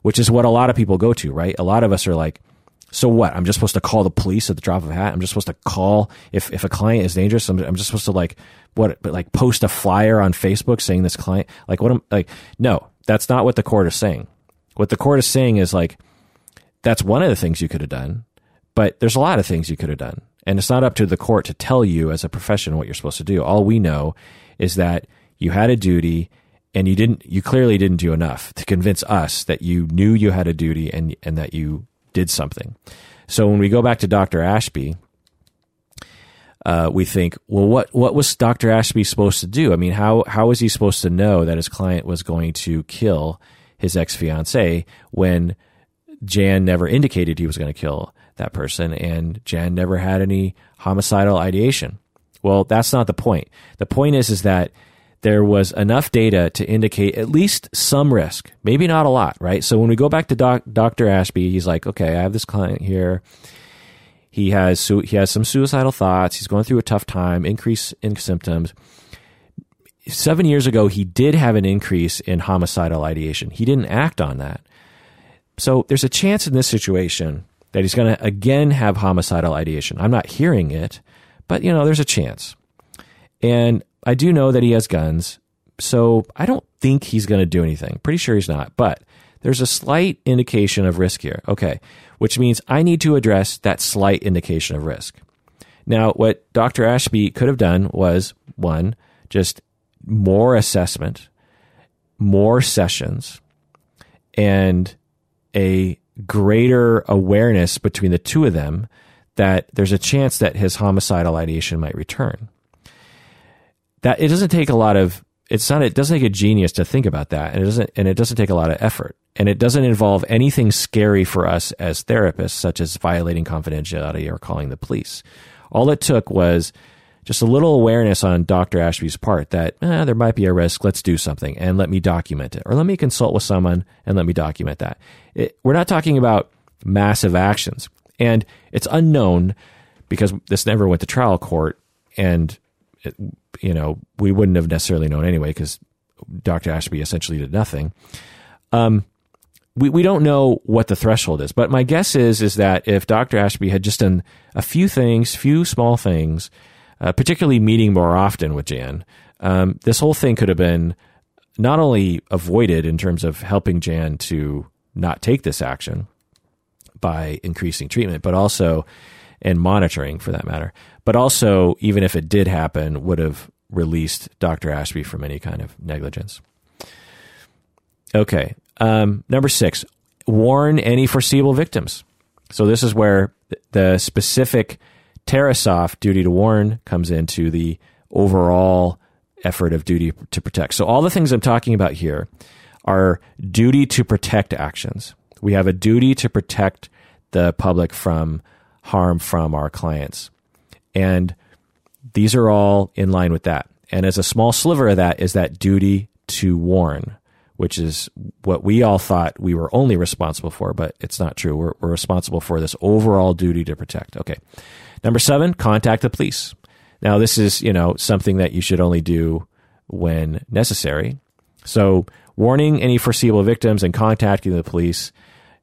which is what a lot of people go to, right? A lot of us are like, so what? I'm just supposed to call the police at the drop of a hat. I'm just supposed to call if, if a client is dangerous. I'm, I'm just supposed to like what, but like post a flyer on Facebook saying this client, like what I'm like, no, that's not what the court is saying. What the court is saying is like, that's one of the things you could have done, but there's a lot of things you could have done. And it's not up to the court to tell you as a profession what you're supposed to do. All we know is that you had a duty and you didn't you clearly didn't do enough to convince us that you knew you had a duty and and that you did something. So when we go back to Dr. Ashby, uh, we think, well, what what was Dr. Ashby supposed to do? I mean, how how was he supposed to know that his client was going to kill his ex fiancee when Jan never indicated he was going to kill that person, and Jan never had any homicidal ideation. Well, that's not the point. The point is, is that there was enough data to indicate at least some risk, maybe not a lot, right? So when we go back to doc, Dr. Ashby, he's like, okay, I have this client here. He has he has some suicidal thoughts. He's going through a tough time, increase in symptoms. Seven years ago, he did have an increase in homicidal ideation. He didn't act on that. So there's a chance in this situation that he's going to again have homicidal ideation. I'm not hearing it, but you know, there's a chance. And I do know that he has guns, so I don't think he's going to do anything. Pretty sure he's not, but there's a slight indication of risk here. Okay, which means I need to address that slight indication of risk. Now, what Dr. Ashby could have done was one, just more assessment, more sessions, and a greater awareness between the two of them that there's a chance that his homicidal ideation might return. That it doesn't take a lot of it's not it doesn't take a genius to think about that and it doesn't and it doesn't take a lot of effort and it doesn't involve anything scary for us as therapists such as violating confidentiality or calling the police all it took was just a little awareness on Dr. Ashby's part that eh, there might be a risk. Let's do something and let me document it, or let me consult with someone and let me document that. It, we're not talking about massive actions, and it's unknown because this never went to trial court, and you know we wouldn't have necessarily known anyway because Dr. Ashby essentially did nothing. Um, we, we don't know what the threshold is, but my guess is is that if Dr. Ashby had just done a few things, few small things uh, particularly meeting more often with Jan, um, this whole thing could have been not only avoided in terms of helping Jan to not take this action by increasing treatment, but also and monitoring for that matter, but also even if it did happen, would have released Dr. Ashby from any kind of negligence. Okay, um, number six, warn any foreseeable victims. So this is where the specific Tarasoff duty to warn comes into the overall effort of duty to protect. So all the things I'm talking about here are duty to protect actions. We have a duty to protect the public from harm from our clients. And these are all in line with that. And as a small sliver of that is that duty to warn, which is what we all thought we were only responsible for, but it's not true. We're, we're responsible for this overall duty to protect. Okay. Number seven, contact the police. Now, this is, you know, something that you should only do when necessary. So, warning any foreseeable victims and contacting the police.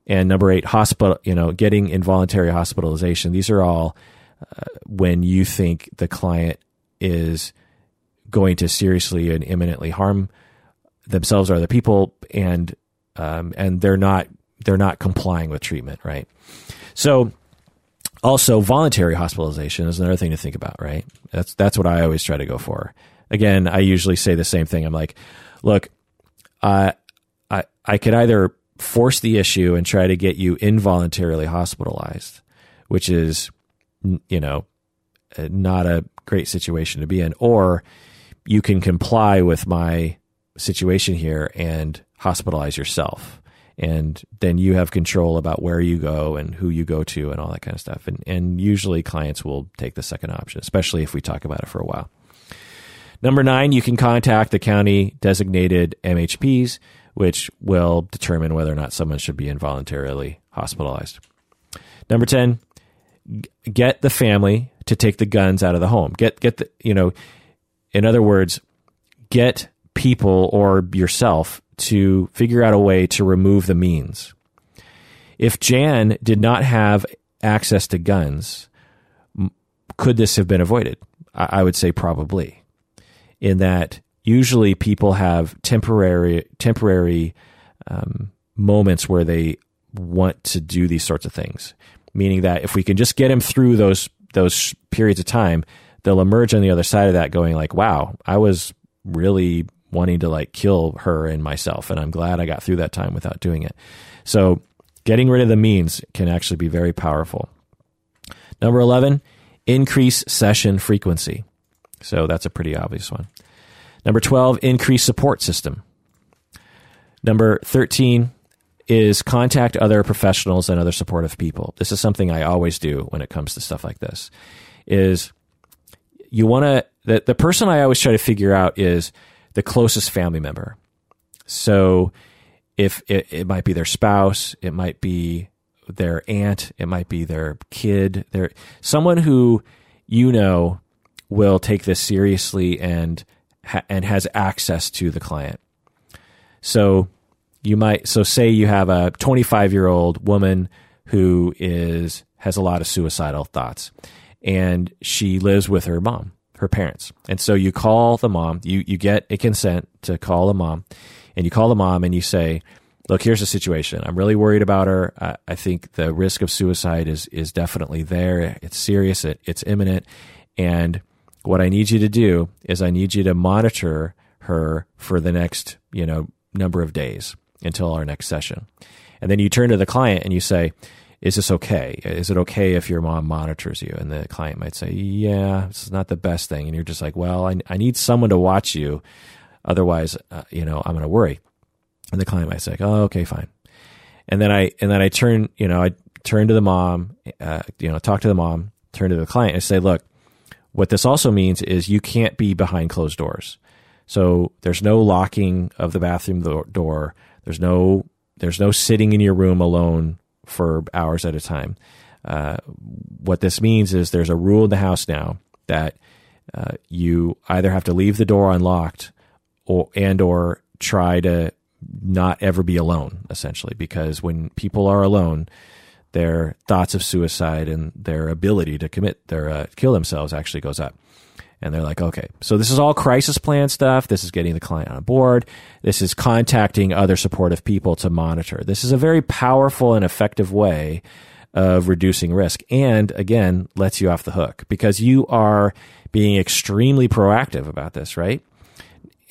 And number eight, hospital, you know, getting involuntary hospitalization. These are all when you think the client is going to seriously and imminently harm themselves or other people, and um, and they're not they're not complying with treatment, right? So also, voluntary hospitalization is another thing to think about, right? That's that's what I always try to go for. Again, I usually say the same thing. I'm like, look, uh, I I could either force the issue and try to get you involuntarily hospitalized, which is, you know, uh, not a great situation to be in, or you can comply with my situation here and hospitalize yourself and then you have control about where you go and who you go to and all that kind of stuff. And and usually clients will take the second option, especially if we talk about it for a while. Number nine, you can contact the county designated MHPs, which will determine whether or not someone should be involuntarily hospitalized. Number ten, get the family to take the guns out of the home. Get get the you know, in other words, get people or yourself to figure out a way to remove the means. If Jan did not have access to guns, could this have been avoided? I would say probably. In that usually people have temporary temporary um, moments where they want to do these sorts of things. Meaning that if we can just get him through those those periods of time, they'll emerge on the other side of that going like, "Wow, I was really wanting to like kill her and myself. And I'm glad I got through that time without doing it. So getting rid of the means can actually be very powerful. Number 11, increase session frequency. So that's a pretty obvious one. Number 12, increase support system. Number 13 is contact other professionals and other supportive people. This is something I always do when it comes to stuff like this. Is you want to the, the person I always try to figure out is the closest family member. So if it, it might be their spouse, it might be their aunt, it might be their kid, their someone who you know will take this seriously and and has access to the client. So you might so say you have a 25 year old woman who is has a lot of suicidal thoughts and she lives with her mom her parents. And so you call the mom you you get a consent to call the mom and you call the mom and you say look here's the situation. I'm really worried about her. I, I think the risk of suicide is is definitely there. It's serious. It, it's imminent. And what i need you to do is i need you to monitor her for the next you know number of days until our next session. And then you turn to the client and you say, is this okay? Is it okay if your mom monitors you? And the client might say, yeah, is not the best thing. And you're just like, well, I, I need someone to watch you. Otherwise, uh, you know, I'm going to worry. And the client might say, oh, okay, fine. And then I, and then I turn, you know, I turn to the mom, uh, you know, talk to the mom, turn to the client and say, look, what this also means is you can't be behind closed doors. So there's no locking of the bathroom door. There's no there's no sitting in your room alone for hours at a time. Uh, what this means is there's a rule in the house now that uh, you either have to leave the door unlocked or and or try to not ever be alone essentially because when people are alone their thoughts of suicide and their ability to commit their uh, kill themselves actually goes up and they're like, okay, so this is all crisis plan stuff. This is getting the client on board. This is contacting other supportive people to monitor. This is a very powerful and effective way of reducing risk. And again, lets you off the hook because you are being extremely proactive about this, right?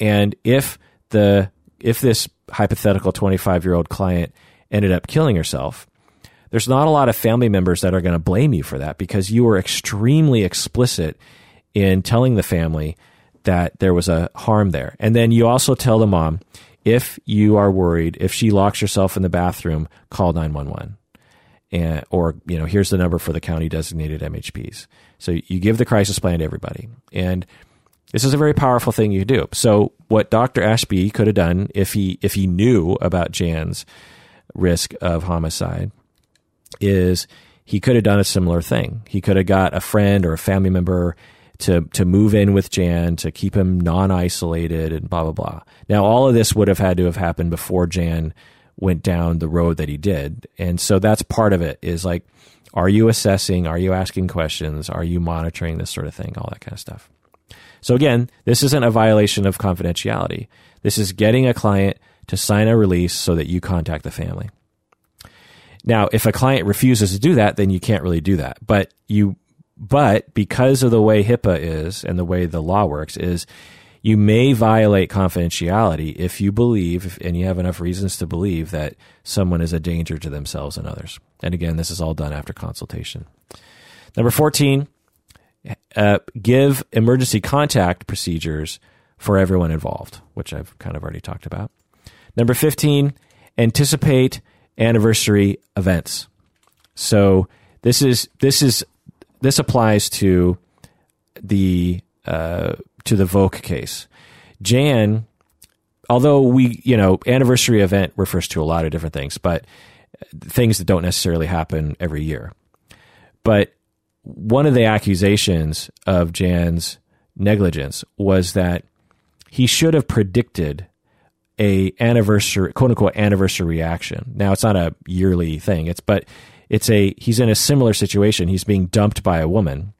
And if the, if this hypothetical 25 year old client ended up killing herself, there's not a lot of family members that are going to blame you for that because you were extremely explicit in telling the family that there was a harm there. And then you also tell the mom if you are worried, if she locks herself in the bathroom, call 911. And, or, you know, here's the number for the county designated MHPs. So you give the crisis plan to everybody. And this is a very powerful thing you do. So what Dr. Ashby could have done if he, if he knew about Jan's risk of homicide is he could have done a similar thing. He could have got a friend or a family member to to move in with Jan to keep him non isolated and blah blah blah. Now all of this would have had to have happened before Jan went down the road that he did, and so that's part of it. Is like, are you assessing? Are you asking questions? Are you monitoring this sort of thing? All that kind of stuff. So again, this isn't a violation of confidentiality. This is getting a client to sign a release so that you contact the family. Now, if a client refuses to do that, then you can't really do that. But you but because of the way HIPAA is and the way the law works, is you may violate confidentiality if you believe, and you have enough reasons to believe that someone is a danger to themselves and others. And again, this is all done after consultation. Number 14, uh, give emergency contact procedures for everyone involved, which I've kind of already talked about. Number 15, anticipate anniversary events. So this is this is this applies to the uh, to the Volk case. Jan, although we you know anniversary event refers to a lot of different things, but things that don't necessarily happen every year. But one of the accusations of Jan's negligence was that he should have predicted a anniversary quote unquote anniversary reaction. Now it's not a yearly thing. It's but it's a he's in a similar situation. He's being dumped by a woman.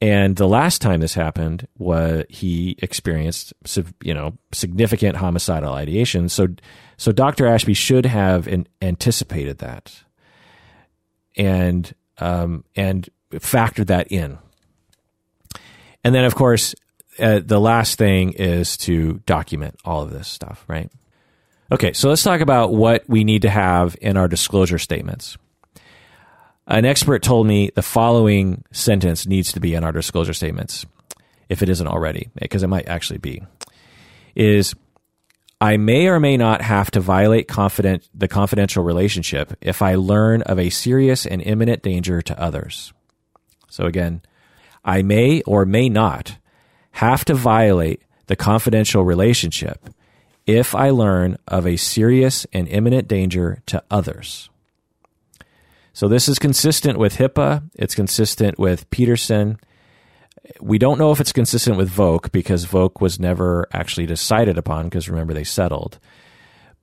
And the last time this happened was he experienced you know significant homicidal ideation. So so Dr. Ashby should have in, anticipated that and um, and factored that in. And then of course uh, the last thing is to document all of this stuff, right? Okay, so let's talk about what we need to have in our disclosure statements. An expert told me the following sentence needs to be in our disclosure statements, if it isn't already, because it might actually be, is I may or may not have to violate confident, the confidential relationship if I learn of a serious and imminent danger to others. So again, I may or may not have to violate the confidential relationship if I learn of a serious and imminent danger to others. So this is consistent with HIPAA. It's consistent with Petersen. We don't know if it's consistent with Volk because Volk was never actually decided upon because remember they settled.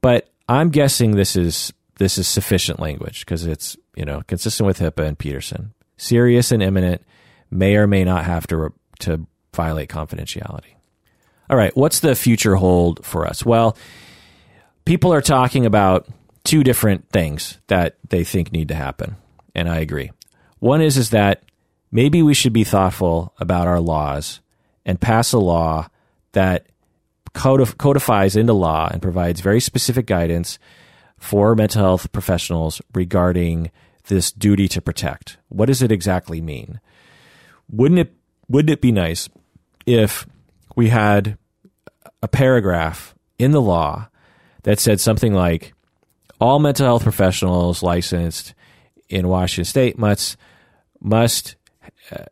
But I'm guessing this is this is sufficient language because it's you know consistent with HIPAA and Petersen. Serious and imminent may or may not have to to violate confidentiality. All right, what's the future hold for us? Well, people are talking about two different things that they think need to happen, and I agree. One is is that maybe we should be thoughtful about our laws and pass a law that codif- codifies into law and provides very specific guidance for mental health professionals regarding this duty to protect. What does it exactly mean? Wouldn't it wouldn't it be nice if we had a paragraph in the law that said something like all mental health professionals licensed in Washington state must must uh,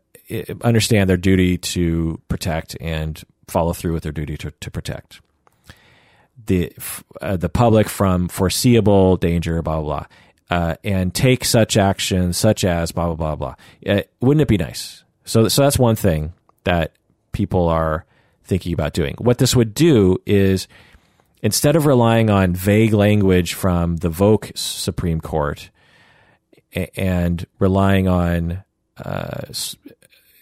understand their duty to protect and follow through with their duty to, to protect the uh, the public from foreseeable danger, blah blah blah, uh, and take such action such as blah blah blah blah. Uh, wouldn't it be nice? So so that's one thing that people are thinking about doing. What this would do is instead of relying on vague language from the Volk Supreme Court and relying on uh,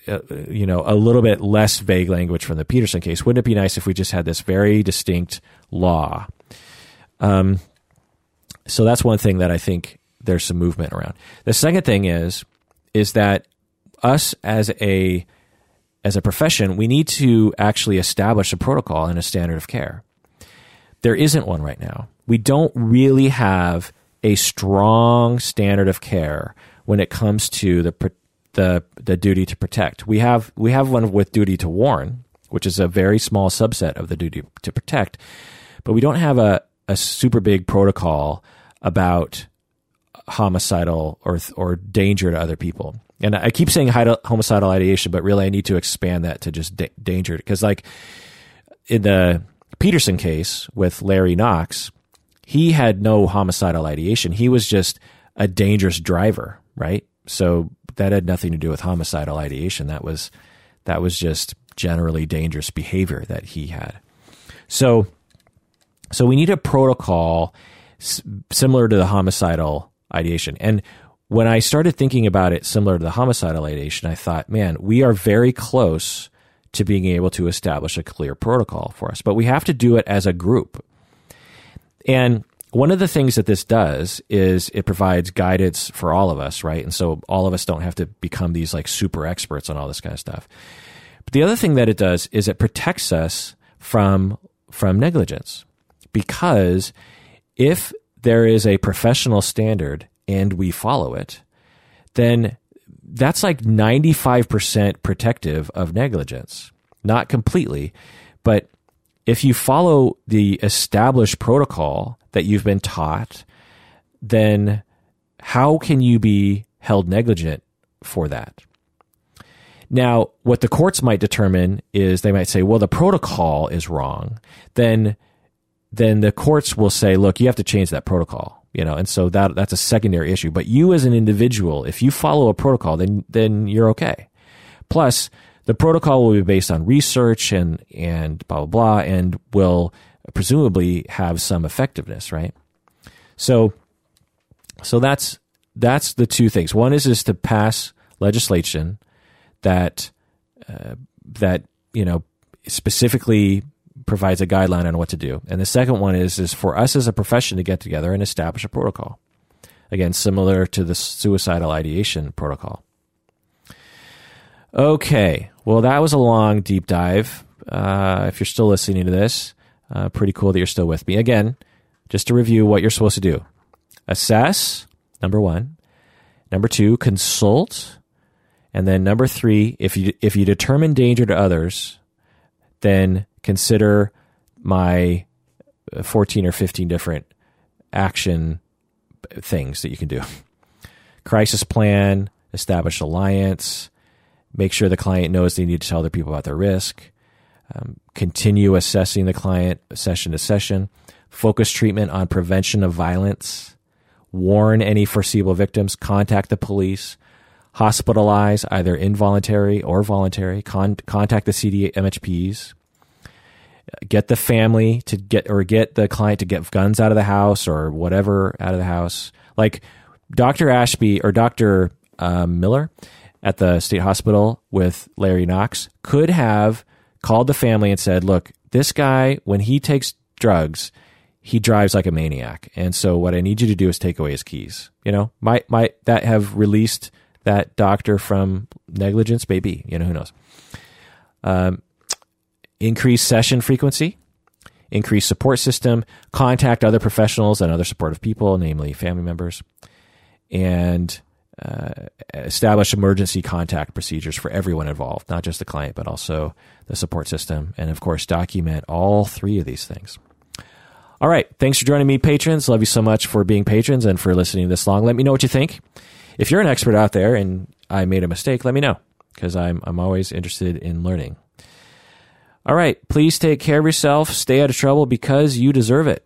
uh, you know, a little bit less vague language from the Petersen case. Wouldn't it be nice if we just had this very distinct law? Um, so that's one thing that I think there's some movement around. The second thing is is that us as a as a profession, we need to actually establish a protocol and a standard of care. There isn't one right now. We don't really have a strong standard of care when it comes to the the the duty to protect. We have we have one with duty to warn, which is a very small subset of the duty to protect, but we don't have a, a super big protocol about homicidal or or danger to other people. And I keep saying homicidal ideation, but really I need to expand that to just da- danger because like in the Petersen case with Larry Knox, he had no homicidal ideation. He was just a dangerous driver, right? So that had nothing to do with homicidal ideation. That was that was just generally dangerous behavior that he had. So so we need a protocol s- similar to the homicidal ideation. And when I started thinking about it similar to the homicidal ideation, I thought, man, we are very close to being able to establish a clear protocol for us, but we have to do it as a group. And one of the things that this does is it provides guidance for all of us, right? And so all of us don't have to become these like super experts on all this kind of stuff. But the other thing that it does is it protects us from from negligence. Because if there is a professional standard and we follow it, then that's like 95% protective of negligence. Not completely, but if you follow the established protocol that you've been taught, then how can you be held negligent for that? Now, what the courts might determine is they might say, well, the protocol is wrong. Then, then the courts will say, look, you have to change that protocol, you know, and so that, that's a secondary issue. But you as an individual, if you follow a protocol, then, then you're okay. Plus, the protocol will be based on research and, and blah, blah, blah, and will presumably have some effectiveness, right? So, so that's that's the two things. One is is to pass legislation that uh, that you know specifically provides a guideline on what to do, and the second one is is for us as a profession to get together and establish a protocol. Again, similar to the suicidal ideation protocol. Okay, well, that was a long deep dive. Uh, if you're still listening to this, uh, pretty cool that you're still with me. Again, just to review what you're supposed to do assess, number one. Number two, consult. And then number three, if you, if you determine danger to others, then consider my uh, 14 or 15 different action things that you can do. Crisis plan, establish alliance, make sure the client knows they need to tell other people about their risk, um, continue assessing the client session to session, focus treatment on prevention of violence, warn any foreseeable victims, contact the police, hospitalize either involuntary or voluntary, con- contact the CD MHPs, get the family to get or get the client to get guns out of the house or whatever out of the house. Like Dr. Ashby or Dr. Uh, Miller at the state hospital with Larry Knox could have called the family and said, "Look, this guy when he takes drugs, he drives like a maniac, and so what I need you to do is take away his keys." You know, might might that have released that doctor from negligence? Maybe. You know, who knows? Um, increase session frequency, increase support system, contact other professionals and other supportive people, namely family members, and uh, establish emergency contact procedures for everyone involved, not just the client, but also the support system. And of course, document all three of these things. All right. Thanks for joining me, patrons. Love you so much for being patrons and for listening this long. Let me know what you think. If you're an expert out there and I made a mistake, let me know because I'm, I'm always interested in learning. All right. Please take care of yourself. Stay out of trouble because you deserve it.